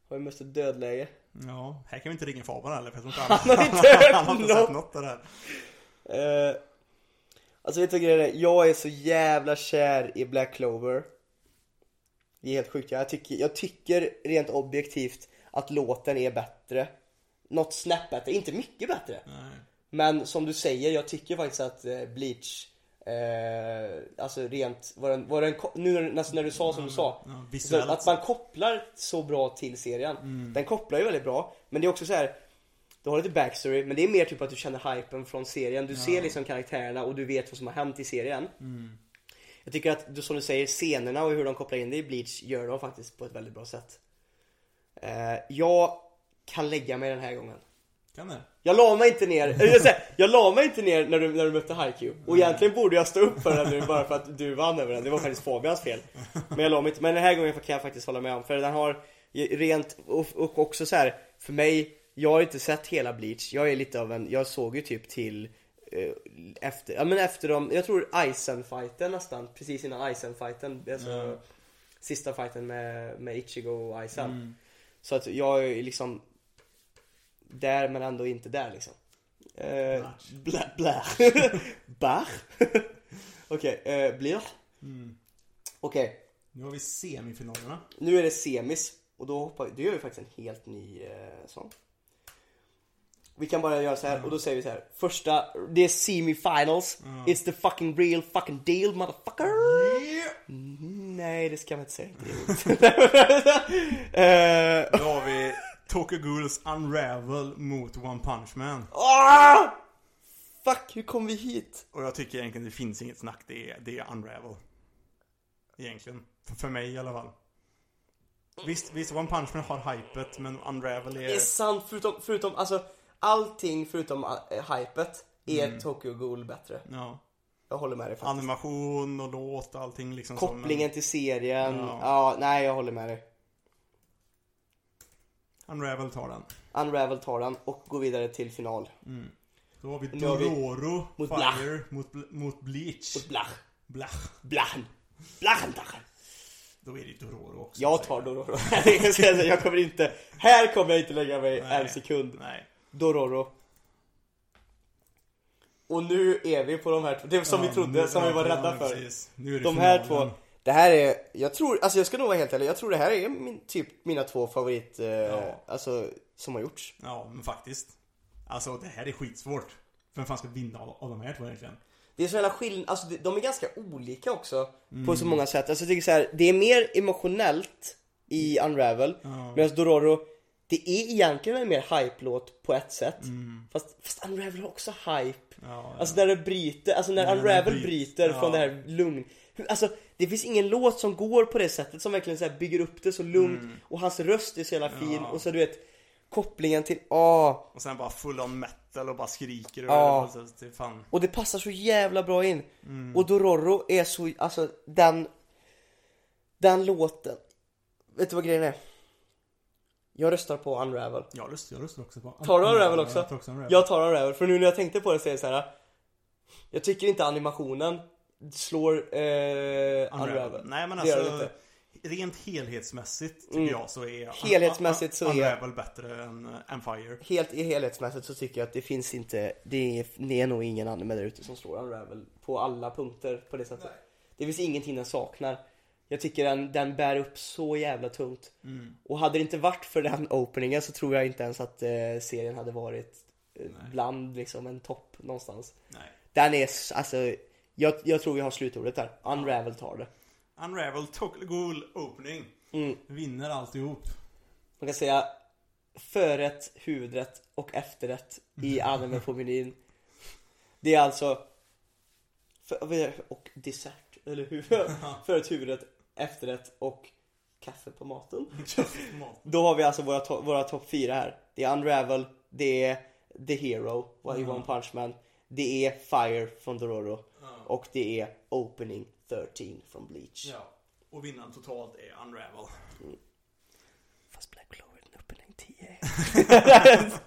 Har ju mest ett dödläge. Ja, här kan vi inte ringa Fabian heller, för jag tror inte Han han, har inte hört han har inte något. sett något av det här. Eh, alltså vet du vad grejen är? Jag är så jävla kär i Black Clover. Det är helt sjukt. Jag tycker, jag tycker rent objektivt att låten är bättre. Något snäpp bättre, inte mycket bättre. Nej. Men som du säger, jag tycker faktiskt att eh, Bleach Eh, alltså rent, var den, var den, nu när- nästan när du sa som du sa. Ja, Så att man kopplar så bra till serien. Den kopplar ju väldigt bra. Men det är också så här. Du har lite backstory, men det är mer typ att du känner hypen från serien. Du ser liksom karaktärerna och du vet vad som har hänt i serien. Jag tycker att, du- som du säger, scenerna och hur de kopplar in det i Bleach gör de faktiskt på ett väldigt bra sätt. Eh, jag kan lägga mig den här gången. Kan det? Jag la mig inte ner, jag, säger, jag la mig inte ner när du, när du mötte Haikyuu. Och egentligen borde jag stå upp för den nu bara för att du vann över den. Det var faktiskt Fabians fel. Men jag la mig inte, men den här gången kan jag faktiskt hålla med om. För den har rent, och, och också så här för mig Jag har inte sett hela Bleach, jag är lite av en, jag såg ju typ till efter, ja men efter de, jag tror Aizen-fighten nästan, precis innan Aizen-fighten alltså, Ja. Sista fighten med, med Ichigo och Aizen Mm. Så att jag är liksom Där men ändå inte där liksom eh, Blä, blä Bach Okej, eh, blir Mm. Okej, Nu har vi semifinalerna. nu är det semis Och då hoppar, då gör vi faktiskt en helt ny eh, sån Vi kan bara göra så här och då säger vi så här. Första, det är semifinals. It's the fucking real fucking deal motherfucker. Nej, det ska man inte säga. Det. Eh, Då har vi Tokyo Ghouls Unravel mot One Punch Man. ah! Fuck, hur kom vi hit? Och jag tycker egentligen det finns inget snack, det är, det är Unravel. Egentligen. För, för mig i alla fall. Visst, visst, One Punch Man har hypet, men Unravel Det är är... sant, förutom, förutom alltså allting förutom uh, hypet är Tokyo Ghoul bättre. Ja. Jag håller med dig faktiskt. Animation och låt och allting liksom Kopplingen till serien, Ja. ja. nej jag håller med dig. Unravel tar den. Unravel tar den och går vidare till final. Då har vi har vi- Dororo, mot Fire, mot, mot Bleach. Och blach, Blach. blachen, blachen, blachen. Då är det Dororo också. Jag tar Dororo. jag kommer inte, här kommer jag inte lägga mig Nej. en sekund. Nej. Dororo. Och nu är vi på de här två, det som vi Ja, trodde, nu- som vi var ja, rädda för. är det De här två, det här är, jag tror, alltså jag ska nog vara helt ärlig, jag tror det här är min, typ mina två favorit, eh, Ja. alltså som har gjorts. Ja, men faktiskt. Alltså det här är skitsvårt. Vem fan ska vinna av, av de här två egentligen? Det är så jävla skillnad, alltså de- är ganska olika också Mm. på så många sätt. Alltså jag tycker så här, det är mer emotionellt i Unravel, medan Dororo, det är egentligen en mer hype-låt på ett sätt. Fast, fast Unravel har också hype. Mm. Ja, Alltså när det bryter, alltså när den Unravel bryter, bryter ja. från det här lugn. Alltså det finns ingen låt som går på det sättet som verkligen så bygger upp det så lugnt och hans röst är så jävla fin Mm. Ja. och så du vet kopplingen till, ah Och sen bara full on metal och bara skriker och Ja. alltså, det fan. Och det passar så jävla bra in. Mm. Och Dororo är så, alltså den Den låten Vet du vad grejen är? Jag röstar på Unravel Jag röstar, jag röstar också på Tar du Unravel också? Jag tar också Unravel. Jag tar Unravel, för nu när jag tänkte på det så är det så här. Jag tycker inte animationen slår eh, Unravel, Nej men Det gör det alltså inte. Rent helhetsmässigt tycker Mm. jag så är Helhetsmässigt så är- Unravel bättre än, än Fire. Helt i helhetsmässigt så tycker jag att det finns inte Det är, det är nog ingen anime där ute som slår Unravel På alla punkter på det sättet Det finns ingenting den saknar Jag tycker den, den bär upp så jävla tungt Mm. Och hade det inte varit för den openingen så tror jag inte ens att eh, serien hade varit eh, bland liksom en topp någonstans Nej. Den är, alltså jag, jag tror vi har slutordet där Unravel tar det Unravel Ghoul Opening. mm. Vinner alltihop. Man kan säga förrätt, huvudrätt och efterrätt i anime på menyn. Det är alltså för, och dessert, eller hur? Förrätt, huvudrätt, efterrätt och kaffe på maten. Då har vi alltså våra, to- våra topp fyra här. Det är Unravel, det är The Hero i One Punch Man, det är Fire från Dororo och det är Opening 13 från Bleach. Ja. Och vinnaren totalt är Unravel. Fast Black Clover är Opening 10.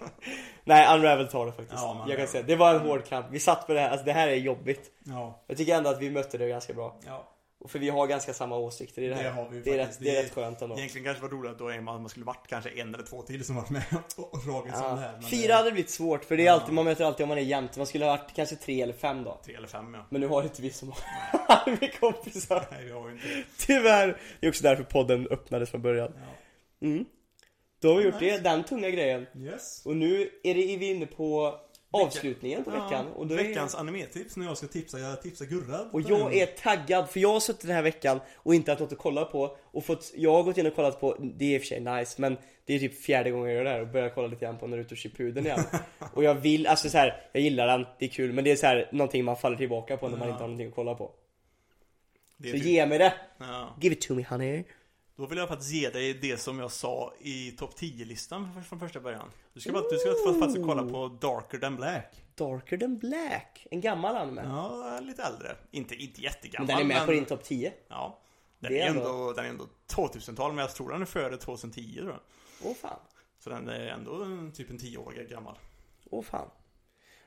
Nej, Unravel tar det faktiskt. Ja, jag kan säga, det var en hård kamp. Vi satt på det här, alltså det här är jobbigt. Ja. Jag tycker ändå att vi mötte det ganska bra. Ja. För vi har ganska samma åsikter i det här. Det har vi det, är rätt, det är rätt skönt ändå. Egentligen kanske var roligt att då är man, man skulle varit kanske en eller två till som varit med och, dragits om det här. Ja. Fyra det- hade blivit svårt för det är Ja. alltid, man möter alltid om man är jämnt. Man skulle ha varit kanske tre eller fem då. Tre eller fem ja. Men nu har inte vi så många kompisar. Nej vi har ju inte. Tyvärr. Det är också därför podden öppnades från början. Ja. Mm. Då har vi gjort det, den tunga grejen. Yes. Och nu är, det, är vi inne på avslutningen på veckan. Ja, Och, då är, veckans animetips när jag ska tipsa, jag tipsar Gurra. och jag är taggad för jag har suttit den här veckan och inte haft något att kolla på. Och fått, jag har gått in och kollat på, det är i och för sig nice men det är typ fjärde gången jag gör det här och börjar kolla lite grann på Naruto Shippuden igen. och jag vill, alltså så här, jag gillar den, det är kul men det är så här någonting man faller tillbaka på när man Ja. inte har någonting att kolla på. Är Så typ- ge mig det! ja. Give it to me honey. Då vill jag faktiskt ge dig det som jag sa i topp 10-listan från- första början. Du ska, bara, du ska fa- faktiskt kolla på Darker than Black. Darker than black, en gammal anime. Ja, lite äldre. Inte, inte jättegammal. men den är med men, på din topp 10. Ja. Den Det är, ändå, ändå- den är ändå 2000-tal, men jag tror den är före 2010 tror jag. Åh fan. Så den är ändå typ en 10 år gammal. Åh fan.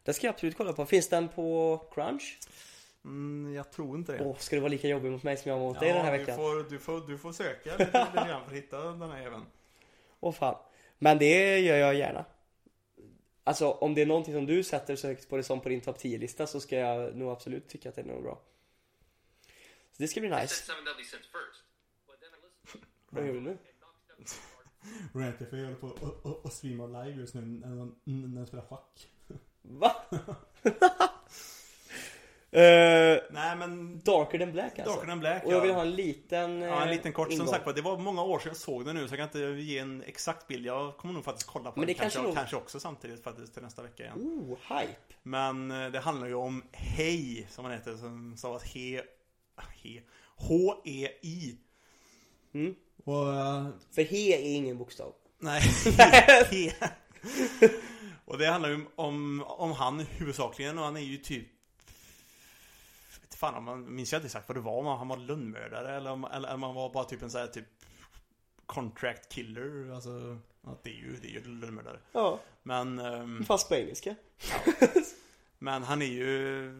Den ska jag absolut kolla på. Finns den på Crunch? Mm, jag tror inte det. Åh, ska du vara lika jobbig mot mig som jag var mot dig den här du veckan? får, du, får, du får söka lite, lite grann för att hitta den här även. Åh fan. Men det gör jag gärna. Alltså om det är någonting som du sätter så högt på det som på din topp 10-lista så ska jag nog absolut tycka att det är nog bra. Så det ska bli nice. Vad gör du nu? Rant Café håller på och, och, och streamar live just nu när de, när de spelar schack. Va? Eh, Nej men darker than black alltså? Darker than Black Och jag vill ja. ha en liten Ja, en eh, liten kort. Som ingång. sagt var, det var många år sedan jag såg den nu så jag kan inte ge en exakt bild. Jag kommer nog faktiskt kolla på Men det den kanske, kanske nog- kanske också samtidigt faktiskt till nästa vecka igen. Oh, hype! Men eh, det handlar ju om Hej, som han heter, som stavas He... He... H-E-I. Mm. Och eh, För he är ingen bokstav. Nej, He. Och det handlar ju om, om han huvudsakligen och han är ju typ fan man minns jag inte exakt vad det var om han var lönnmördare eller om, eller om han var bara typ en sån här typ contract killer, alltså ja, det är ju, det är ju lönnmördare. Ja, Men ehm, fast på engelska. Men han är ju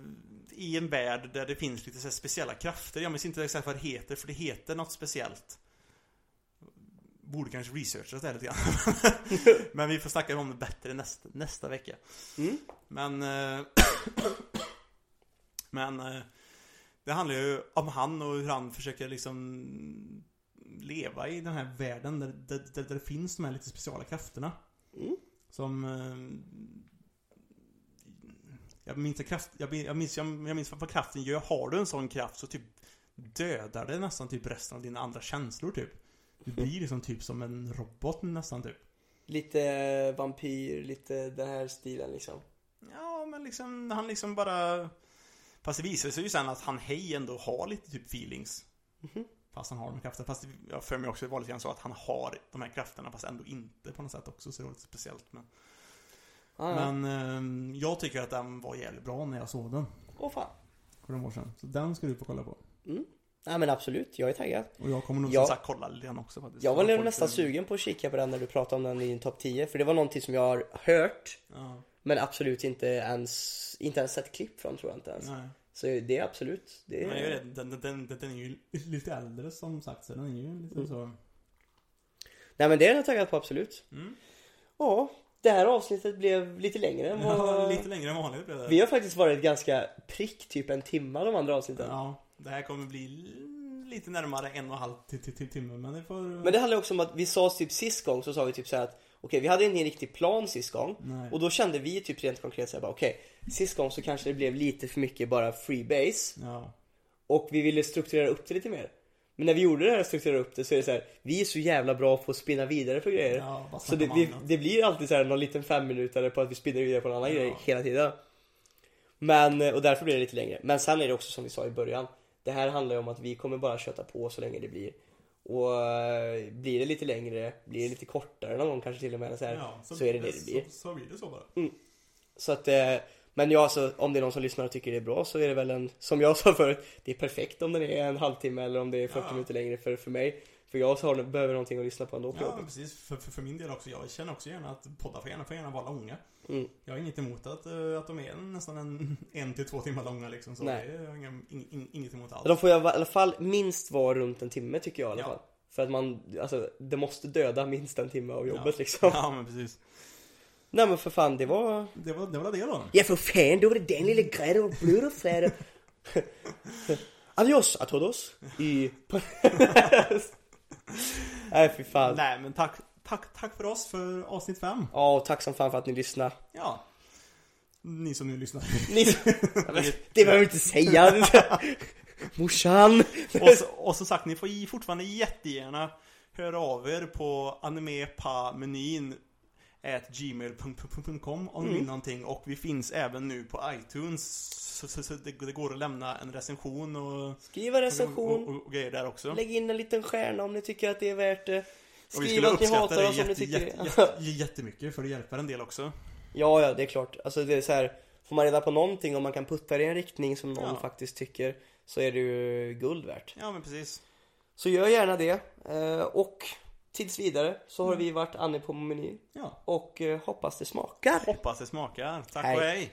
i en värld där det finns lite så speciella krafter. Jag minns inte exakt vad det heter, för det heter något speciellt. Borde kanske researcha det här lite grann. Men vi får snacka om det bättre nästa, nästa vecka. Mm. Men... eh, Men... Det handlar ju om han och hur han försöker liksom leva i den här världen där, där, där, där det finns de här lite speciala krafterna. Mm. Som... eh, Jag minns, kraft, jag, min- jag, minns, jag, jag minns vad kraften gör. Har du en sån kraft så typ dödar det nästan typ resten av dina andra känslor typ. Du blir liksom typ som en robot nästan typ. Lite vampyr, lite den här stilen liksom. Ja, men liksom han liksom bara... Fast det visar sig ju sen att han hej ändå har lite typ feelings. Mhm. Fast han har de krafterna. Fast jag för mig också det var lite grann så att han har de här krafterna fast ändå inte på något sätt också. Så det var lite speciellt. Men, Ah, ja. men ehm, jag tycker att den var jävligt bra när jag såg den. Åh fan. för några år sedan. Så den ska du få kolla på. Nej men absolut, jag är taggad. Och jag kommer nog Ja. Som sagt, kolla grann också faktiskt. Jag var nästan sugen på att kika på den när du pratade om den i din topp 10. För det var någonting som jag har hört. Ja, Men absolut inte ens, inte ens sett klipp från tror jag inte ens. nej. Så det är absolut, det Men jag är... vet, den, den, den, den, är ju... Lite äldre som sagt, så den är ju lite så. Nej men det är jag taggad på absolut. Mm. Ja, det här avsnittet blev lite längre än Ja, vad... lite längre än vanligt blev det. Vi har faktiskt varit ganska prick, typ en timme de andra avsnitten. Ja, det här kommer bli lite närmare en och en halv Till, till, till timme, men det får... Men det handlar också om att vi sa typ sist gång så sa vi typ så här att Okej, vi hade ingen riktig plan sist gång. Nej. Och då kände vi typ rent konkret såhär bara okej Sist gång så kanske det blev lite för mycket bara freebase. Ja. Och vi ville strukturera upp det lite mer. Men när vi gjorde det här och strukturerade upp det så är det så här, Vi är så jävla bra på att spinna vidare på grejer. Ja, Så det, vi, det blir alltid så här någon liten fem minuter på att vi spinner vidare på en annan Ja. grej hela tiden. Men, och därför blir det lite längre. Men sen är det också som vi sa i början. Det här handlar ju om att vi kommer bara köta på så länge det blir Och eh, blir det lite längre, blir det lite kortare någon gång kanske till och med så, här, Ja, så, är det det det blir Så, så blir det så bara. Så att, eh, men ja alltså om det är någon som lyssnar och tycker det är bra så är det väl en, som jag sa förut Det är perfekt om den är en halvtimme eller om det är 40 Ja. minuter längre för, för mig För jag har, behöver någonting att lyssna på ändå på Ja, jobbet precis. För, för, för min del också. Jag känner också gärna att poddar får gärna, får gärna vara långa. Mm. Jag har inget emot att, eh, att de är nästan en, en till två timmar långa liksom. Så Nej. det är jag ing, ing, inget emot alls. De får i alla fall minst vara runt en timme tycker jag i alla Ja. fall För att man, alltså det måste döda minst en timme av jobbet Ja. liksom Ja, men precis. Nej men för fan det var Det var det, var det då. Ja för fan, då var det den lilla grejen, det var blöd och fräd Adios a todos i... Nej fy fan Nej, men tack. Tack, tack för oss för avsnitt fem. Ja och tack som fan för att ni lyssnar Ja. Ni som nu lyssnar. Ni... Det behöver vi inte säga Morsan Och, så, och som sagt, ni får fortfarande jättegärna höra av er på animepamenyn gmail.com om vill någonting och vi finns även nu på iTunes så, så, så det, det går att lämna en recension och, Skriv en och, recension och, och grejer där också. Lägg in en liten stjärna om ni tycker att det är värt det vi Skriv att ni hatar det oss om ni tycker jätte, jätte, jättemycket för det hjälper en del också. Ja, ja, det är klart. Alltså det är så här, får man reda på någonting om man kan putta det i en riktning som någon Ja. faktiskt tycker så är det ju guld värt. Ja, men precis. Så gör gärna det. Eh, och tills vidare så har vi varit Annie på menyn Ja. och eh, hoppas det smakar. Hoppas det smakar. Tack Hej. och hej.